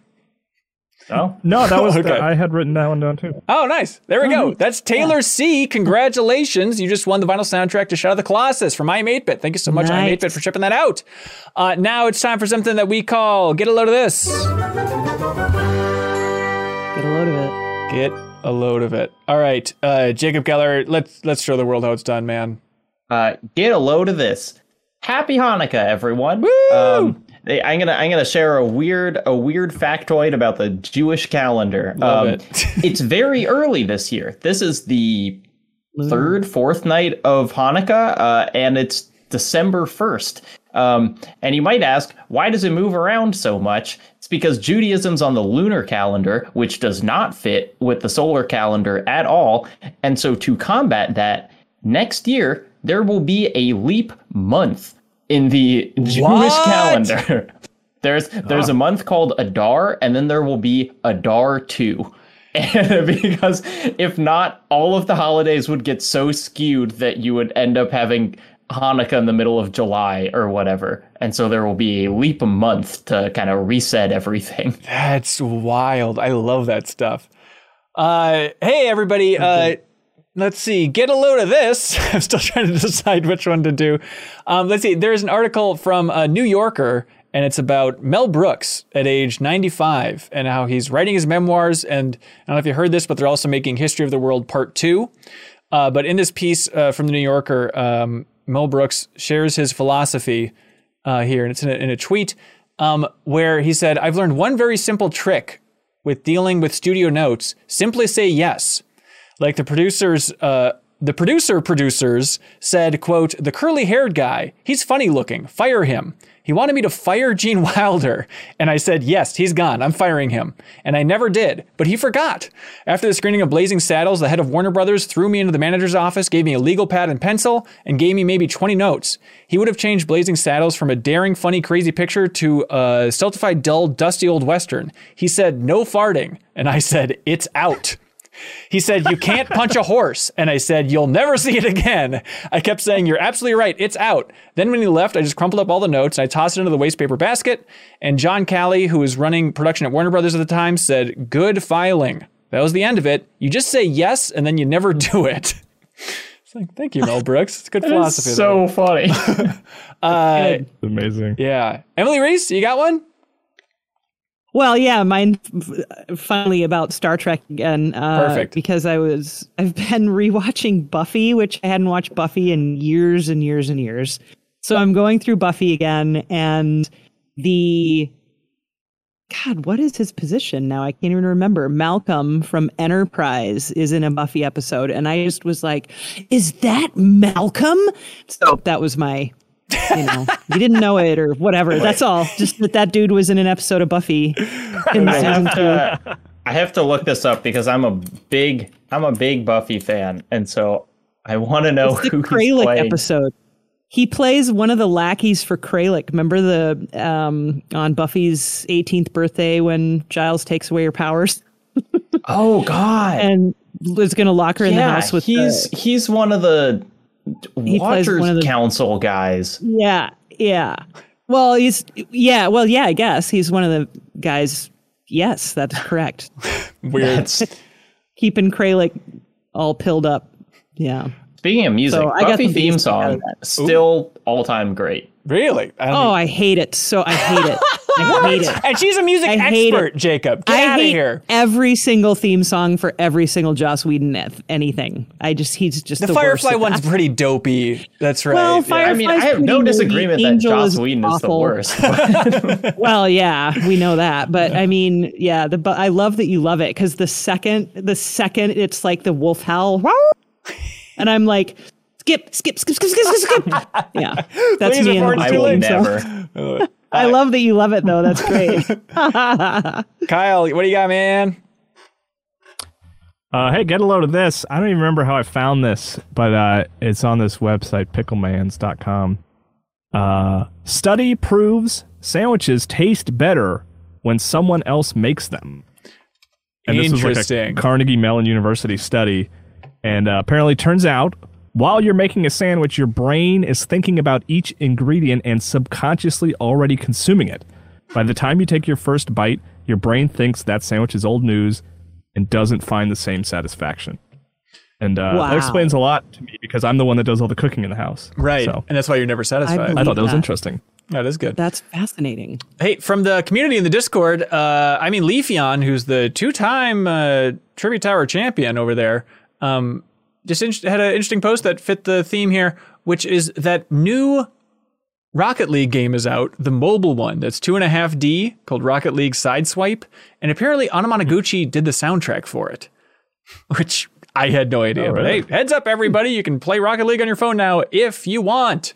Oh, no, that was Okay. I had written that one down too. Oh, nice. There we go. That's Taylor C. Congratulations. You just won the vinyl soundtrack to Shadow of the Colossus from iam8bit. Thank you so much, I'm Nice. 8-Bit, for shipping that out. Uh, now it's time for something that we call Get a Load of This. Get a load of it. Get a load of it. All right, uh, Jacob Geller, let's let's show the world how it's done, man. Uh, get a load of this. Happy Hanukkah, everyone. Woo! Um, they- I'm gonna I'm gonna share a weird a weird factoid about the Jewish calendar. Love um, it. it's very early this year. This is the third, fourth night of Hanukkah, uh, and it's December 1st. Um, and you might ask, why does it move around so much? It's because Judaism's on the lunar calendar, which does not fit with the solar calendar at all. And so to combat that, next year, there will be a leap month in the Jewish What? calendar. There's there's a month called Adar, and then there will be Adar 2. And because if not, all of the holidays would get so skewed that you would end up having Hanukkah in the middle of July or whatever. And so there will be a leap a month to kind of reset everything. That's wild. I love that stuff. Uh, hey, everybody. Uh, let's see. Get a load of this. I'm still trying to decide which one to do. Um, let's see. There's an article from a New Yorker, and it's about Mel Brooks at age 95 and how he's writing his memoirs. And I don't know if you heard this, but they're also making History of the World Part Two. Uh, but in this piece uh, from the New Yorker, um, Mel Brooks shares his philosophy uh, here, and it's in a, in a tweet um, where he said, "I've learned one very simple trick with dealing with studio notes: simply say yes." Like the producers, uh, the producer producers said, "quote The curly-haired guy, he's funny looking. Fire him." He wanted me to fire Gene Wilder, and I said, "Yes, he's gone. I'm firing him." And I never did, but he forgot. After the screening of Blazing Saddles, the head of Warner Brothers threw me into the manager's office, gave me a legal pad and pencil, and gave me maybe 20 notes. He would have changed Blazing Saddles from a daring, funny, crazy picture to a stultified, dull, dusty old western. He said, "No farting," and I said, "It's out." He said, You can't punch a horse. And I said, You'll never see it again. I kept saying, You're absolutely right. It's out. Then when he left, I just crumpled up all the notes and I tossed it into the waste paper basket. And John Calley, who was running production at Warner Brothers at the time, said, Good filing. That was the end of it. You just say yes and then you never do it. It's like, thank you, Mel Brooks. It's good philosophy. so funny. uh, Amazing. yeah. Emily Reese, you got one? Well, yeah, mine finally about Star Trek again. Uh, Perfect. Because I was, I've been rewatching Buffy, which I hadn't watched Buffy in years and years and years. So I'm going through Buffy again, and the God, what is his position now? I can't even remember. Malcolm from Enterprise is in a Buffy episode, and I just was like, "Is that Malcolm?" So that was my, you know, you didn't know it or whatever. That's all. Just that that dude was in an episode of Buffy in I season have two. to I have to look this up because I'm a big I'm a big Buffy fan, and so I want to know It's the who he's Kralik playing. episode. He plays one of the lackeys for Kralik. Remember the um, on Buffy's 18th birthday when Giles takes away her powers Oh God! and is going to lock her in the house with he's the, he's one of the He Watchers one of the- Council guys. yeah yeah. Well, he's yeah. Well, yeah. I guess he's one of the guys. Yes, that's correct. Weird. That's Keeping Kralik all pilled up. Yeah. speaking of music. So I got Buffy the theme music out of song still all time great. really? I don't Oh, I hate it. So I hate it. I hate it. And she's a music I hate expert, it. Jacob. Get I out of here. every single theme song for every single Joss Whedon eth- anything. I just he's just The, worst. the, Firefly at one's that. pretty dopey. That's right. Well, Yeah. I mean, I have no disagreement movie. that Angel Joss is Whedon is the worst. Well, yeah, we know that, but I mean, yeah, the but I love that you love it because the second the second it's like the wolf howl, and I'm like, skip, skip, skip, skip, skip, skip, skip. Yeah, that's Please, me. before And I will never. I love that you love it though. That's great. Kyle, what do you got, man? Uh, hey, get a load of this. I don't even remember how I found this, but uh, it's on this website, picklemans.com. Uh, study proves sandwiches taste better when someone else makes them. And this was like Interesting. a Carnegie Mellon University study. And uh, apparently, turns out while you're making a sandwich, your brain is thinking about each ingredient and subconsciously already consuming it. By the time you take your first bite, your brain thinks that sandwich is old news and doesn't find the same satisfaction. And uh, Wow. that explains a lot to me because I'm the one that does all the cooking in the house. Right. So And that's why you're never satisfied. believe- I thought that was that. interesting. that is good. That's fascinating. Hey, from the community in the Discord, uh, I mean, Leafeon, who's the two-time uh, Trivia Tower champion over there, um, just in- had an interesting post that fit the theme here, which is that new Rocket League game is out, the mobile one that's two and a half D called Rocket League Sideswipe, and apparently Anamanaguchi did the soundtrack for it, which I had no idea. Oh, But really? hey, heads up, everybody, you can play Rocket League on your phone now if you want.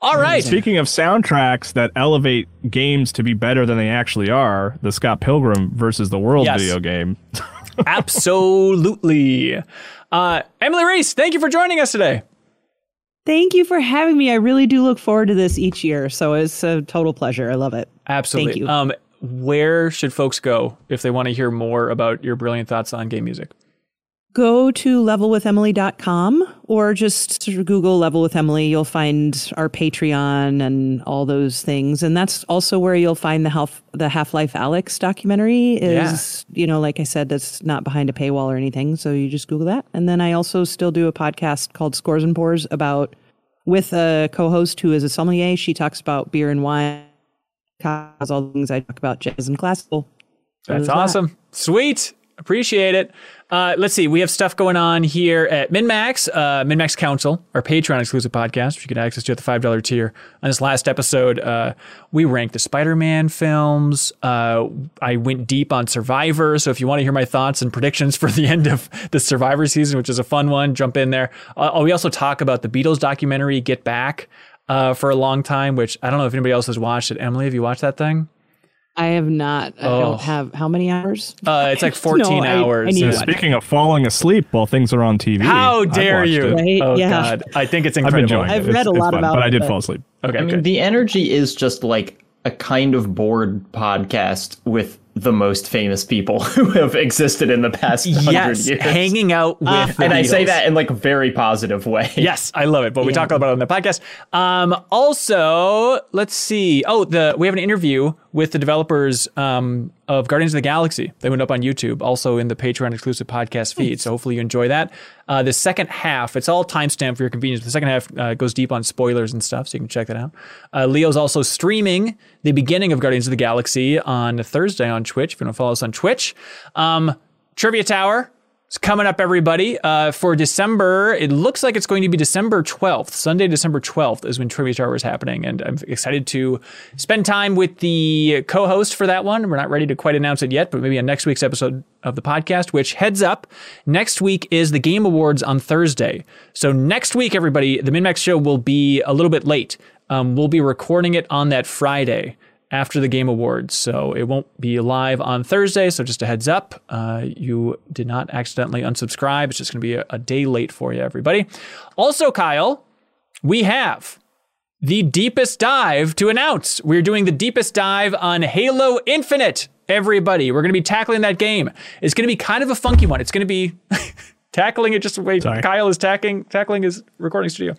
All right. Speaking of soundtracks that elevate games to be better than they actually are, the Scott Pilgrim versus the World Yes. video game. Absolutely. Uh, Emily Reese, thank you for joining us today. Thank you for having me. I really do look forward to this each year, so it's a total pleasure. I love it. Absolutely. Thank you. Um, where should folks go if they want to hear more about your brilliant thoughts on game music? go to levelwithemily.com or just sort of Google Level with Emily. You'll find our Patreon and all those things. And that's also where you'll find the Half the Half Life Alyx documentary is, you know, like I said, that's not behind a paywall or anything. So you just Google that. And then I also still do a podcast called Scores and Pours about with a co-host who is a sommelier. She talks about beer and wine, cause all the things I talk about, jazz and classical. That's there's that. awesome. Sweet. Appreciate it. Uh, let's see. We have stuff going on here at MinnMax, uh, MinnMax Council, our Patreon exclusive podcast, which you get access to at the $5 tier. On this last episode, uh, we ranked the Spider Man films. Uh, I went deep on Survivor. So if you want to hear my thoughts and predictions for the end of the Survivor season, which is a fun one, jump in there. Uh, we also talk about the Beatles documentary, Get Back, uh, for a long time, which I don't know if anybody else has watched it. Emily, have you watched that thing? I have not. I Oh. don't have how many hours? Uh, it's like 14 I- I hours. need to watch Speaking of falling asleep while things are on TV, How dare you? Right? Oh Yeah. God, I think it's I've incredible. been enjoying I've it. It's- read a lot fun, about but I did fall asleep. Okay, I mean, good. the energy is just like a kind of bored podcast with the most famous people who have existed in the past hundred yes, years. hanging out with the and I say that in like a very positive way. Yes, I love it. But we talk about it on the podcast. Um, also, let's see. Oh, the we have an interview with the developers um, of Guardians of the Galaxy. They went up on YouTube, also in the Patreon exclusive podcast feed. So hopefully you enjoy that. Uh, the second half, it's all timestamped for your convenience. The second half uh, goes deep on spoilers and stuff, so you can check that out. Uh, Leo's also streaming the beginning of Guardians of the Galaxy on Thursday on Twitch. If you want to follow us on Twitch, um, Trivia Tower. It's coming up, everybody. Uh, for December, it looks like it's going to be December 12th. Sunday, December 12th is when Trivia Tower is happening. And I'm excited to spend time with the co host for that one. We're not ready to quite announce it yet, but maybe on next week's episode of the podcast, which heads up, next week is the Game Awards on Thursday. So next week, everybody, the MinnMax show will be a little bit late. Um, we'll be recording it on that Friday after the Game Awards. So it won't be live on Thursday. So just a heads up, uh, you did not accidentally unsubscribe. It's just going to be a, a day late for you, everybody. Also, Kyle, we have the deepest dive to announce. We're doing the deepest dive on Halo Infinite, everybody. We're going to be tackling that game. It's going to be kind of a funky one. It's going to be tackling it just the way Sorry. Kyle is tackling, tackling his recording studio.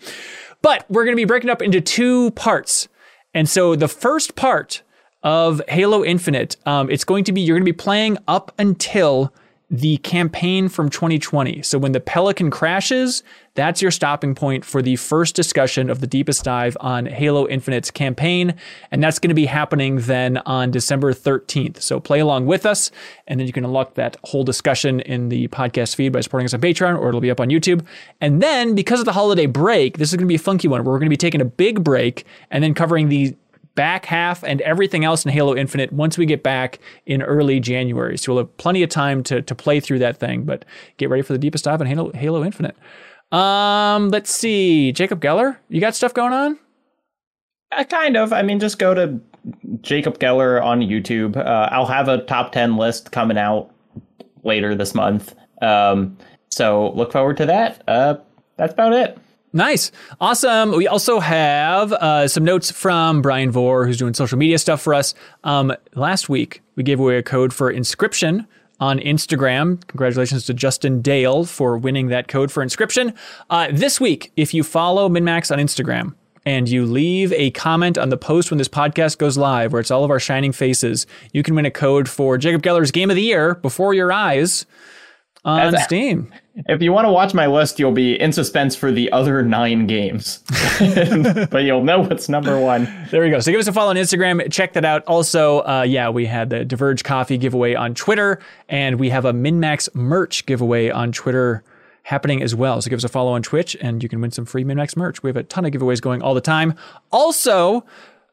But we're going to be breaking up into two parts. And so the first part of Halo Infinite, um, it's going to be, you're going to be playing up until the campaign from 2020. So when the Pelican crashes, that's your stopping point for the first discussion of the deepest dive on Halo Infinite's campaign. And that's going to be happening then on December 13th. So play along with us, and then you can unlock that whole discussion in the podcast feed by supporting us on Patreon, or it'll be up on YouTube. And then because of the holiday break, this is going to be a funky one we're going to be taking a big break and then covering the back half and everything else in Halo Infinite once we get back in early January. So we'll have plenty of time to, to play through that thing, but get ready for the deepest dive in Halo, Halo Infinite. Um, let's see. Jacob Geller, you got stuff going on? Uh, kind of. I mean, just go to Jacob Geller on YouTube. Uh, I'll have a top 10 list coming out later this month. Um, so look forward to that. Uh, that's about it. Nice. Awesome. We also have uh, some notes from Brian Vore, who's doing social media stuff for us. Um, last week, we gave away a code for Inscryption on Instagram. Congratulations to Justin Dale for winning that code for Inscryption. Uh, this week, if you follow MinnMax on Instagram, and you leave a comment on the post when this podcast goes live, where it's all of our shining faces, you can win a code for Jacob Geller's Game of the Year before your eyes on Steam. If you want to watch my list, you'll be in suspense for the other nine games, but you'll know what's number one. There we go. So give us a follow on Instagram. Check that out. Also, uh, yeah, we had the Diverge Coffee giveaway on Twitter, and we have a MinnMax merch giveaway on Twitter happening as well. So give us a follow on Twitch, and you can win some free MinnMax merch. We have a ton of giveaways going all the time. Also,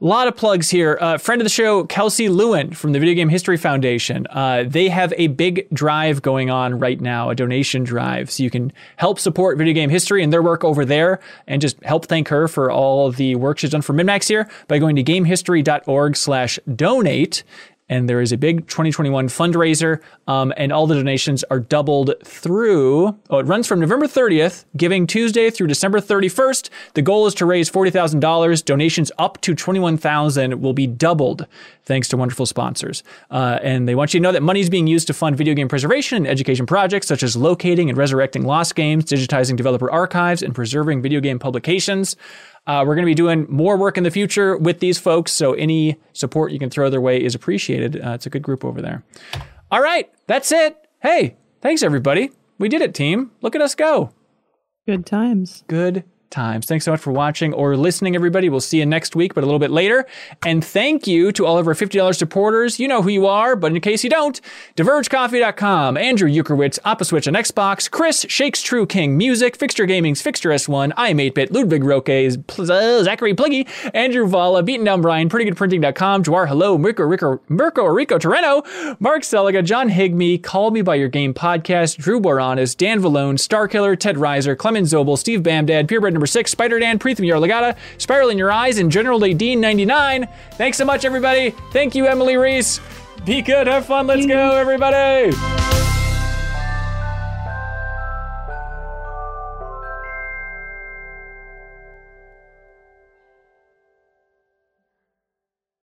lot of plugs here. Uh, friend of the show, Kelsey Lewin from the Video Game History Foundation. Uh, they have a big drive going on right now, a donation drive. So you can help support video game history and their work over there and just help thank her for all the work she's done for MinnMax here by going to gamehistory.org slash donate. And there is a big 2021 fundraiser, um, and all the donations are doubled through. Oh, it runs from November 30th, Giving Tuesday, through December 31st. The goal is to raise $40,000. Donations up to 21,000 will be doubled, thanks to wonderful sponsors. Uh, and they want you to know that money is being used to fund video game preservation and education projects such as locating and resurrecting lost games, digitizing developer archives, and preserving video game publications. Uh, we're going to be doing more work in the future with these folks, so any support you can throw their way is appreciated. Uh, it's a good group over there. All right, that's it. Hey, thanks everybody. We did it, team. Look at us go. Good times. Good times. Thanks so much for watching or listening, everybody. We'll see you next week, but a little bit later. And thank you to all of our $50 supporters. You know who you are, but in case you don't, divergecoffee.com, Andrew Ukerwitz, Opposwitch and Xbox, Chris, Shakes True King Music, Fixture Gaming's Fixture S1, iam8bit, Ludwig Roque, uh, Zachary Pliggy, Andrew Valla, Beaten Down Brian, PrettyGoodPrinting.com, Jawar Hello, Mirko, Rico, Mirko Rico Torreno, Mark Seliga, John Higme, Call Me By Your Game Podcast, Drew Boranis, Dan Valone, Starkiller, Ted Reiser, Clemens Zobel, Steve Bamdad, Purebred Number 6, Spider Dan, Preetham Yarlagata, Spiral in Your Eyes, and General Dean 99. Thanks so much, everybody. Thank you, Emily Reese. Be good, have fun, let's go, everybody.